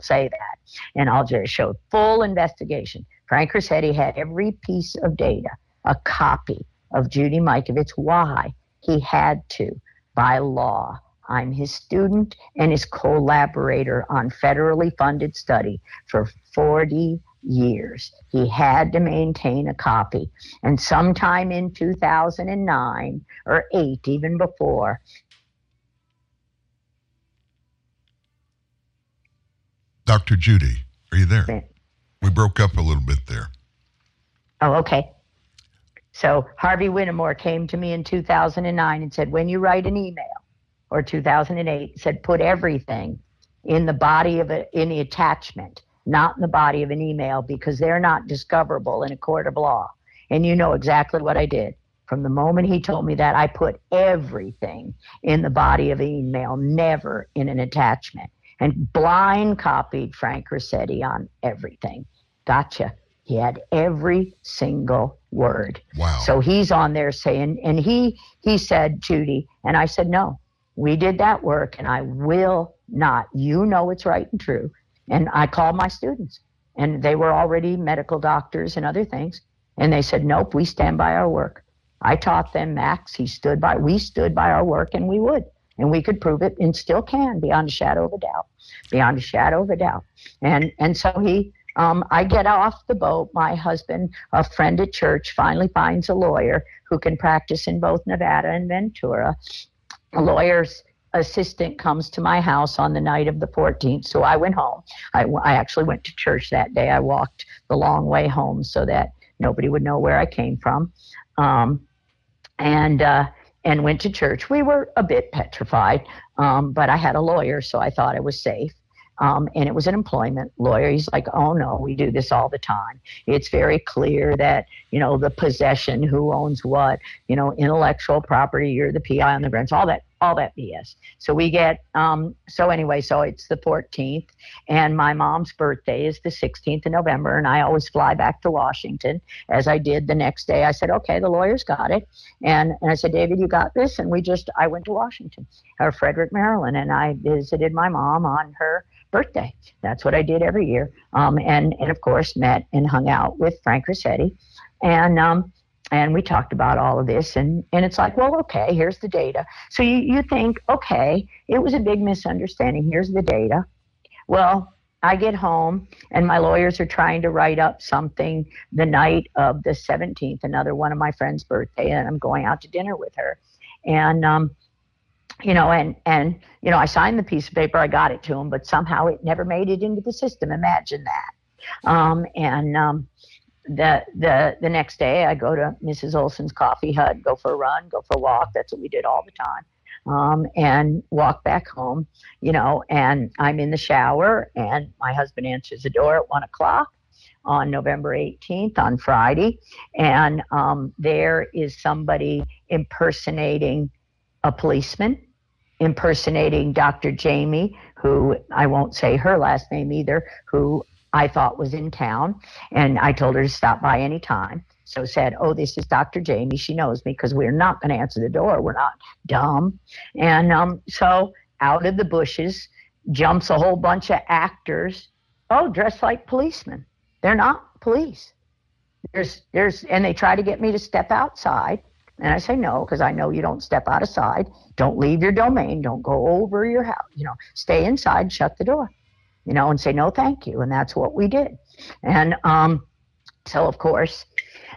say that, and I'll just show full investigation. Frank Ruscetti had every piece of data, a copy of Judy Mikovits. Why he had to by law I'm his student and his collaborator on federally funded study for 40 years. He had to maintain a copy. And sometime in 2009 or 8, even before, Dr. Judy, are you there? We broke up a little bit there. Oh, okay. So Harvey Whittemore came to me in 2009 and said, when you write an email, or 2008 said put everything in the body of a, in the attachment, not in the body of an email because they're not discoverable in a court of law. And you know exactly what I did. From the moment he told me that, I put everything in the body of an email, never in an attachment, and blind copied Frank Ruscetti on everything. Gotcha. He had every single word. Wow. So he's on there saying, and he he said, Judy, and I said, no, we did that work, and I will not. You know it's right and true. And I called my students, and they were already medical doctors and other things. And they said, Nope, we stand by our work. I taught them Max. He stood by, we stood by our work, and we would. And we could prove it and still can beyond a shadow of a doubt. Beyond a shadow of a doubt. And, and so he, um, I get off the boat. My husband, a friend at church, finally finds a lawyer who can practice in both Nevada and Ventura a lawyer's assistant comes to my house on the night of the 14th. So I went home. I, I actually went to church that day. I walked the long way home so that nobody would know where I came from. Um, and, uh, and went to church. We were a bit petrified, um, but I had a lawyer, so I thought I was safe. Um, and it was an employment lawyer. He's like, oh no, we do this all the time. It's very clear that, you know, the possession, who owns what, you know, intellectual property, you're the PI on the grants, all that, all that BS. So we get, um, so anyway, so it's the 14th, and my mom's birthday is the 16th of November, and I always fly back to Washington, as I did the next day. I said, okay, the lawyer's got it. And, and I said, David, you got this? And we just, I went to Washington, or Frederick, Maryland, and I visited my mom on her birthday. That's what I did every year. Um, and, and of course, met and hung out with Frank Ruscetti. And, um, and we talked about all of this. And, and it's like, well, okay, here's the data. So you, you think, okay, it was a big misunderstanding. Here's the data. Well, I get home and my lawyers are trying to write up something the night of the 17th, another one of my friend's birthday, and I'm going out to dinner with her. And um, you know, and and you know, I signed the piece of paper, I got it to him, but somehow it never made it into the system. Imagine that. Um, and um, the the the next day, I go to Mrs. Olson's coffee hut, go for a run, go for a walk. That's what we did all the time. Um, and walk back home, you know, and I'm in the shower, and my husband answers the door at one o'clock. on November 18th on Friday, and um, there is somebody impersonating a policeman, impersonating Dr. Jamie, who I won't say her last name either, who I thought was in town, and I told her to stop by any time. So said, "Oh, this is Dr. Jamie. She knows me because we're not going to answer the door. We're not dumb." And um, so out of the bushes jumps a whole bunch of actors. Oh, dressed like policemen. They're not police. There's, there's, and they try to get me to step outside. And I say no, because I know you don't step outside. Don't leave your domain. Don't go over your house. You know, stay inside, shut the door, you know, and say no, thank you. And that's what we did. And um, so, of course,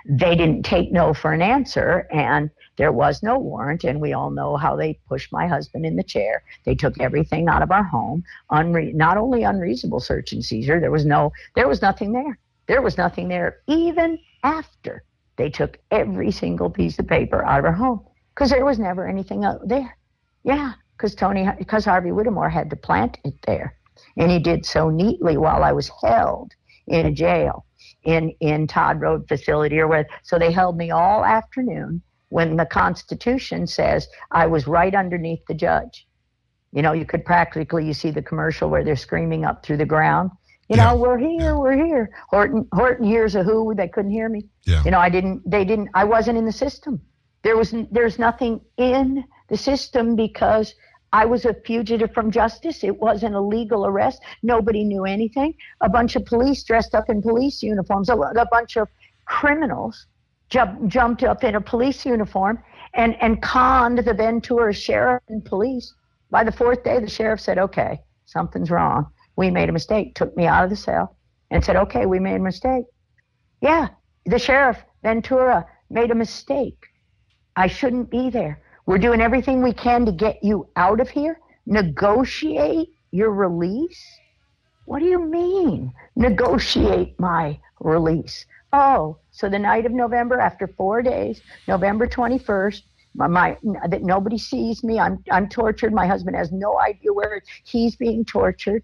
they didn't take no for an answer. And there was no warrant. And we all know how they pushed my husband in the chair. They took everything out of our home. Unre- not only unreasonable search and seizure, there was no, there was nothing there. There was nothing there even after they took every single piece of paper out of our home because there was never anything out there. Yeah, because Tony, because Harvey Whittemore had to plant it there, and he did so neatly while I was held in a jail in in Todd Road facility or where. So they held me all afternoon when the Constitution says I was right underneath the judge. You know, you could practically you see the commercial where they're screaming up through the ground. You know, we're here, we're here. Horton Horton hears a who, they couldn't hear me. Yeah. You know, I didn't they didn't I wasn't in the system. There was there's nothing in the system because I was a fugitive from justice. It wasn't a legal arrest. Nobody knew anything. A bunch of police dressed up in police uniforms, a, a bunch of criminals jump, jumped up in a police uniform and, and conned the Ventura sheriff and police. By the fourth day, the sheriff said, okay, something's wrong. We made a mistake, took me out of the cell and said, okay, we made a mistake. Yeah, the sheriff, Ventura, made a mistake. I shouldn't be there. We're doing everything we can to get you out of here. Negotiate your release? What do you mean? Negotiate my release. Oh, so the night of November, after four days, November 21st, my, my that nobody sees me. I'm I'm tortured. My husband has no idea where he's being tortured.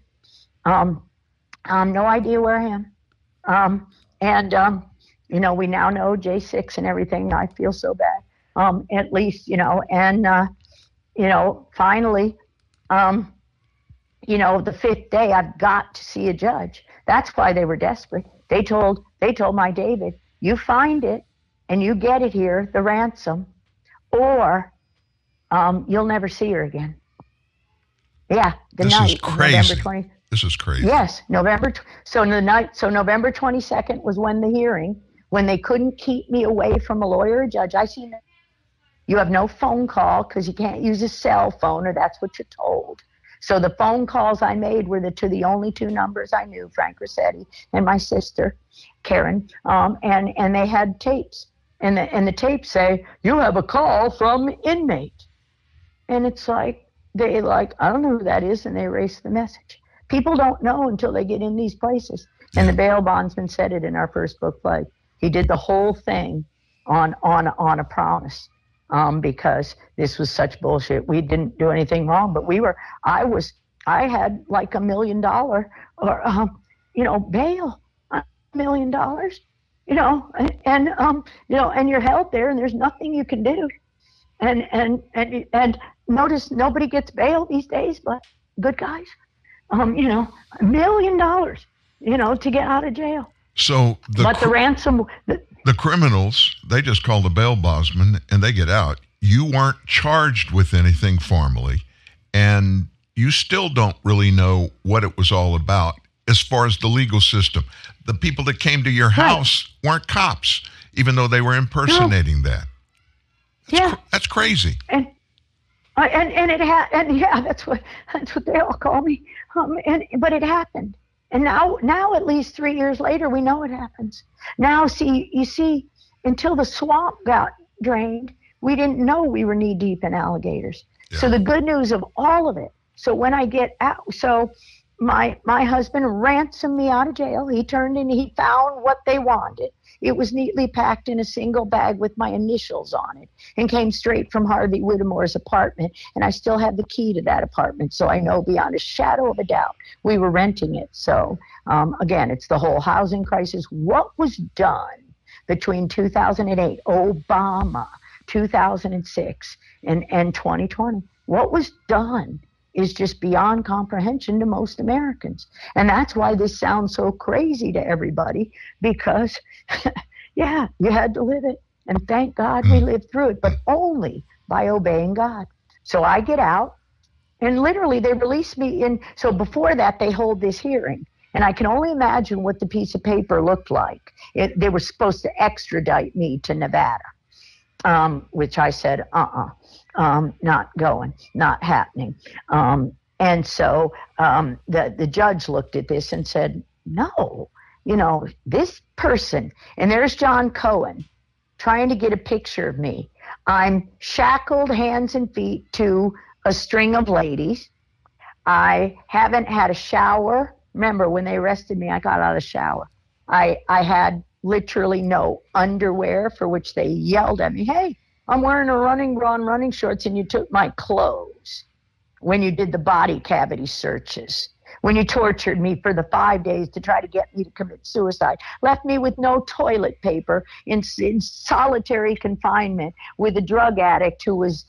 Um, um, no idea where I am. Um, and um, you know, we now know J6 and everything. I feel so bad. Um, at least, you know, and uh, you know, finally, um, you know, the fifth day, I've got to see a judge. That's why they were desperate. They told they told my David, you find it and you get it here, the ransom, or um, you'll never see her again. Yeah, the This night. November 20. This is crazy. Yes, November. So the night. So November twenty second was when the hearing, when they couldn't keep me away from a lawyer or judge. I seen. You have no phone call because you can't use a cell phone, or that's what you're told. So the phone calls I made were the to the only two numbers I knew, Frank Ruscetti and my sister, Karen, um, and and they had tapes, and the and the tapes say you have a call from inmate, and it's like they like I don't know who that is, and they erase the message. People don't know until they get in these places. And the bail bondsman said it in our first book, like he did the whole thing on on on a promise. Um, because this was such bullshit. We didn't do anything wrong, but we were. I was. I had like a million dollar or um, you know bail, a million dollars, you know, and, and um, you know, and you're held there, and there's nothing you can do. And and and and notice nobody gets bail these days, but good guys um, you know, a million dollars, you know, to get out of jail. So the but the ransom, the, the criminals, they just call the bail bondsman and they get out. You weren't charged with anything formally, and you still don't really know what it was all about as far as the legal system. The people that came to your house weren't cops, even though they were impersonating that. yeah, That's crazy. and uh, and and it ha- and yeah, that's what that's what they all call me. Um, and but it happened, and now now at least three years later, we know it happens. Now, see, you see, until the swamp got drained, we didn't know we were knee deep in alligators. So the good news of all of it. So when I get out, so my my husband ransomed me out of jail. He turned in, he found what they wanted. It was neatly packed in a single bag with my initials on it and came straight from Harvey Whittemore's apartment. And I still have the key to that apartment, so I know beyond a shadow of a doubt we were renting it. So, um, again, it's the whole housing crisis. What was done between 2008, Obama, 2006, and, and 2020? What was done? Is just beyond comprehension to most Americans. And that's why this sounds so crazy to everybody because, yeah, you had to live it. And thank God we lived through it, but only by obeying God. So I get out, and literally they release me in. So before that, they hold this hearing. And I can only imagine what the piece of paper looked like. It, they were supposed to extradite me to Nevada, um, which I said, uh uh-uh. uh um, not going, not happening. Um, and so um, the the judge looked at this and said, "No, you know this person." And there's Jon Cohen trying to get a picture of me. I'm shackled hands and feet to a string of ladies. I haven't had a shower. Remember when they arrested me, I got out of the shower. I I had literally no underwear for which they yelled at me, "Hey, I'm wearing a running bra and running shorts, and you took my clothes when you did the body cavity searches, when you tortured me for the five days to try to get me to commit suicide, left me with no toilet paper in, in solitary confinement with a drug addict who was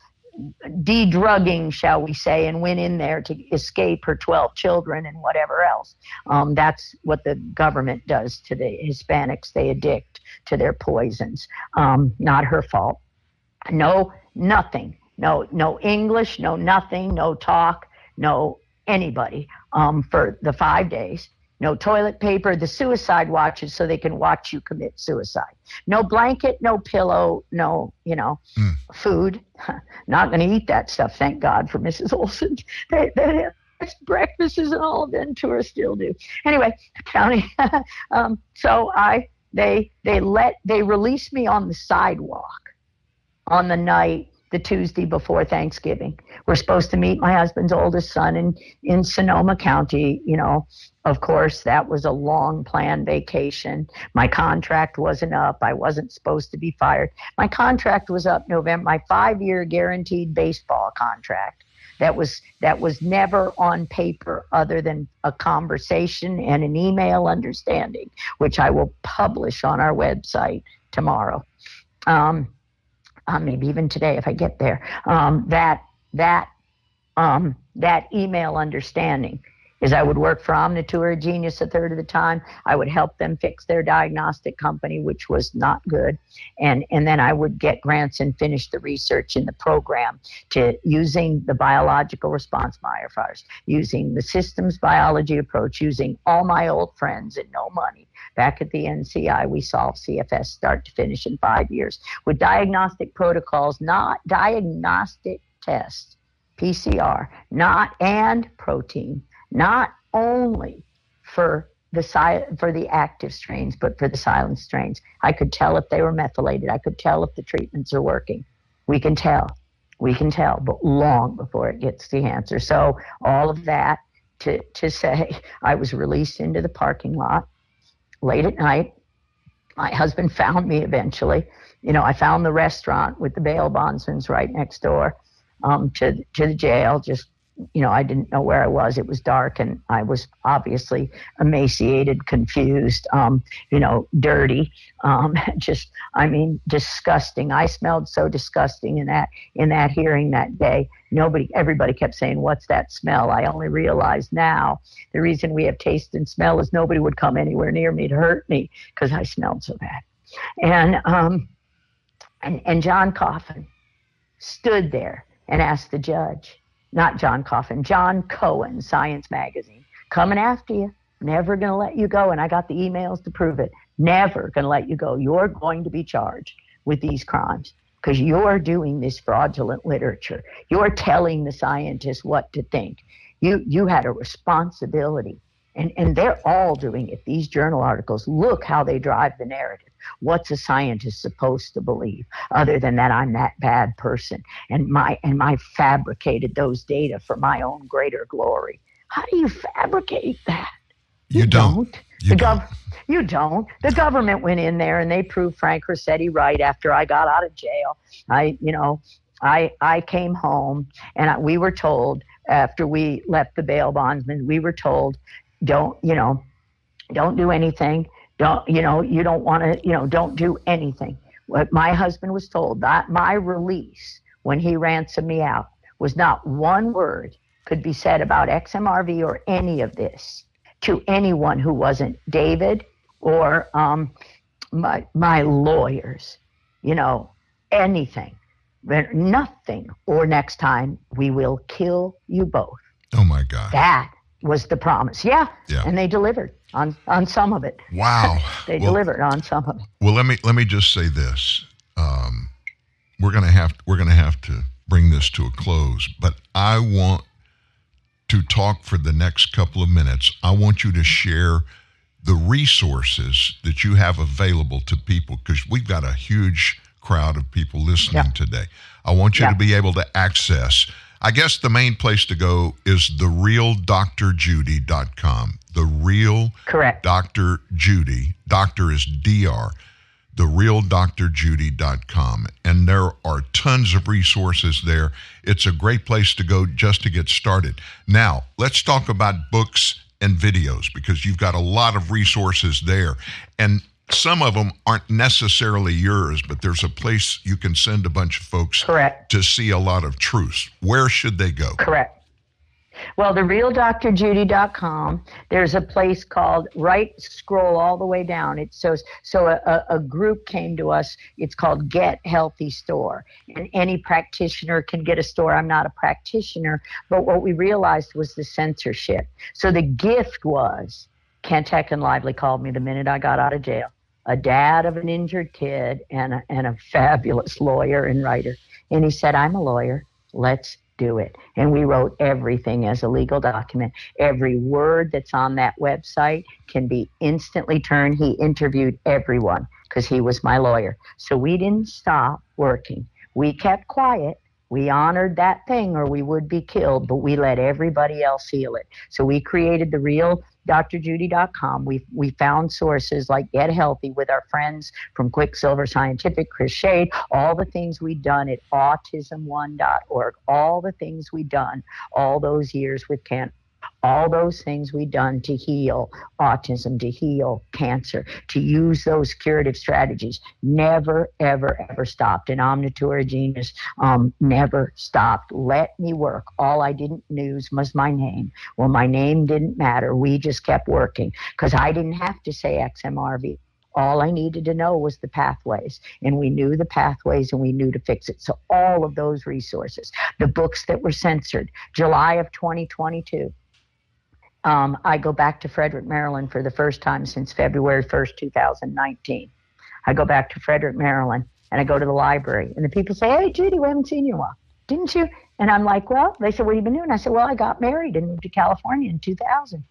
de-drugging, shall we say, and went in there to escape her 12 children and whatever else. Um, that's what the government does to the Hispanics. They addict to their poisons. Um, not her fault. No, nothing. No, no English, no nothing, no talk, no anybody um, for the five days. No toilet paper, the suicide watches so they can watch you commit suicide. No blanket, no pillow, no, you know, mm. food. Not going to eat that stuff, thank God for Mrs. Olson. They, they, breakfasts and all Ventura still do. Anyway, county. um, so I they they let they released me on the sidewalk on the night the Tuesday before Thanksgiving. We're supposed to meet my husband's oldest son in, in Sonoma County. You know, of course, that was a long planned vacation. My contract wasn't up. I wasn't supposed to be fired. My contract was up November, my five year guaranteed baseball contract. That was that was never on paper other than a conversation and an email understanding, which I will publish on our website tomorrow. Um, uh, maybe even today if I get there, um, that that um, that email understanding is I would work for Omnitura Genyous a third of the time. I would help them fix their diagnostic company, which was not good, and and then I would get grants and finish the research in the program to using the biological response modifiers, using the systems biology approach, using all my old friends and no money Back at the NCI, we solved CFS start to finish in five years with diagnostic protocols, not diagnostic tests, PCR, not and protein, not only for the for the active strains, but for the silent strains. I could tell if they were methylated. I could tell if the treatments are working. We can tell. We can tell, but long before it gets the answer. So all of that to, to say I was released into the parking lot late at night. My husband found me eventually. You know, I found the restaurant with the bail bondsmans right next door um, to to the jail, just you know, I didn't know where I was. It was dark, and I was obviously emaciated, confused, um, you know, dirty, um, just, I mean, disgusting. I smelled so disgusting in that in that hearing that day. Nobody, everybody kept saying, "What's that smell?" I only realized now the reason we have taste and smell is nobody would come anywhere near me to hurt me because I smelled so bad. And um, and and John Coffin stood there and asked the judge not John Coffin, Jon Cohen, Science Magazine, coming after you. Never going to let you go. And I got the emails to prove it. Never going to let you go. You're going to be charged with these crimes because you're doing this fraudulent literature. You're telling the scientists what to think. You, you had a responsibility. And, and they're all doing it. These journal articles, look how they drive the narrative. What's a scientist supposed to believe other than that I'm that bad person and my and my fabricated those data for my own greater glory? How do you fabricate that? You, don't. the gov- you don't. The government went in there and they proved Frank Ruscetti right after I got out of jail. I, you know, I I came home and I, we were told after we left the bail bondsman, we were told, don't, you know, don't do anything. Don't, you know, you don't want to, you know, don't do anything. What my husband was told that my release when he ransomed me out was not one word could be said about XMRV or any of this to anyone who wasn't David or um, my my lawyers. You know, anything, nothing. Or next time we will kill you both. Oh my God. That was the promise. Yeah. Yeah. And they delivered on on some of it. Wow. They Well- delivered on some of it. Well, let me let me just say this. Um, we're gonna have we're gonna have to bring this to a close, but I want to talk for the next couple of minutes. I want you to share the resources that you have available to people because we've got a huge crowd of people listening today. I want you Yeah. to be able to access. I guess the main place to go is therealdrjudy.com. The real Correct. Dr. Judy. Doctor is DR. TheRealDrJudy.com. And there are tons of resources there. It's a great place to go just to get started. Now, let's talk about books and videos because you've got a lot of resources there. And some of them aren't necessarily yours, but there's a place you can send a bunch of folks Correct. to see a lot of truths. Where should they go? Correct. Well, the realdrjudy.com, there's a place called right scroll all the way down. It shows so a, a, group came to us. It's called Get Healthy Store. And any practitioner can get a store. I'm not a practitioner, but what we realized was the censorship. So the gift was Kent Heckenlively called me the minute I got out of jail. A dad of an injured kid and a, and a fabulous lawyer and writer. And he said, I'm a lawyer. Let's do it. And we wrote everything as a legal document. Every word that's on that website can be instantly turned. He interviewed everyone because he was my lawyer. So we didn't stop working. We kept quiet. We honored that thing or we would be killed, but we let everybody else heal it. So we created the real drjudy.com. We we found sources like Get Healthy with our friends from Quicksilver Scientific, Chris Shade, all the things we've done at autism1.org, all the things we've done all those years with Kent all those things we've done to heal autism, to heal cancer, to use those curative strategies never, ever, ever stopped. And Omnitura Genyous um, never stopped. Let me work. All I didn't use was my name. Well, my name didn't matter. We just kept working because I didn't have to say XMRV. All I needed to know was the pathways, and we knew the pathways and we knew to fix it. So, all of those resources, the books that were censored, July of 2022, um, I go back to Frederick, Maryland for the first time since February 1st, 2019. I go back to Frederick, Maryland, and I go to the library, and the people say, Hey, Judy, we haven't seen you in a while. Didn't you? And I'm like, Well, they said, What have you been doing? I said, Well, I got married and moved to California in 2000.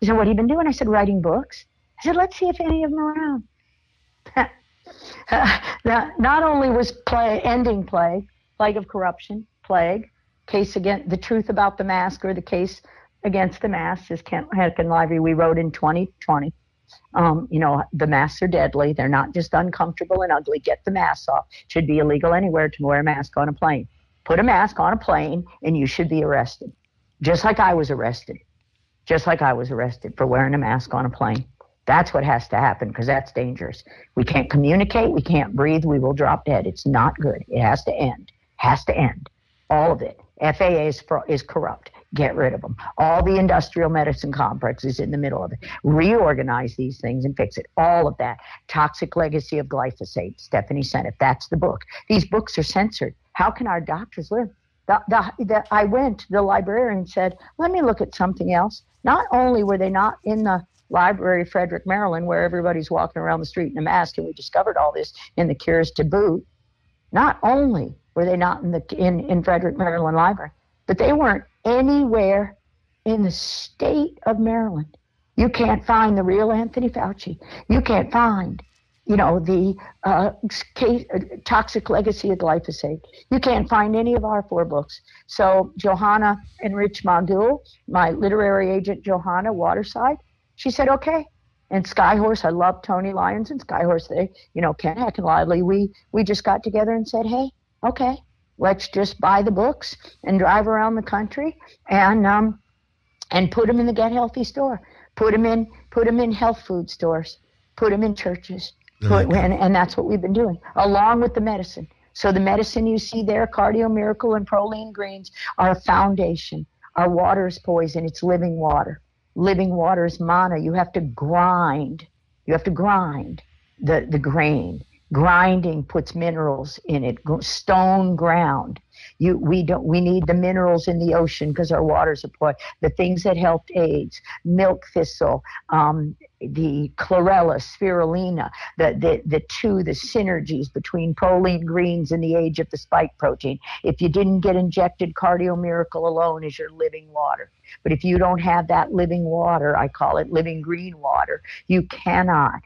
They said, What have you been doing? I said, Writing books. I said, Let's see if any of them are around. Not only was play, ending plague, plague of corruption, plague, case against the truth about the mask or the case against the masks is Kent Heckenlively. We wrote in 2020. Um, you know, the masks are deadly. They're not just uncomfortable and ugly. Get the masks off. Should be illegal anywhere to wear a mask on a plane. Put a mask on a plane and you should be arrested. Just like I was arrested. Just like I was arrested for wearing a mask on a plane. That's what has to happen because that's dangerous. We can't communicate. We can't breathe. We will drop dead. It's not good. It has to end. Has to end. All of it. FAA is, is corrupt. Get rid of them. All the industrial medicine is in the middle of it. Reorganize these things and fix it. All of that. Toxic Legacy of Glyphosate. Stephanie Seneff. That's the book. These books are censored. How can our doctors live? The, the, the, I went to the librarian said, let me look at something else. Not only were they not in the library Frederick, Maryland, where everybody's walking around the street in a mask, and we discovered all this in the Cures to Boot. Not only were they not in the in, in Frederick, Maryland library, but they weren't anywhere in the state of Maryland. You can't find the real Anthony Fauci. You can't find you know, the uh, case, uh, toxic legacy of glyphosate. You can't find any of our four books. So Johanna and Rich Magul, my literary agent Johanna Waterside, she said, okay. And Skyhorse, I love Tony Lyons and Skyhorse. They, you know, Ken Heckenlively. We we just got together and said, hey, okay, let's just buy the books and drive around the country and um and put them in the Get Healthy store. Put them in put them in health food stores. Put them in churches. Put, and, and that's what we've been doing, along with the medicine. So the medicine you see there, Cardio Miracle and Proline Greens, are a foundation. Our water is poison. It's living water. Living water is mana. You have to grind. You have to grind the, the grain. Grinding puts minerals in it. Stone ground. You, we don't. We need the minerals in the ocean because our water supply. The things that helped AIDS, milk thistle, um, the chlorella, spirulina, the, the the two the synergies between proline greens and the age of the spike protein. If you didn't get injected, Cardio Miracle alone is your living water. But if you don't have that living water, I call it living green water, you cannot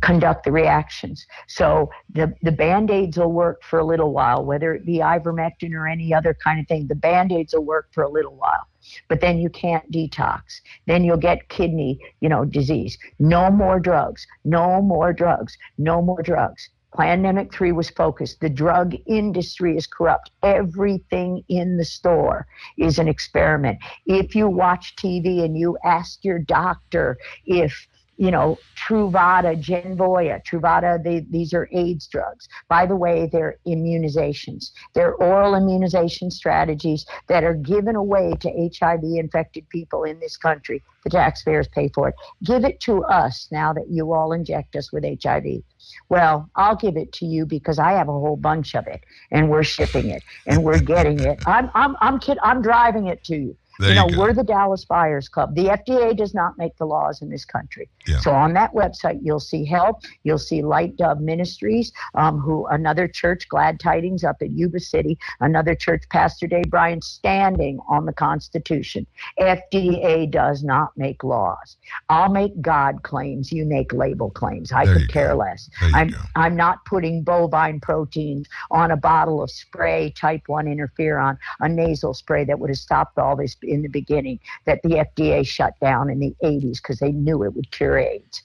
conduct the reactions. So the, the band-aids will work for a little while, whether it be ivermectin or any other kind of thing. The band-aids will work for a little while. But then you can't detox. Then you'll get kidney, you know, disease. No more drugs. No more drugs. No more drugs. Plandemic 3 was focused. The drug industry is corrupt. Everything in the store is an experiment. If you watch TV and you ask your doctor if you know, Truvada, Genvoya, Truvada, they, these are AIDS drugs. By the way, they're immunizations. They're oral immunization strategies that are given away to HIV infected people in this country. The taxpayers pay for it. Give it to us now that you all inject us with HIV. Well, I'll give it to you because I have a whole bunch of it and we're shipping it and we're getting it. I'm, I'm, I'm, kid, I'm driving it to you. There you know, you we're the Dallas Buyers Club. The FDA does not make the laws in this country. Yeah. So on that website, you'll see help. You'll see Light Dove Ministries, um, who another church, Glad Tidings, up in Yuba City, another church, Pastor Dave Bryan, standing on the Constitution. FDA does not make laws. I'll make God claims. You make label claims. I There could care less. I'm I'm not putting bovine proteins on a bottle of spray type 1 interferon, a nasal spray that would have stopped all this in the beginning that the FDA shut down in the 80s because they knew it would cure AIDS.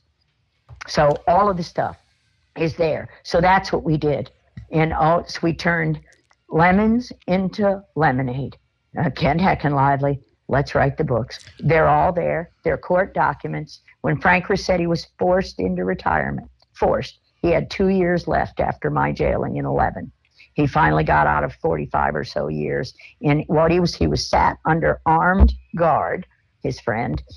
So all of the stuff is there. So that's what we did. And so we turned lemons into lemonade. Uh, Ken Heckenlively, let's write the books. They're all there. They're court documents. When Frank Ruscetti was forced into retirement, forced, he had two years left after my jailing in 11. He finally got out of 45 or so years. And what he was, he was sat under armed guard, his friend.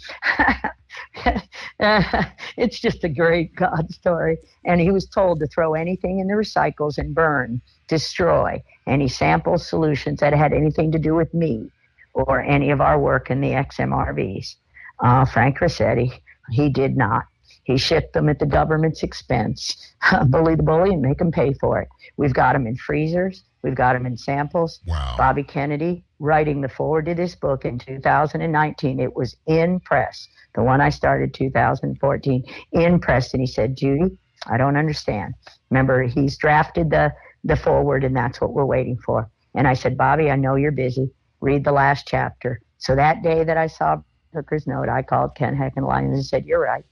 It's just a great God story. And he was told to throw anything in the recycles and burn, destroy any sample solutions that had anything to do with me or any of our work in the XMRVs. Uh, Frank Ruscetti, he did not. He shipped them at the government's expense. bully the bully and make them pay for it. We've got them in freezers. We've got them in samples. Wow. Bobby Kennedy writing the foreword to this book in 2019. It was in press, the one I started 2014, in press. And he said, Judy, I don't understand. Remember, he's drafted the, the foreword, and that's what we're waiting for. And I said, Bobby, I know you're busy. Read the last chapter. So that day that I saw Hooker's note, I called Ken Heck and Lyons and said, You're right.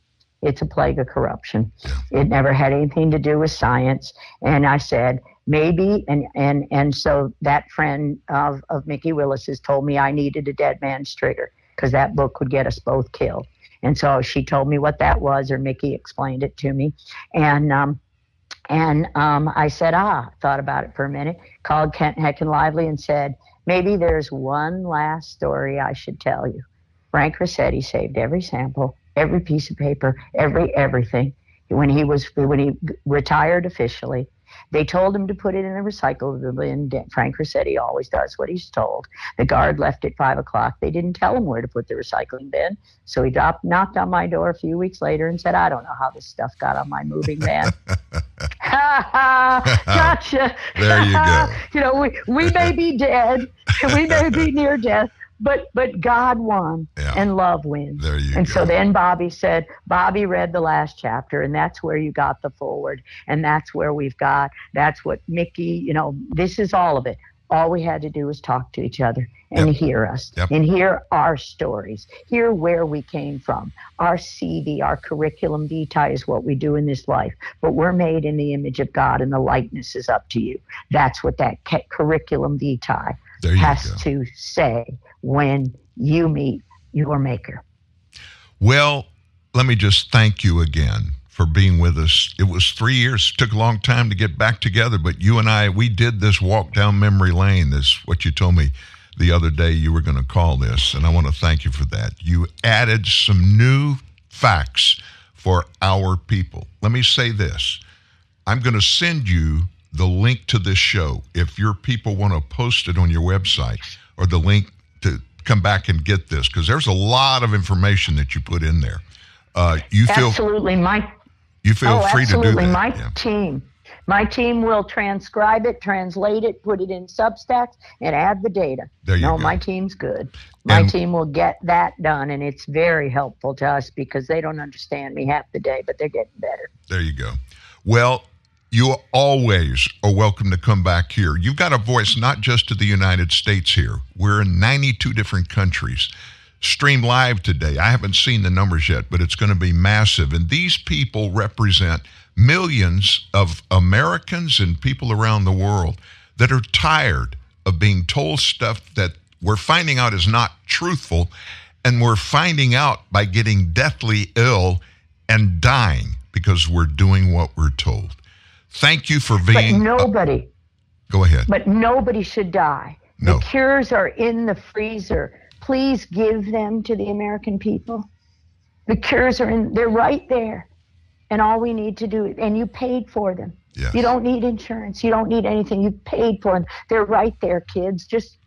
It's a plague of corruption. It never had anything to do with science. And I said, maybe, and, and, and so that friend of, of Mikki Willis has told me I needed a dead man's trigger because that book would get us both killed. And so she told me what that was, or Mikki explained it to me. And, um, and um, I said, ah, thought about it for a minute, called Kent Heckenlively and said, maybe there's one last story I should tell you. Frank Ruscetti saved every sample, every piece of paper, every everything. When he was when he retired officially, they told him to put it in the recycle bin. Frank Ruscetti always does what he's told. The guard left at five o'clock. They didn't tell him where to put the recycling bin, so he dropped, knocked on my door a few weeks later and said, "I don't know how this stuff got on my moving van." Ha ha! Gotcha. There you go. you know, we we may be dead, we may be near death, but but God won Yeah. and love wins. There you and go. so then Bobby said, Bobby read the last chapter, and that's where you got the foreword, and that's where we've got. That's what Mikki. You know, this is all of it. All we had to do was talk to each other and hear us Yep. and hear our stories, hear where we came from. Our CV, our curriculum vitae is what we do in this life, but we're made in the image of God, and the likeness is up to you. That's what that curriculum vitae There has to say when you meet your maker. Well, let me just thank you again for being with us. It was three years. It took a long time to get back together, but you and I, we did this walk down memory lane. This what you told me the other day you were going to call this, and I want to thank you for that. You added some new facts for our people. Let me say this. I'm going to send you the link to this show if your people want to post it on your website or the link to come back and get this because there's a lot of information that you put in there. Uh, you feel absolutely my you feel oh, free to do absolutely. that. My Yeah. team, my team will transcribe it, translate it, put it in Substacks, and add the data. There you no, go. my team's good. My And- team will get that done, and it's very helpful to us because they don't understand me half the day, but they're getting better. There you go. Well, you always are welcome to come back here. You've got a voice not just to the United States here. We're in 92 different countries. Stream live today. I haven't seen the numbers yet, but it's going to be massive. And these people represent millions of Americans and people around the world that are tired of being told stuff that we're finding out is not truthful. And we're finding out by getting deathly ill and dying because we're doing what we're told. Thank you for being. But nobody, go ahead. but nobody should die. No. The cures are in the freezer. Please give them to the American people. The cures are in, they're right there. And all we need to do, and you paid for them. Yes. You don't need insurance. You don't need anything. You paid for them. They're right there, kids. Just,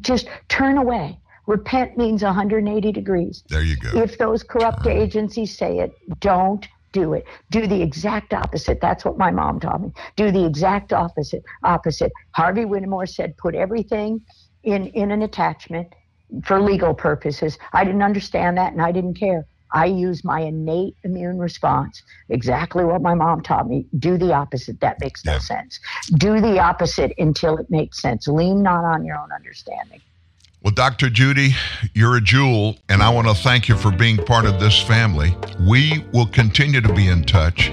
just turn away. Repent means 180 degrees. There you go. If those corrupt agencies say it, don't do it. Do the exact opposite. That's what my mom taught me. Do the exact opposite. Opposite. Harvey Whittemore said, put everything in in an attachment for legal purposes. I didn't understand that, and I didn't care. I use my innate immune response. Exactly what my mom taught me. Do the opposite. That makes no sense. Do the opposite until it makes sense. Lean not on your own understanding. Well, Dr. Judy, you're a jewel, and I want to thank you for being part of this family. We will continue to be in touch,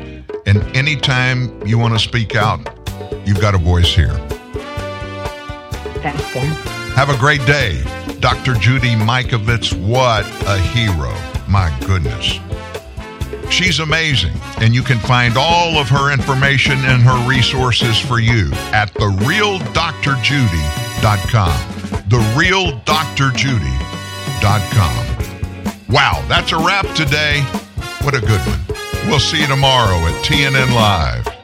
and anytime you want to speak out, you've got a voice here. Thanks, Dan. Have a great day. Dr. Judy Mikovits, what a hero. My goodness. She's amazing, and you can find all of her information and her resources for you at therealdrjudy.com. Therealdrjudy.com. Wow, that's a wrap today. What a good one. We'll see you tomorrow at TNN Live.